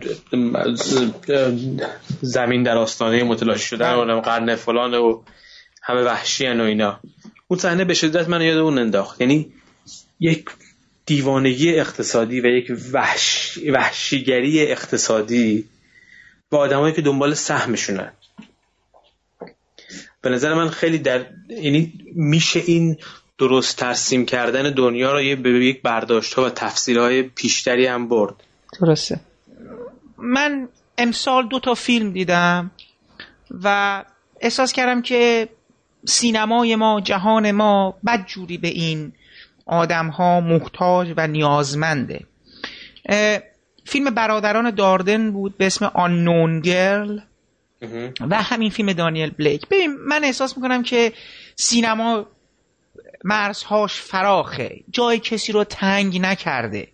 زمین در آستانه متلاشی شدن بله. و قرن فلان و همه وحشی و اینا. اون صحنه به شدت من یاد اون انداخت. یعنی یک دیوانگی اقتصادی و یک وحش... وحشیگری اقتصادی با آدمایی که دنبال سهمشونن. به نظر من خیلی در یعنی میشه این درست ترسیم کردن دنیا رو یه به یک برداشت ها و تفسیرهای پیشتری هم برد. درسته. من امسال دو تا فیلم دیدم و احساس کردم که سینمای ما جهان ما بدجوری به این آدم ها محتاج و نیازمنده. فیلم برادران داردن بود به اسم آنون گرل و همین فیلم دانیل بلیک. ببین من احساس می‌کنم که سینما مرزهاش فراخه. جای کسی رو تنگ نکرده.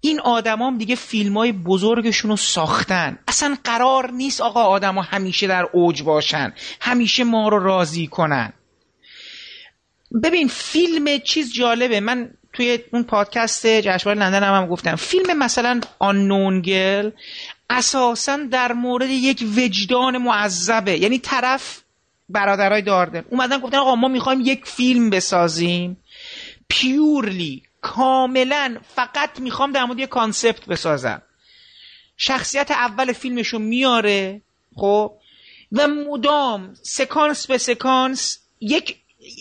این آدمام دیگه فیلم های بزرگشون رو ساختن. اصلا قرار نیست آقا آدما همیشه در اوج باشن. همیشه ما رو راضی کنن. ببین فیلم چیز جالبه. من توی اون پادکست جشنواره لندن هم, هم گفتم. فیلم مثلا آنون گل اساسا در مورد یک وجدان معذبه. یعنی طرف برادرای داردن. اومدن گفتن آقا ما می‌خوایم یک فیلم بسازیم. purely کاملا فقط می‌خوام در مورد یه concept بسازم. شخصیت اول فیلمشو میاره خب و مدام سکانس به سکانس یک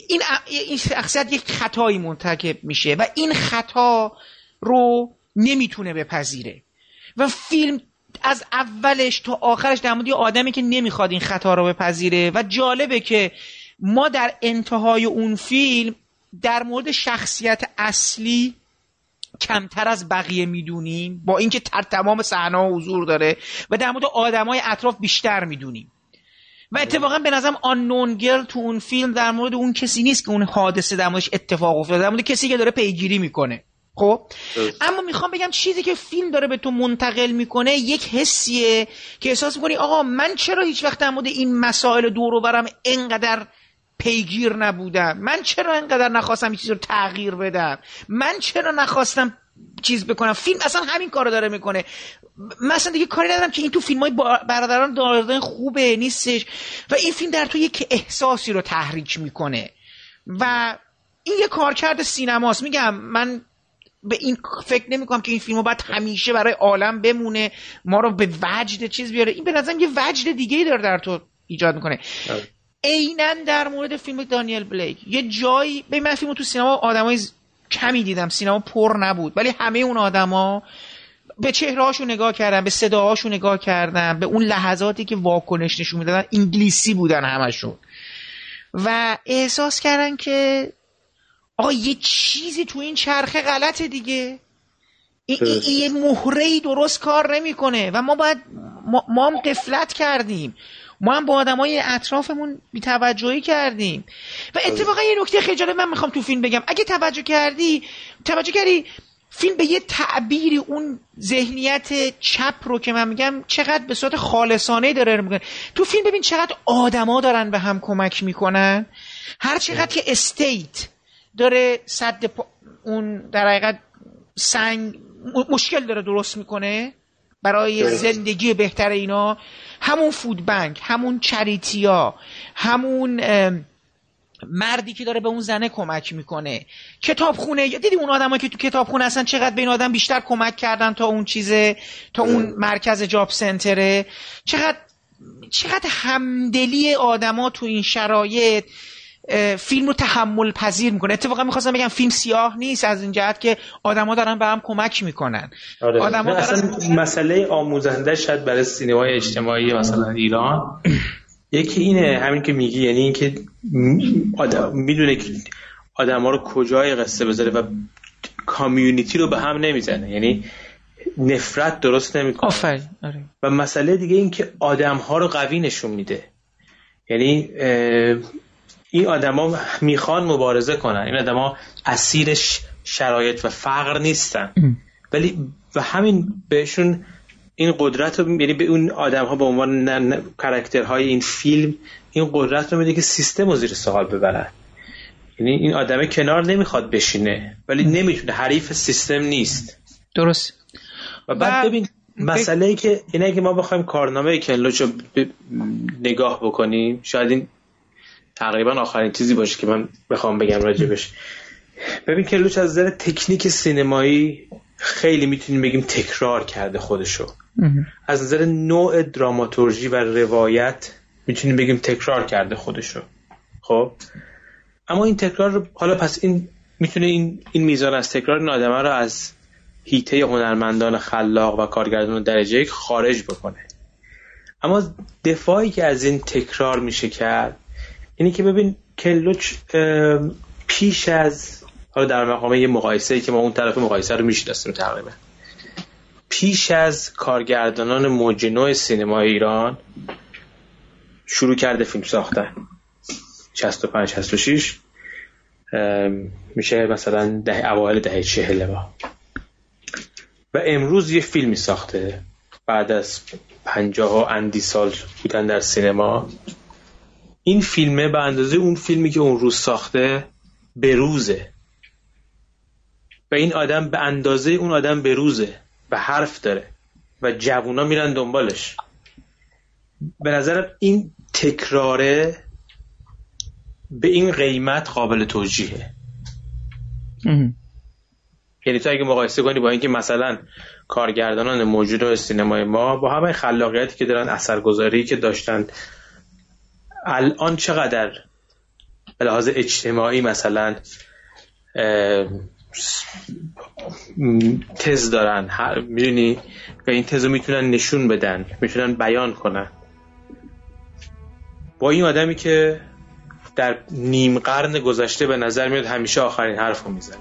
این, این شخصیت یک خطایی مرتکب میشه و این خطا رو نمی‌تونه بپذیره. و فیلم از اولش تا آخرش در مورد آدمی که نمی‌خواد این خطا رو بپذیره و جالبه که ما در انتهای اون فیلم در مورد شخصیت اصلی کمتر از بقیه می‌دونیم با اینکه تر تمام صحنه حضور داره و در مورد آدمای اطراف بیشتر می‌دونیم. و اتفاقا به نظرم آن گرل تو اون فیلم در مورد اون کسی نیست که اون حادثه در موردش اتفاق افتاده در مورد کسی که داره پیگیری می‌کنه. خب؟ اما می‌خوام بگم چیزی که فیلم داره به تو منتقل می‌کنه یک حسیه که احساس می‌کنی آقا من چرا هیچ وقت در مورد این مسائل دور و برم انقدر پیگیر نبودم؟ من چرا انقدر نخواستم این چیز رو تغییر بدم؟ من چرا نخواستم چیز بکنم؟ فیلم اصلا همین کارو داره می‌کنه. مثلا دیگه کاری ندارم که این تو فیلم های برادران داردن خوبه نیستش. و این فیلم در تو یک احساسی رو تحریک می‌کنه. و این یه کارکرد سینماست. میگم من به این فکر نمی کنم که این فیلم باید همیشه برای عالم بمونه ما رو به وجد چیز بیاره. این به نظرم یه وجد دیگه ای داره در تو ایجاد می‌کنه. عینا در مورد فیلم دانیل بلیک. یه جایی به من فیلم تو سینما آدمای کمی دیدم. سینما پر نبود. ولی همه اون آدما به چهرهاشون نگاه کردم به صداهاشون نگاه کردم به اون لحظاتی که واکنش نشون می‌دادن انگلیسی بودن همشون. و احساس کردن که آقا یه چیزی تو این چرخه غلطه دیگه. این یه مهره ای درست کار نمی‌کنه و ما باید ما, هم قفلت کردیم. ما هم با آدمای اطرافمون بیتوجهی کردیم. و اتفاقا یه نکته خیلی جالب من می‌خوام تو فیلم بگم. اگه توجه کردی توجه کردی فیلم به یه تعبیری اون ذهنیت چپ رو که من میگم چقدر به صورت خالصانه داره می‌کنه. تو فیلم ببین چقدر آدما دارن به هم کمک می‌کنن. هر چقدر که استیت داره صد اون در حقیقت سنگ مشکل داره درست می‌کنه برای زندگی بهتر اینا همون فود بنک همون چریتیا همون مردی که داره به اون زنه کمک می‌کنه. کتابخونه دیدی اون آدمایی که تو کتابخونه اصلا چقدر به این آدم بیشتر کمک کردن تا اون چیزه تا اون مرکز جاب سنتره؟ چقدر چقدر همدلی آدما تو این شرایط فیلم رو تحمل پذیر می‌کنه. اتفاقا می‌خواستم بگم فیلم سیاه نیست از این جهت که آدما دارن به هم کمک می‌کنن. آره. آدما اصلا مسئله آموزنده شد برای سینمای اجتماعی مثلا ایران یکی اینه همین که میگی یعنی اینکه آدم می‌دونه که آدم ها رو کجای قصه بذاره و کامیونیتی رو به هم نمی‌زنه. یعنی نفرت درست نمی‌کنه. آره. و مسئله دیگه این که آدم ها رو قوی نشون میده. یعنی این آدما می‌خوان مبارزه کنن. این آدما اسیر شرایط و فقر نیستن. ولی و همین بهشون این قدرت رو یعنی به اون آدم ها به عنوان کرکترهای این فیلم این قدرت رو میده که سیستم رو زیر سوال ببرن. یعنی این آدمه کنار نمی‌خواد بشینه ولی نمی‌تونه حریف سیستم نیست. درست. و بعد ببین مسئله ای که اینه که ما بخوایم کارنامه کنلوچ رو نگاه بکنیم شاید این تقریبا آخرین چیزی باشه که من بخوام بگم راجبش. ببین کلوچ از نظر تکنیک سینمایی خیلی می‌تونیم بگیم تکرار کرده خودشو. از نظر نوع دراماتورژی و روایت می‌تونیم بگیم تکرار کرده خودشو. خب؟ اما این تکرار حالا پس این می‌تونه این این میزان از تکرار این آدمه رو از هیته هنرمندان خلاق و کارگردان درجه یک خارج بکنه. اما دفاعی که از این تکرار میشه کرد اینی که ببین کلوچ پیش از حالا در مقام یه مقایسه که ما اون طرف مقایسه رو می‌شناسیم تقریبا. پیش از کارگردانان موج سینما ایران شروع کرده فیلم ساختن. 65 66 میشه مثلا ده اوایل دهه چهله با و امروز یه فیلمی ساخته. بعد از پنجاه اندی سال بودن در سینما. این فیلمه به اندازه اون فیلمی که اون روز ساخته بروزه. و این آدم به اندازه اون آدم بروزه. و حرف داره و جوونا میرن دنبالش. به نظرم این تکراره به این قیمت قابل توجیهه. یعنی تو اگه مقایسه کنی با اینکه مثلا کارگردانان موجود سینمای ما با همه خلاقیتی که دارن اثرگذاری که داشتن الان چقدر به لحاظ اجتماعی مثلا تز دارن. می‌دونی؟ و این تز رو می‌تونن نشون بدن می‌تونن بیان کنن. با این آدمی که در نیم قرن گذشته به نظر میاد همیشه آخرین حرف رو می‌زنه.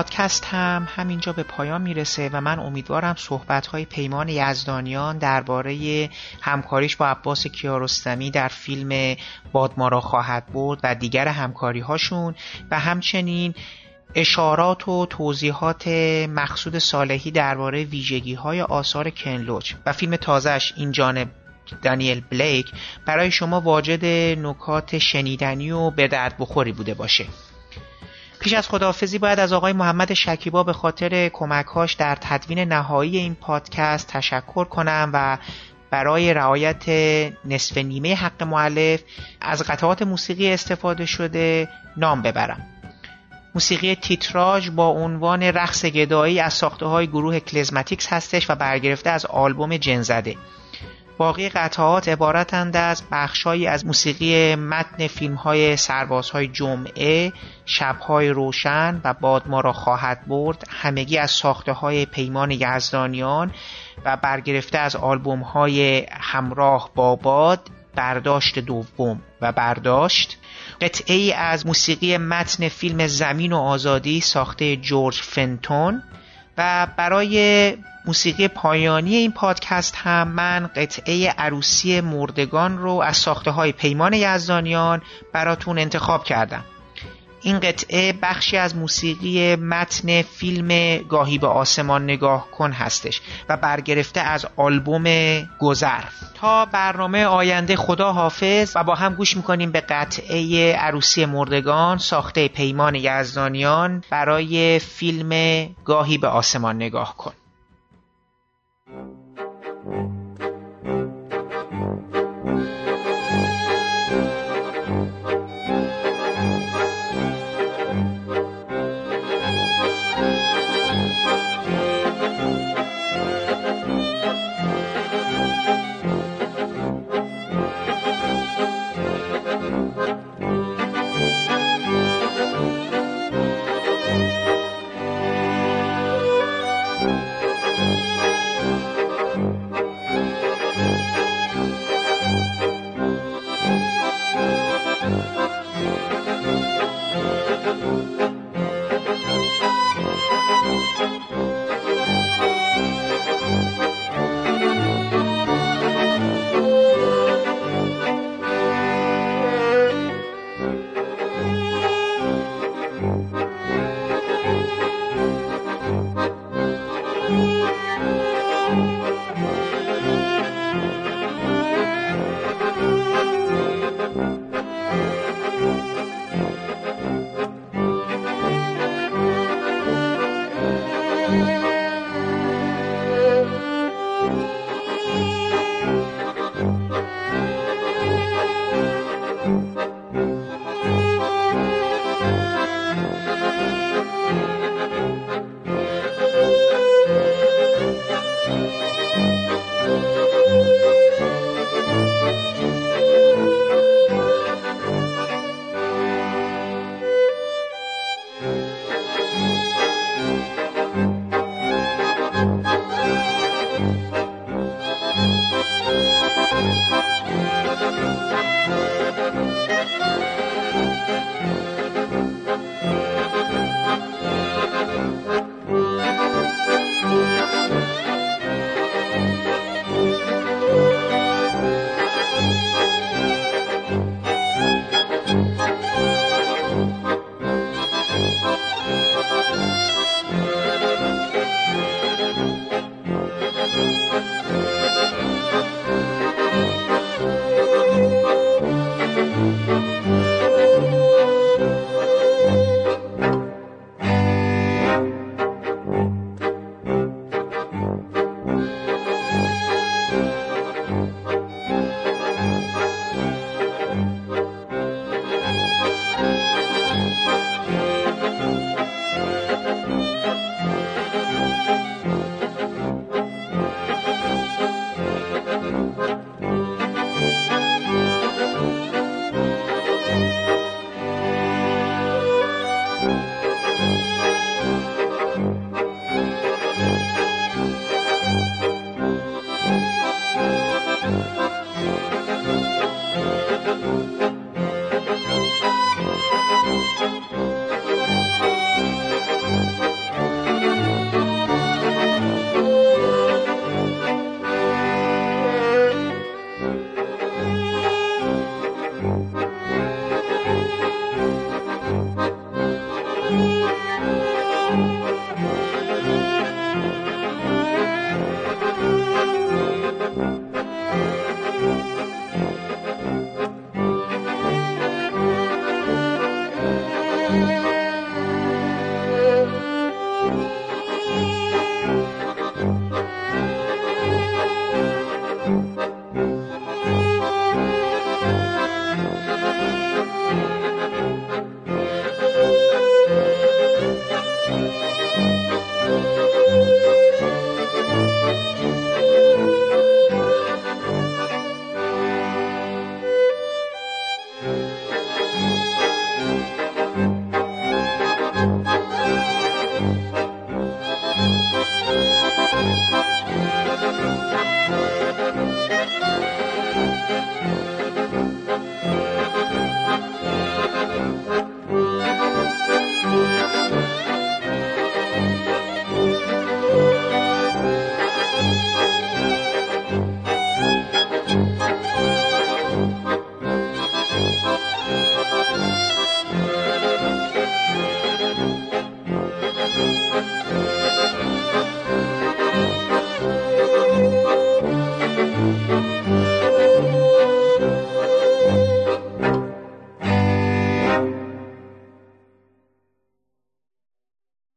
پادکست هم همینجا به پایان می‌رسه و من امیدوارم صحبت های پیمان یزدانیان درباره همکاریش با عباس کیارستمی در فیلم بادمارا خواهد بود و دیگر همکاری هاشون و همچنین اشارات و توضیحات مقصود صالحی درباره ویژگی های آثار کنلوچ و فیلم تازهش این جانب دانیل بلیک برای شما واجد نکات شنیدنی و به درد بخوری بوده باشه. پیش از خداحافظی باید از آقای محمد شکیبا به خاطر کمکهاش در تدوین نهایی این پادکست تشکر کنم و برای رعایت نصف نیمه حق معلف از قطعات موسیقی استفاده شده نام ببرم. موسیقی تیتراژ با عنوان رقص گدایی از ساخته های گروه کلزماتیکس هستش و برگرفته از آلبوم جنزده. باقی قطعات عبارتند از بخشهایی از موسیقی متن فیلم های سربازهای جمعه شبهای روشن و باد ما را خواهد برد همگی از ساخته های پیمان یزدانیان و برگرفته از آلبوم های همراه با باد برداشت دوم و برداشت. قطعه ای از موسیقی متن فیلم زمین و آزادی ساخته جورج فنتون. و برای موسیقی پایانی این پادکست هم من قطعه عروسی مردگان رو از ساخته های پیمان یزدانیان براتون انتخاب کردم. این قطعه بخشی از موسیقی متن فیلم گاهی به آسمان نگاه کن هستش و برگرفته از آلبوم گذر. تا برنامه آینده خدا حافظ و با هم گوش می‌کنیم به قطعه عروسی مردگان ساخته پیمان یزدانیان برای فیلم گاهی به آسمان نگاه کن.